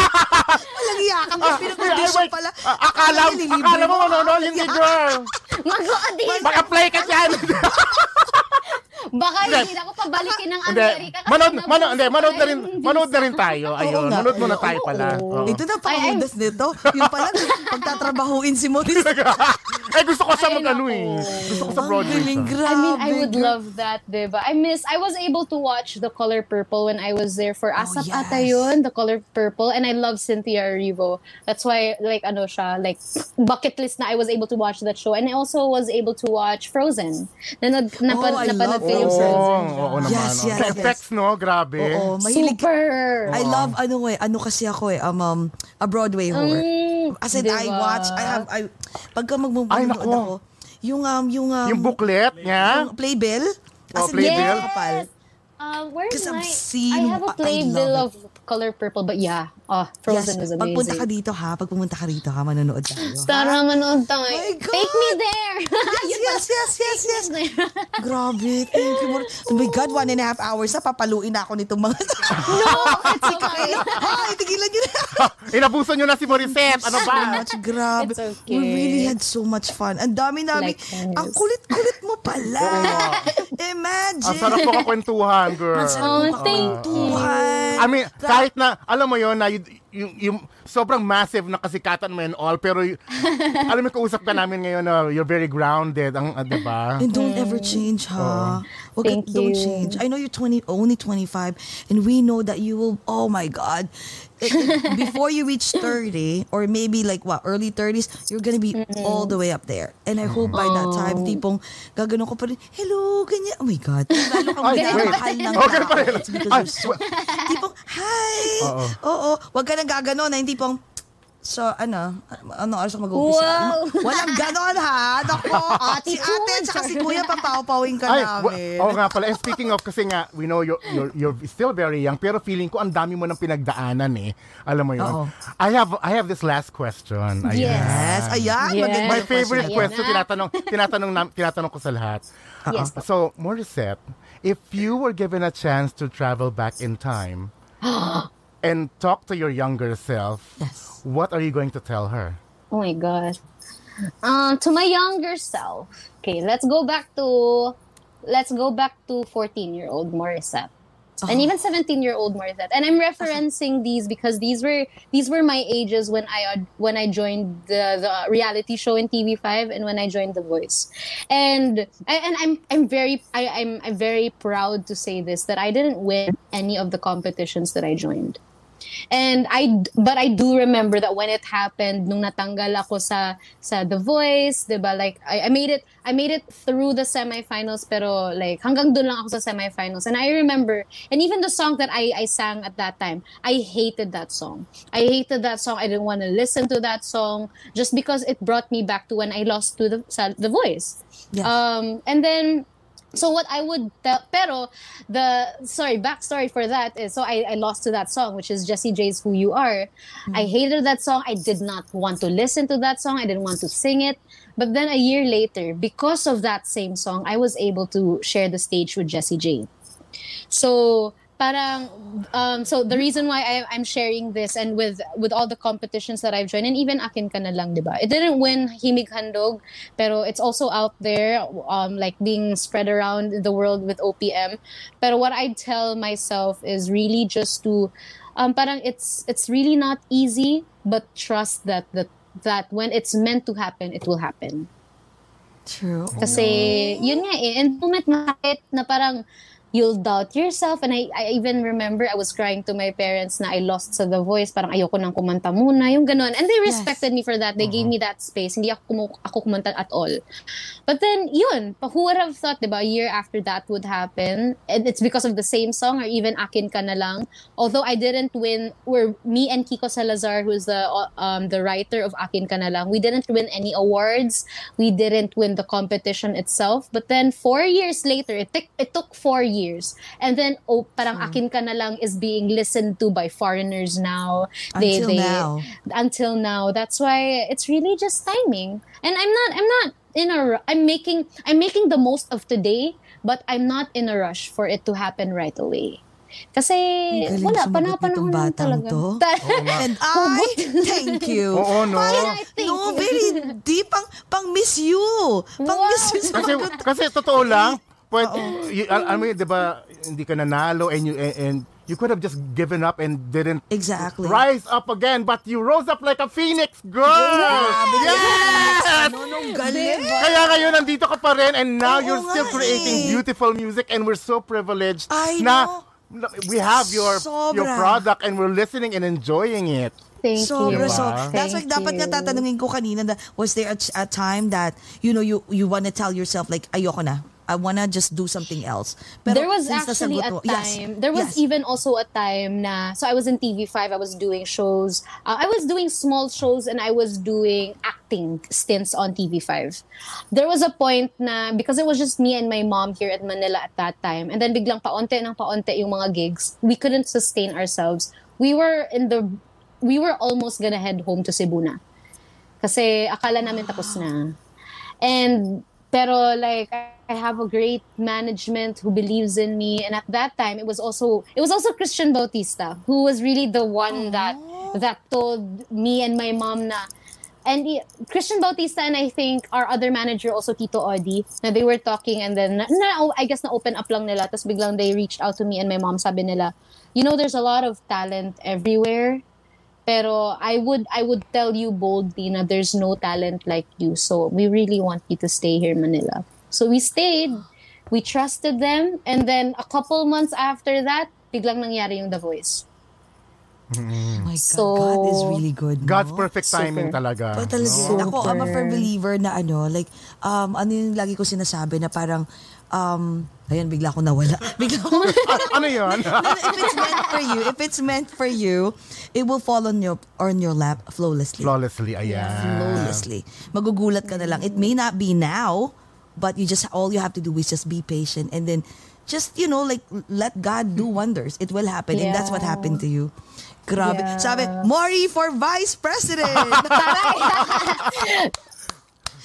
S5: Walang iyakan mo, pinag-audition
S4: ay, wait.
S5: pala.
S4: Ah, akala, akala mo
S5: mo.
S4: manonood yung girl.
S6: mag-audition
S4: Mag-apply ka dyan.
S6: baka
S4: Hindi.
S6: na ako pabalikin ng Amerika kasi
S4: manood, manood, hindi, manood na
S6: na
S4: rin, manood na rin tayo. Ayun,
S5: nga.
S4: manood muna tayo pala. Oo.
S5: Ito na, pangundas nito. Yung pala, pagtatrabahuin si Maurice.
S4: eh, gusto ko siya
S6: Ay,
S4: mag-ano
S6: nako.
S4: eh. Gusto ko sa Broadway
S5: galing, grabe.
S6: I mean, I would love that, diba? I miss, I was able to watch The Color Purple when I was there for ASAP
S5: yes.
S6: ata yun, The Color Purple. And I love Cynthia Erivo. That's why, like, ano siya, like, bucket list na I was able to watch that show. And I also was able to watch Frozen. Nanood,
S5: Oh, I
S6: napanood yung
S4: Oo, oo naman.
S5: Yes,
S4: oh.
S5: yes,
S4: Sa
S5: yes.
S4: effects, no? Grabe.
S5: Oo, mahilig.
S6: Super!
S5: I love, ano eh, ano kasi ako eh, um, um, a Broadway whore.
S6: Mm,
S5: As in, I
S6: diba?
S5: watch, I have, I, pagka
S4: nako.
S5: ako, yung, um, yung, um,
S4: Yung booklet niya.
S5: yung playbill,
S4: Oh,
S5: as in,
S4: playbill.
S5: yes. kapal.
S6: Uh, where's
S5: Because I've
S6: my...
S5: seen-
S6: I have a
S5: I
S6: playbill of Color Purple, but yeah. Oh, Frozen
S5: yes,
S6: is
S5: pagpunta
S6: amazing.
S5: ka dito ha, pag pumunta ka rito ha, manonood tayo.
S6: Tara, manood tayo.
S5: My God!
S6: Take me there!
S5: Yes, yes, yes, yes, yes. Grabe, thank you. Oh my God, one and a half hours na, papaluin na ako nitong mga...
S6: no, it's okay.
S5: Ay, tigilan nyo na.
S4: Inabuso nyo na si Morissette. Ano
S5: so
S4: ba?
S5: much, grabe.
S6: It's okay.
S5: We really had so much fun. Ang dami namin.
S6: Likewise.
S5: Ang kulit-kulit mo pala. Imagine.
S4: Ang sarap ko kakwentuhan, girl.
S5: Ang sarap
S6: Oh,
S5: mo
S6: thank
S5: kakwentuhan.
S4: I mean, kahit na, alam mo yon na yung, yung sobrang massive na kasikatan mo and all, pero y- alam mo, kausap ka namin ngayon na you're very grounded, ang, uh, di ba?
S5: And don't ever change, ha? Wag
S6: Thank
S5: don't
S6: you.
S5: change. I know you're 20, only 25, and we know that you will, oh my God. Before you reach 30, or maybe like what, early 30s, you're gonna be all the way up there. And I hope by that time, tipong gaganon ko pa rin, hello, ganyan. Oh my God. Lalo kang
S4: Ay, wait.
S5: ng
S4: Okay pa
S5: tao.
S4: rin.
S5: It's because
S4: Ay,
S5: you're so, tipong, hi.
S4: Oo.
S5: Oo. Wag ka nang gaganon, na hindi pong, So, ano, ano oras ako mag-uumpisa?
S6: Wow.
S5: Walang ganon ha. Nako, si ate at saka si kuya papawpawin ka
S4: Ay,
S5: namin.
S4: oh nga pala. And speaking of, kasi nga, we know you're, you're, you're still very young, pero feeling ko ang dami mo ng pinagdaanan eh. Alam mo yun.
S5: Oo.
S4: I have I have this last question. Ayan.
S5: Yes, ayan.
S6: Yes.
S5: maganda
S4: My favorite
S6: Ayan
S4: question,
S6: na.
S4: tinatanong, tinatanong, nam- tinatanong ko sa lahat.
S6: Yes.
S4: So, Morissette, if you were given a chance to travel back in time and talk to your younger self,
S5: Yes.
S4: what are you going to tell her?
S6: Oh my god. Um, to my younger self. Okay, let's go back to let's go back to 14-year-old Morissette. and even 17 year old Morissette. And I'm referencing these because these were these were my ages when I when I joined the, the reality show in TV5 and when I joined The Voice. And and I'm I'm very I, I'm I'm very proud to say this that I didn't win any of the competitions that I joined. And I but I do remember that when it happened nung natanggal ako sa sa The Voice, 'di ba? Like I, I made it I made it through the semifinals pero like hanggang doon lang ako sa semifinals. And I remember and even the song that I I sang at that time, I hated that song. I hated that song. I didn't want to listen to that song just because it brought me back to when I lost to the sa, The Voice.
S5: Yeah.
S6: Um and then so what I would tell, pero the sorry backstory for that is so I, I lost to that song, which is Jessie J's "Who You Are." I mm. hated that song. I did not want to listen to that song. I didn't want to sing it. But then a year later, because of that same song, I was able to share the stage with Jessie J. So parang um, so the reason why I, I'm sharing this and with with all the competitions that I've joined and even akin ka na lang, 'di ba? It didn't win Himig Handog, pero it's also out there um, like being spread around the world with OPM. Pero what I tell myself is really just to um, parang it's it's really not easy, but trust that that that when it's meant to happen, it will happen.
S5: True.
S6: Kasi, yun nga eh. And moment na parang you'll doubt yourself. And I, I even remember I was crying to my parents na I lost sa The Voice. Parang ayoko nang kumanta muna. Yung ganun. And they respected me for that. They gave me that space. Hindi ako, kumu- ako kumanta at all. But then, yun. Who would have thought, diba, a year after that would happen? And it's because of the same song or even Akin Ka Na Lang. Although I didn't win, or me and Kiko Salazar, who's the um, the writer of Akin Ka Na Lang, we didn't win any awards. We didn't win the competition itself. But then, four years later, it, took it took four years. And then, oh, parang Akin Ka Na Lang is being listened to by foreigners now.
S5: Until now.
S6: Until now. That's why it's really just timing. And I'm not, I'm not in a, I'm making, I'm making the most of today, but I'm not in a rush for it to happen right away. Kasi,
S5: Galing
S6: wala, panapanahon lang talaga.
S5: to.
S6: Ta-
S5: And I, thank you.
S4: Oo, no?
S5: Parang, no, very deep. Pang, pang miss you. Pang
S6: Wow.
S5: miss you.
S4: Kasi, kasi totoo lang, al- alam mo yun, di ba, hindi ka nanalo and you, and, and you could have just given up and didn't
S5: Exactly.
S4: rise up again, but you rose up like a phoenix, girl! Yes!
S5: Ano nung galing?
S4: Kaya ngayon, nandito ka pa rin and now
S5: Oo
S4: you're still creating
S5: eh.
S4: beautiful music and we're so privileged
S5: I
S4: na
S5: know.
S4: we have your your
S5: Sobra.
S4: product and we're listening and enjoying it.
S6: Thank
S5: Sobra,
S6: you.
S5: so
S4: Diba?
S5: that's why
S6: Thank
S5: dapat nga tatanungin ko kanina na was there a, a time that you know you you want to tell yourself like ayoko na I wanna just do something else Pero
S6: there was actually a
S5: mo- yes,
S6: time. There was
S5: yes.
S6: even also a time na so I was in TV5. I was doing shows. Uh, I was doing small shows and I was doing acting stints on TV5. There was a point na because it was just me and my mom here at Manila at that time, and then biglang paonte ng paonte yung mga gigs. We couldn't sustain ourselves. We were in the we were almost gonna head home to Cebu na. Kasi akala namin tapos na. And pero like I have a great management who believes in me and at that time it was also it was also Christian Bautista who was really the one oh. that that told me and my mom na and Christian Bautista and I think our other manager also Tito Odi na they were talking and then na, na- I guess na open up lang nila tapos biglang they reached out to me and my mom sabi nila you know there's a lot of talent everywhere pero I would I would tell you boldly na there's no talent like you. So we really want you to stay here in Manila. So we stayed. We trusted them and then a couple months after that, biglang nangyari yung The Voice.
S5: oh my God
S6: So-
S5: God is really good no?
S4: God's perfect
S6: Super.
S4: timing talaga.
S5: Oh, talaga.
S6: No?
S5: Ako, I'm a firm
S6: Super.
S5: believer na ano, like, um, ano yung lagi ko sinasabi na parang, um, ayan, bigla ako nawala. Bigla ako,
S4: A- ano yun?
S5: No, if it's meant for you, if it's meant for you, it will fall on your on your lap flawlessly.
S4: Flawlessly, ayan.
S5: Flawlessly. Magugulat ka na lang. It may not be now, but you just all you have to do is just be patient and then just you know like let God do wonders. It will happen, and that's what
S6: Yeah.
S5: happened to you. Grabe.
S6: Yeah.
S5: Sabi, Mori for vice president.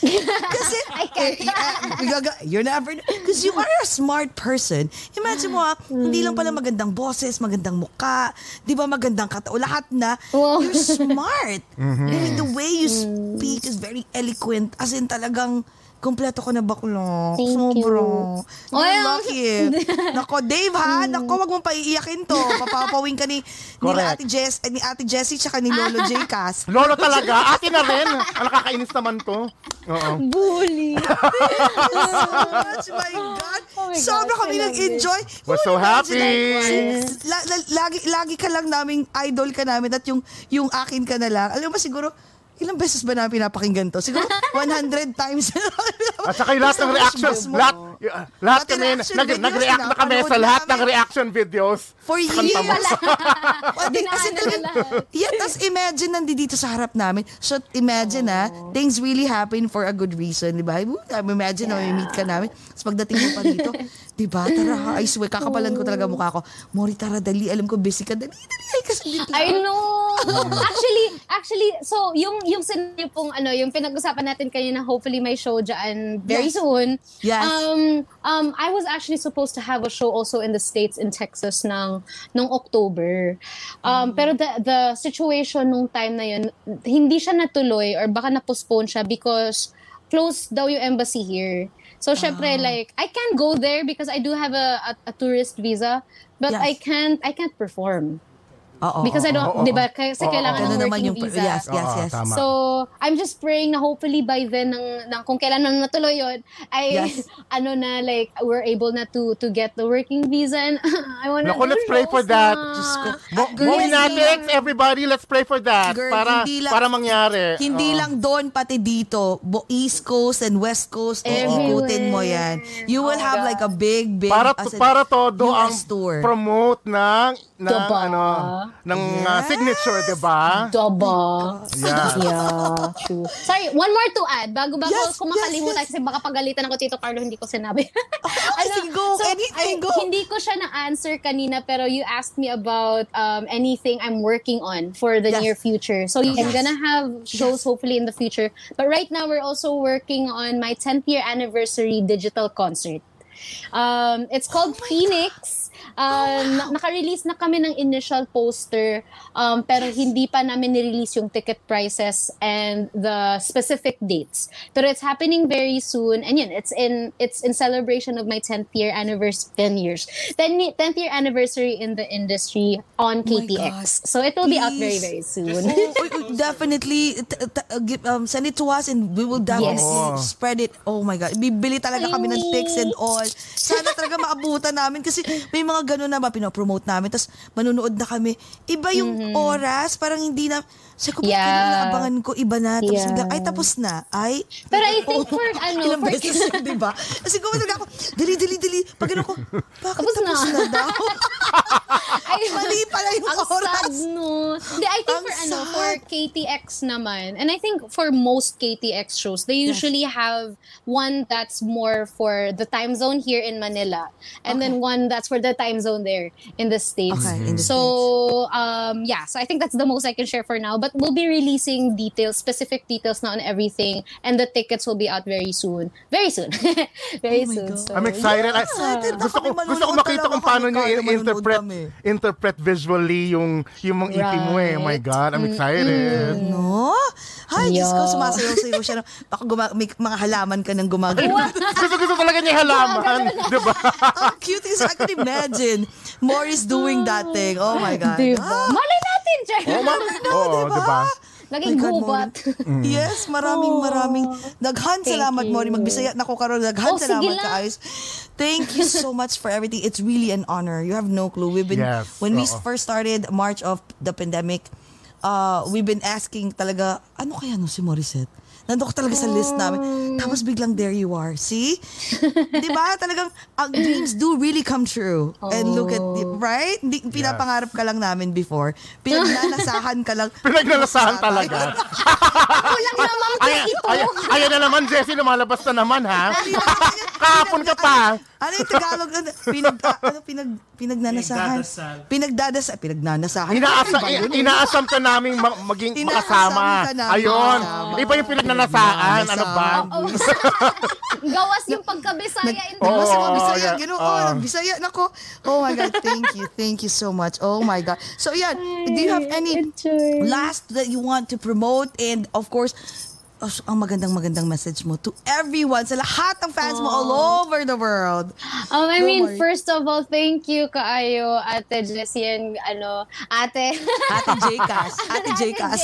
S5: Kasi, eh, eh, gaga- you never. Because you are a smart person. Imagine mo, ah, hindi lang pala magandang boses, magandang muka, di ba magandang katao, lahat na.
S6: Wow.
S5: You're smart. I mean, the way you speak is very eloquent. As in talagang, Kompleto ko na bakla.
S6: Thank you.
S5: Sobrang.
S6: Oh,
S5: You're
S6: yeah.
S5: lucky. Nako, Dave ha. Nako, wag mong paiiyakin to. Papapawin ka ni, ni
S4: Correct.
S5: Ate Jess, eh, ni Ate Jessie tsaka ni Lolo J. Cas.
S4: Lolo talaga. Atin na rin. Ang nakakainis naman to. Oo.
S6: Bully.
S5: so much, my God.
S6: Oh my
S5: Sobra
S6: gosh,
S5: kami
S6: I love
S5: nag-enjoy.
S4: We're so happy.
S5: La- la- lagi, lagi ka lang namin, idol ka namin at yung, yung akin ka na lang. Alam mo siguro, ilang beses ba namin pinapakinggan to? Siguro 100 times.
S4: At saka yung lahat ng
S5: Sa
S4: reaction,
S5: Facebook mo.
S4: lahat, uh, lahat kami, nag, nag-react na kami sa lahat ng reaction videos.
S5: For years.
S4: mo.
S5: Pati kasi yeah, tas imagine nandito sa harap namin. So imagine ah, things really happen for a good reason, di ba? Imagine na may meet ka namin. Tapos pagdating mo pa dito, di ba? Tara ha, I swear, kakapalan ko talaga mukha ko. Mori, tara, dali. Alam ko, busy ka. Dali, dali. Ay, kasi dito.
S6: I know. actually, actually, so yung yung sinabi pong ano, yung pinag-usapan natin kanina, hopefully may show dyan very
S5: Yes.
S6: soon.
S5: Yes.
S6: Um, um, I was actually supposed to have a show also in the States in Texas ng nung October. Um, pero the the situation nung time na yun, hindi siya natuloy or baka na-postpone siya because closed daw yung embassy here. So, syempre, ah. like, I can't go there because I do have a, a, a tourist visa, but
S5: Yes.
S6: I can't, I can't perform.
S5: Oo,
S6: Because I
S5: oo,
S6: don't,
S4: oo.
S6: di ba, kasi
S4: Oo,
S6: kailangan
S5: Ganun
S6: ng
S5: naman
S6: working
S5: yung,
S6: visa.
S5: yes, yes,
S4: Oo,
S5: yes.
S4: tama.
S6: So, I'm just praying na hopefully by then, ng, ng kung kailan man natuloy yun, ay,
S5: Yes.
S6: ano na, like, we're able na to to get the working visa and I wanna
S4: Naku,
S6: do
S4: let's pray for that.
S6: na.
S5: Diyos ko.
S4: Mo-
S5: Girl,
S4: Movie Natics, everybody, let's pray for that.
S5: Girl,
S4: para,
S5: hindi lang-
S4: para mangyari.
S5: Hindi
S4: Oo.
S5: lang doon, pati dito. Bo- East Coast and West Coast, iikutin mo yan. You will
S6: Oh,
S5: have
S6: God.
S5: like a big, big
S4: para
S5: as in,
S4: para todo ang
S5: US tour.
S4: promote ng ng
S6: Diba?
S4: ano ng uh,
S5: Yes.
S4: signature, 'di ba?
S6: Daba.
S4: Yeah.
S6: Yeah, true. Sorry, one more to add. Bago bago
S5: Yes,
S6: ko makalimutan
S5: yes, yes.
S6: kasi baka pagalitan ako Tito Carlo, hindi ko sinabi. Ano,
S5: sige, go. Anything,
S6: I-
S5: go.
S6: Hindi ko siya na-answer kanina pero you asked me about um, anything I'm working on for the
S5: Yes.
S6: near future. So I'm gonna have shows hopefully in the future. But right now we're also working on my 10th year anniversary digital concert. Um, it's called Phoenix. Um, na- Naka-release na kami ng initial poster um, pero hindi pa namin nirelease yung ticket prices and the specific dates. Pero it's happening very soon and yun, it's in it's in celebration of my 10th year anniversary 10 years. 10 ye- 10th year anniversary in the industry on
S5: Oh
S6: KTX. So it will be out very
S5: Please.
S6: very soon.
S5: Oh, oh, oh, definitely t- t- uh, give- um, send it to us and we will definitely
S6: Yes.
S5: spread it. Oh my God. Bibili talaga kami ng pics and all. Sana talaga maabutan namin kasi may mga ganun na ba pinopromote namin tapos manunood na kami. Iba yung oras, parang hindi na sa ko
S6: Mm-hmm. Yeah.
S5: abangan ko iba na tapos
S6: Yeah.
S5: ay tapos na. Ay.
S6: Pero I think for ano,
S5: Ilang
S6: for
S5: beses yun, di ba? Kasi gumagag ako, dali, dali, dali. Pag ano ko, bakit
S6: Tapos
S5: tapos,
S6: na.
S5: na. daw?
S6: Ay,
S5: Mali pala yung
S6: ang
S5: oras.
S6: sad, no? Hindi, I think
S5: Ang
S6: for ano, for KTX naman, and I think for most KTX shows, they usually have one that's more for the time zone here in Manila, and then one that's for the time zone there in the States.
S5: Okay, in the
S6: so, um, yeah, so I think that's the most I can share for now, but we'll be releasing details, specific details now on everything, and the tickets will be out very soon. Very soon. very
S5: Oh
S6: soon.
S5: God.
S6: So,
S4: I'm excited. I-
S5: Excited
S4: gusto ko gusto ko makita kung paano niyo interpret
S5: kami.
S4: interpret visually yung yung mga EP mo eh. Oh my
S6: Right.
S4: God, I'm excited.
S5: No? Ay, Diyos ko,
S6: Yeah.
S5: sumasayaw-sayaw siya. Baka guma- may mga halaman ka ng gumagano.
S4: gusto gusto talaga niya halaman, 'di ba?
S5: Ang cute is I could imagine Morris doing that thing. Oh my God.
S6: Diba?
S5: Ah,
S6: Malay natin, Cher.
S4: Oo, ma- Oo,
S5: diba?
S4: 'di ba?
S6: Naging
S5: My God,
S6: gubat.
S5: Yes, maraming maraming daghan
S6: Thank
S5: salamat
S6: you.
S5: Mori magbisaya nako karon daghan
S6: Oh, sige
S5: salamat
S6: lang.
S5: ka ayos. Thank you so much for everything. It's really an honor. You have no clue. We've been
S4: Yes,
S5: when we
S4: oo.
S5: first started March of the pandemic, uh, we've been asking talaga ano kaya no si Morissette? Nandun ko talaga sa list namin. Tapos biglang there you are. See? Di ba? Talagang ang dreams do really come true. And look at, the- right? Di, pinapangarap ka lang namin before. Pinagnanasahan ka lang.
S4: Pinagnanasahan talaga.
S6: Kulang naman po
S4: Ayan,
S6: ito.
S4: ayan, ayan na naman, Jessie, lumalabas na naman, ha? Kahapon ka pa.
S5: Ano yung Tagalog? Ano, pinag, ah, ano pinag, pinagnanasahan? Pinagdadasal. Pinagnanasahan.
S4: Inaasa,
S5: Ano
S4: inaasam ka naming ma- maging makasama.
S5: ka namin
S4: Ayun. Iba yung pinagnanasaan. Ano ba?
S6: Oh, Gawas yung pagkabisaya in
S5: Di ba sa mga
S4: Oo,
S5: Bisaya?
S4: yeah.
S5: Ganoon.
S4: Ah.
S5: Bisaya. Nako. Oh my God. Thank you. Thank you so much. Oh my God. So yan. Do you have any last that you want to promote? And of course, oh, ang magandang magandang message mo to everyone, sa lahat ng fans mo all over the world.
S6: Um, I
S5: Don't
S6: mean,
S5: worry.
S6: first of all, thank you kaayo, Ate Jessie and ano, Ate.
S5: Ate Jcas. Ate Jcas.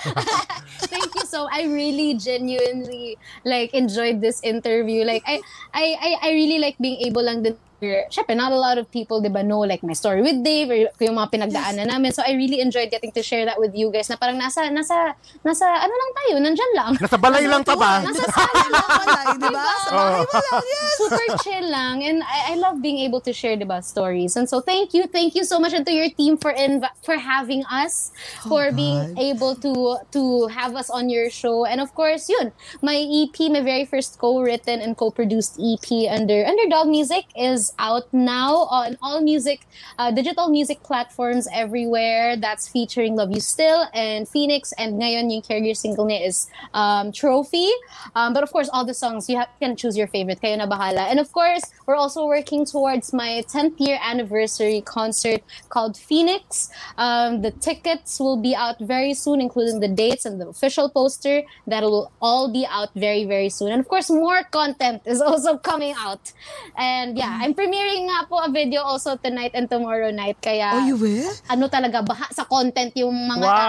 S6: Thank you so. I really genuinely like enjoyed this interview. Like I I I, really like being able lang din Siyempre, not a lot of people, di ba, know like my story with Dave or yung mga pinagdaanan namin. So I really enjoyed getting to share that with you guys na parang nasa, nasa, nasa, ano lang tayo, nandyan lang.
S4: Nasa balay lang ka ba?
S6: Nasa
S5: Sa bahay, di ba? Sa bahay mo lang, yes.
S6: super chill lang and I, I love being able to share diba stories and so thank you thank you so much and to your team for inv- for having us for being able to to have us on your show and of course yun my EP my very first co-written and co-produced EP under Underdog Music is out now on all music uh, digital music platforms everywhere that's featuring Love You Still and Phoenix and ngayon yung career single niya is um, Trophy. Um, but of course all the songs you have, can choose your favorite. Kayo na bahala. And of course we're also working towards my 10th year anniversary concert called Phoenix. Um, the tickets will be out very soon including the dates and the official poster that will all be out very very soon. And of course more content is also coming out. And yeah I'm premiering nga po a video also tonight and tomorrow night kaya
S5: Oh, you will?
S6: ano talaga baha sa content yung mga tao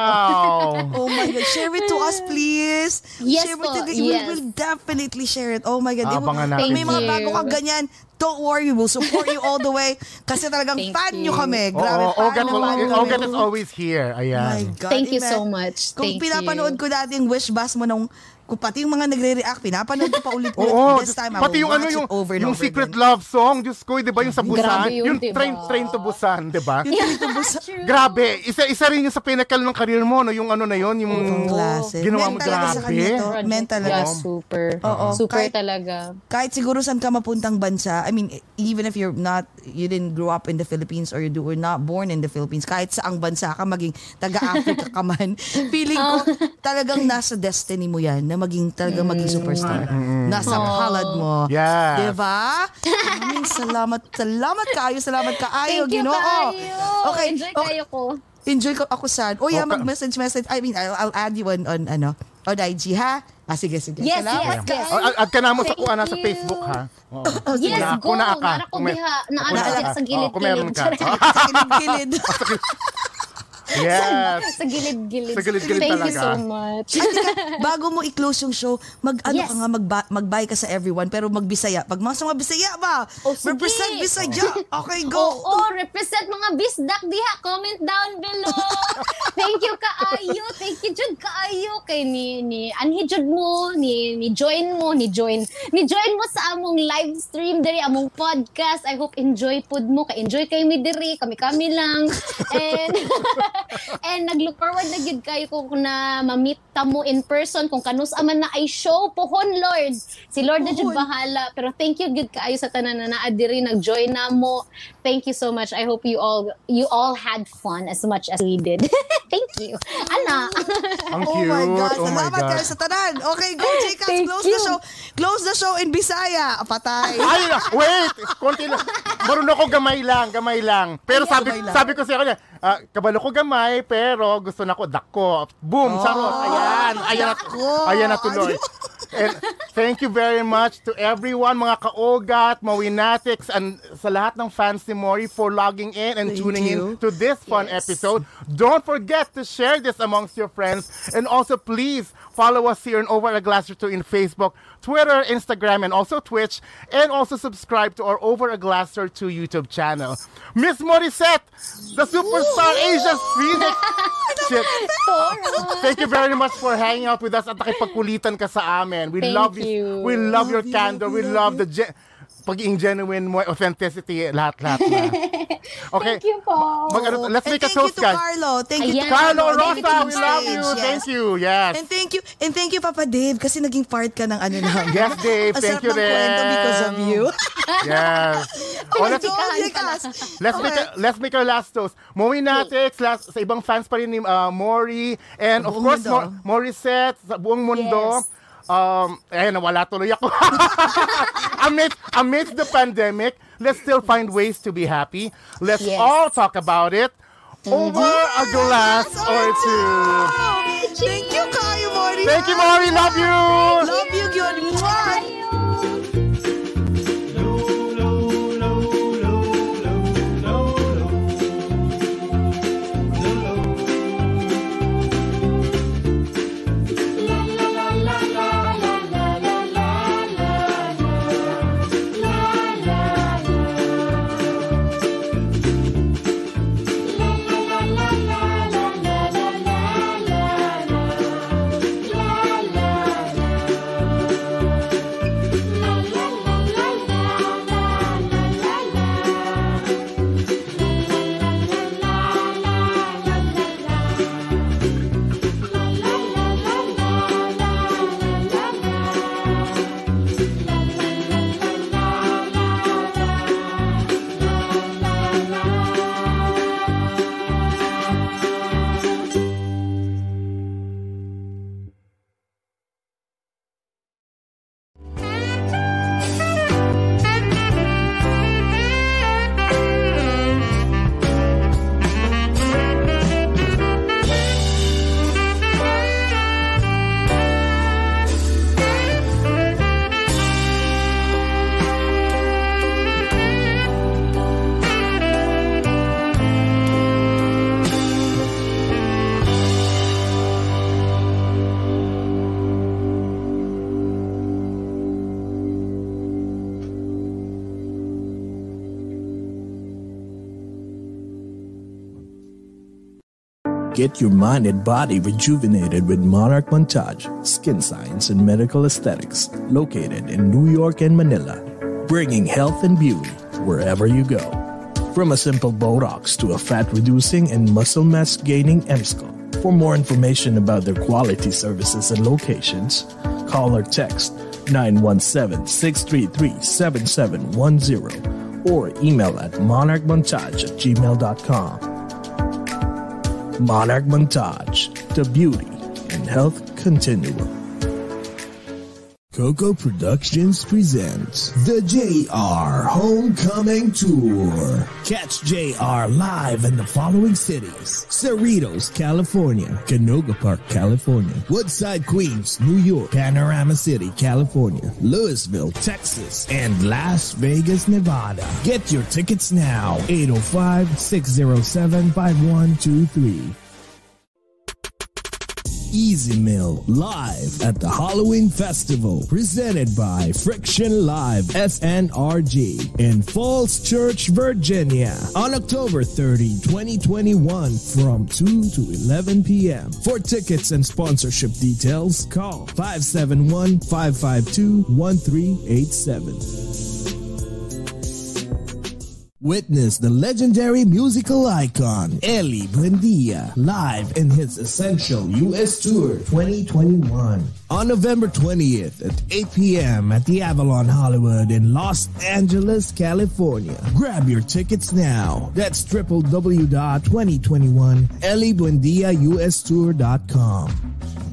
S4: Wow.
S5: Oh my God. Share it to us, please.
S6: Yes
S5: share it
S6: po,
S5: to the, we
S6: yes.
S5: will definitely share it. Oh my God. It will-
S4: Abangan
S5: Pag
S4: natin.
S5: may mga bago
S6: you.
S5: kang ganyan, don't worry. We will support you all the way. Kasi talagang
S6: Thank
S5: fan
S6: you.
S5: nyo kami. Grabe, fan
S4: Ogat,
S5: nyo
S4: will,
S5: kami.
S4: Ogat is always here.
S5: My
S4: Ayan.
S5: God.
S6: Thank you
S5: Imen.
S6: so much.
S5: Kung
S6: Thank
S5: pinapanood
S6: you.
S5: ko dati yung wish bus mo nung kung pati yung mga nagre-react, pinapanood ko pa ulit-ulit.
S4: Oo,
S5: This time, I
S4: pati yung ano yung,
S5: over
S4: yung
S5: over
S4: secret
S5: again.
S4: love song, Diyos ko, di ba yung sa Busan?
S6: Grabe yun,
S4: yung
S6: diba?
S4: train, train to Busan, di ba?
S5: Yung Tito Bus-
S6: True.
S4: Grabe, isa isa rin yung sa pinakal ng career mo, no? yung ano na yon, yung
S5: Ibang klase.
S4: ginawa mo grabe.
S5: to. Men talaga.
S6: Yeah, super.
S5: Oo.
S6: Super
S5: Kahit-
S6: talaga.
S5: kahit siguro saan ka mapuntang bansa, I mean, even if you're not, you didn't grow up in the Philippines or you do, were not born in the Philippines, kahit saang bansa ka, maging taga-Africa ka man, feeling ko talagang nasa destiny mo yan na maging talagang maging superstar. Nasa palad mo.
S4: Yes.
S5: Diba? Maraming salamat, salamat kayo, salamat kaayo,
S6: Thank you,
S5: ginoo.
S6: kayo.
S5: Okay,
S6: Enjoy
S5: okay.
S6: kayo ko.
S5: Enjoy ko ako saan. O yeah,
S4: Okay.
S5: mag-message message. I mean, I'll, I'll add you on, on ano, on IG ha? Ah, sige, sige.
S6: Yes,
S5: Salamat
S6: yes,
S5: ka.
S6: yes.
S4: Oh, Add ka na mo sa kuha na sa. Facebook, ha? Oo.
S6: Yes,
S4: Na-
S6: go.
S4: kuna ka.
S6: Nara ko ko diha
S4: ka.
S6: sa
S4: Oo, kung meron
S6: gilid-gilid.
S4: ka.
S5: Sa kilid-kilid.
S4: Yes.
S6: sa gilid-gilid.
S4: Sa gilid-gilid
S6: Thank you
S4: talaga.
S6: so much.
S5: Bago mo i-close yung show, mag ano
S6: Yes.
S5: ka nga magba- mag-bye ka sa everyone pero magbisaya. Pag mga mga bisaya ba?
S6: Oh, sige.
S5: Represent Bisaya. Okay, go.
S6: Oo, represent mga bisdak diha. Comment down below. Thank you kaayo. Thank you jud kaayo kay ni ni anhi jud mo ni ni join mo ni join ni join mo sa among live stream diri among podcast. I hope enjoy pud mo kay enjoy kay mi diri kami kami lang. And and naglook forward na gid kayo kung na ma-meet ta mo in person kung kanus man na ay show pohon Lord. Si Lord na jud bahala pero thank you gid kaayo sa tanan na naa diri nag-join na mo. Thank you so much. I hope you all you all had fun as much as we did. thank you. Ana.
S4: Ang
S5: Oh
S4: cute.
S5: my God.
S4: Oh my
S5: Salamat
S4: God.
S5: kayo sa tanan. Okay, go, Jcas. Close the
S6: you.
S5: show. Close the show in Bisaya. Patay.
S4: Ay, wait! Konti lang. Marunong ako gamay lang, gamay lang. Pero sabi sabi ko sa kanya, ah, kabalo ko gamay, pero gusto na ko dako. Boom, sarot. Ayan, ayan na,
S5: dako.
S4: ayan na tuloy. And thank you very much to everyone, mga kaogat, mawinatics, and sa lahat ng fans ni Mori for logging in and
S5: Thank
S4: tuning
S5: you.
S4: in to this fun
S6: Yes.
S4: episode. Don't forget to share this amongst your friends. And also, please follow us here on Over a Glass or Two in Facebook, Twitter, Instagram, and also Twitch. And also subscribe to our Over a Glass or Two YouTube channel. Miss Morissette, the superstar Asian Phoenix. Shit. Thank you very much for hanging out with us at nakipagkulitan ka sa amin. We
S6: Thank
S4: love
S6: you.
S4: We love, your
S5: Love you,
S4: candor.
S5: love
S4: We
S5: you,
S4: love
S5: love
S4: the gen- pagiging genuine mo, authenticity, lahat-lahat na. Okay.
S6: Thank you po.
S4: Mag- ano, let's
S5: And
S4: make a
S5: thank you
S4: toast,
S5: to
S4: guys.
S5: Carlo. Thank you to
S6: Ayan.
S4: Carlo
S5: Thank you
S4: Rosa,
S5: to
S4: we love you.
S5: Yes.
S4: Thank you. Yes.
S5: And thank you, and thank you, Papa Dave, kasi naging part ka ng ano na.
S4: Yes, Dave.
S5: Ang
S4: Thank
S5: sarap
S4: you
S5: ng kwento
S4: rin.
S5: because of you.
S4: Yes. Oh, let's, let's make a, let's make our last toast. Mowi Natix, last, sa ibang fans pa rin ni uh, Mori, and
S5: Sa
S4: of
S5: buong
S4: course,
S5: mundo.
S4: Mo- Morissette, sa buong mundo.
S6: Yes.
S4: Um, ayun, nawala tuloy ako. amidst, amidst the pandemic, let's still find ways to be happy. Let's
S6: Yes.
S4: all talk about it over a glass or two.
S5: Thank you, Kayo Mori.
S4: Thank you, Maury. Love you.
S5: Love you, good.
S1: Get your mind and body rejuvenated with Monarch Montage, Skin Science and Medical Aesthetics, located in New York and Manila, bringing health and beauty wherever you go. From a simple Botox to a fat reducing and muscle mass gaining MSCO. For more information about their quality services and locations, call or text 917-633-7710 or email at monarchmontage at gmail.com. Monarch Montage, the beauty and health continuum. Coco Productions presents the JR Homecoming Tour. Catch JR live in the following cities. Cerritos, California, Canoga Park, California, Woodside, Queens, New York, Panorama City, California, Louisville, Texas, and Las Vegas, Nevada. Get your tickets now. 805 607 5123. Easy Mill live at the Halloween Festival presented by Friction Live SNRG in Falls Church, Virginia on October 30, 2021 from 2 to 11 p.m. For tickets and sponsorship details, call 571-552-1387. Witness the legendary musical icon Eli Buendia live in his Essential US Tour 2021 on November 20th at 8 p.m. at the Avalon Hollywood in Los Angeles, California. Grab your tickets now. That's www.2021 EliBuendiaUSTour.com.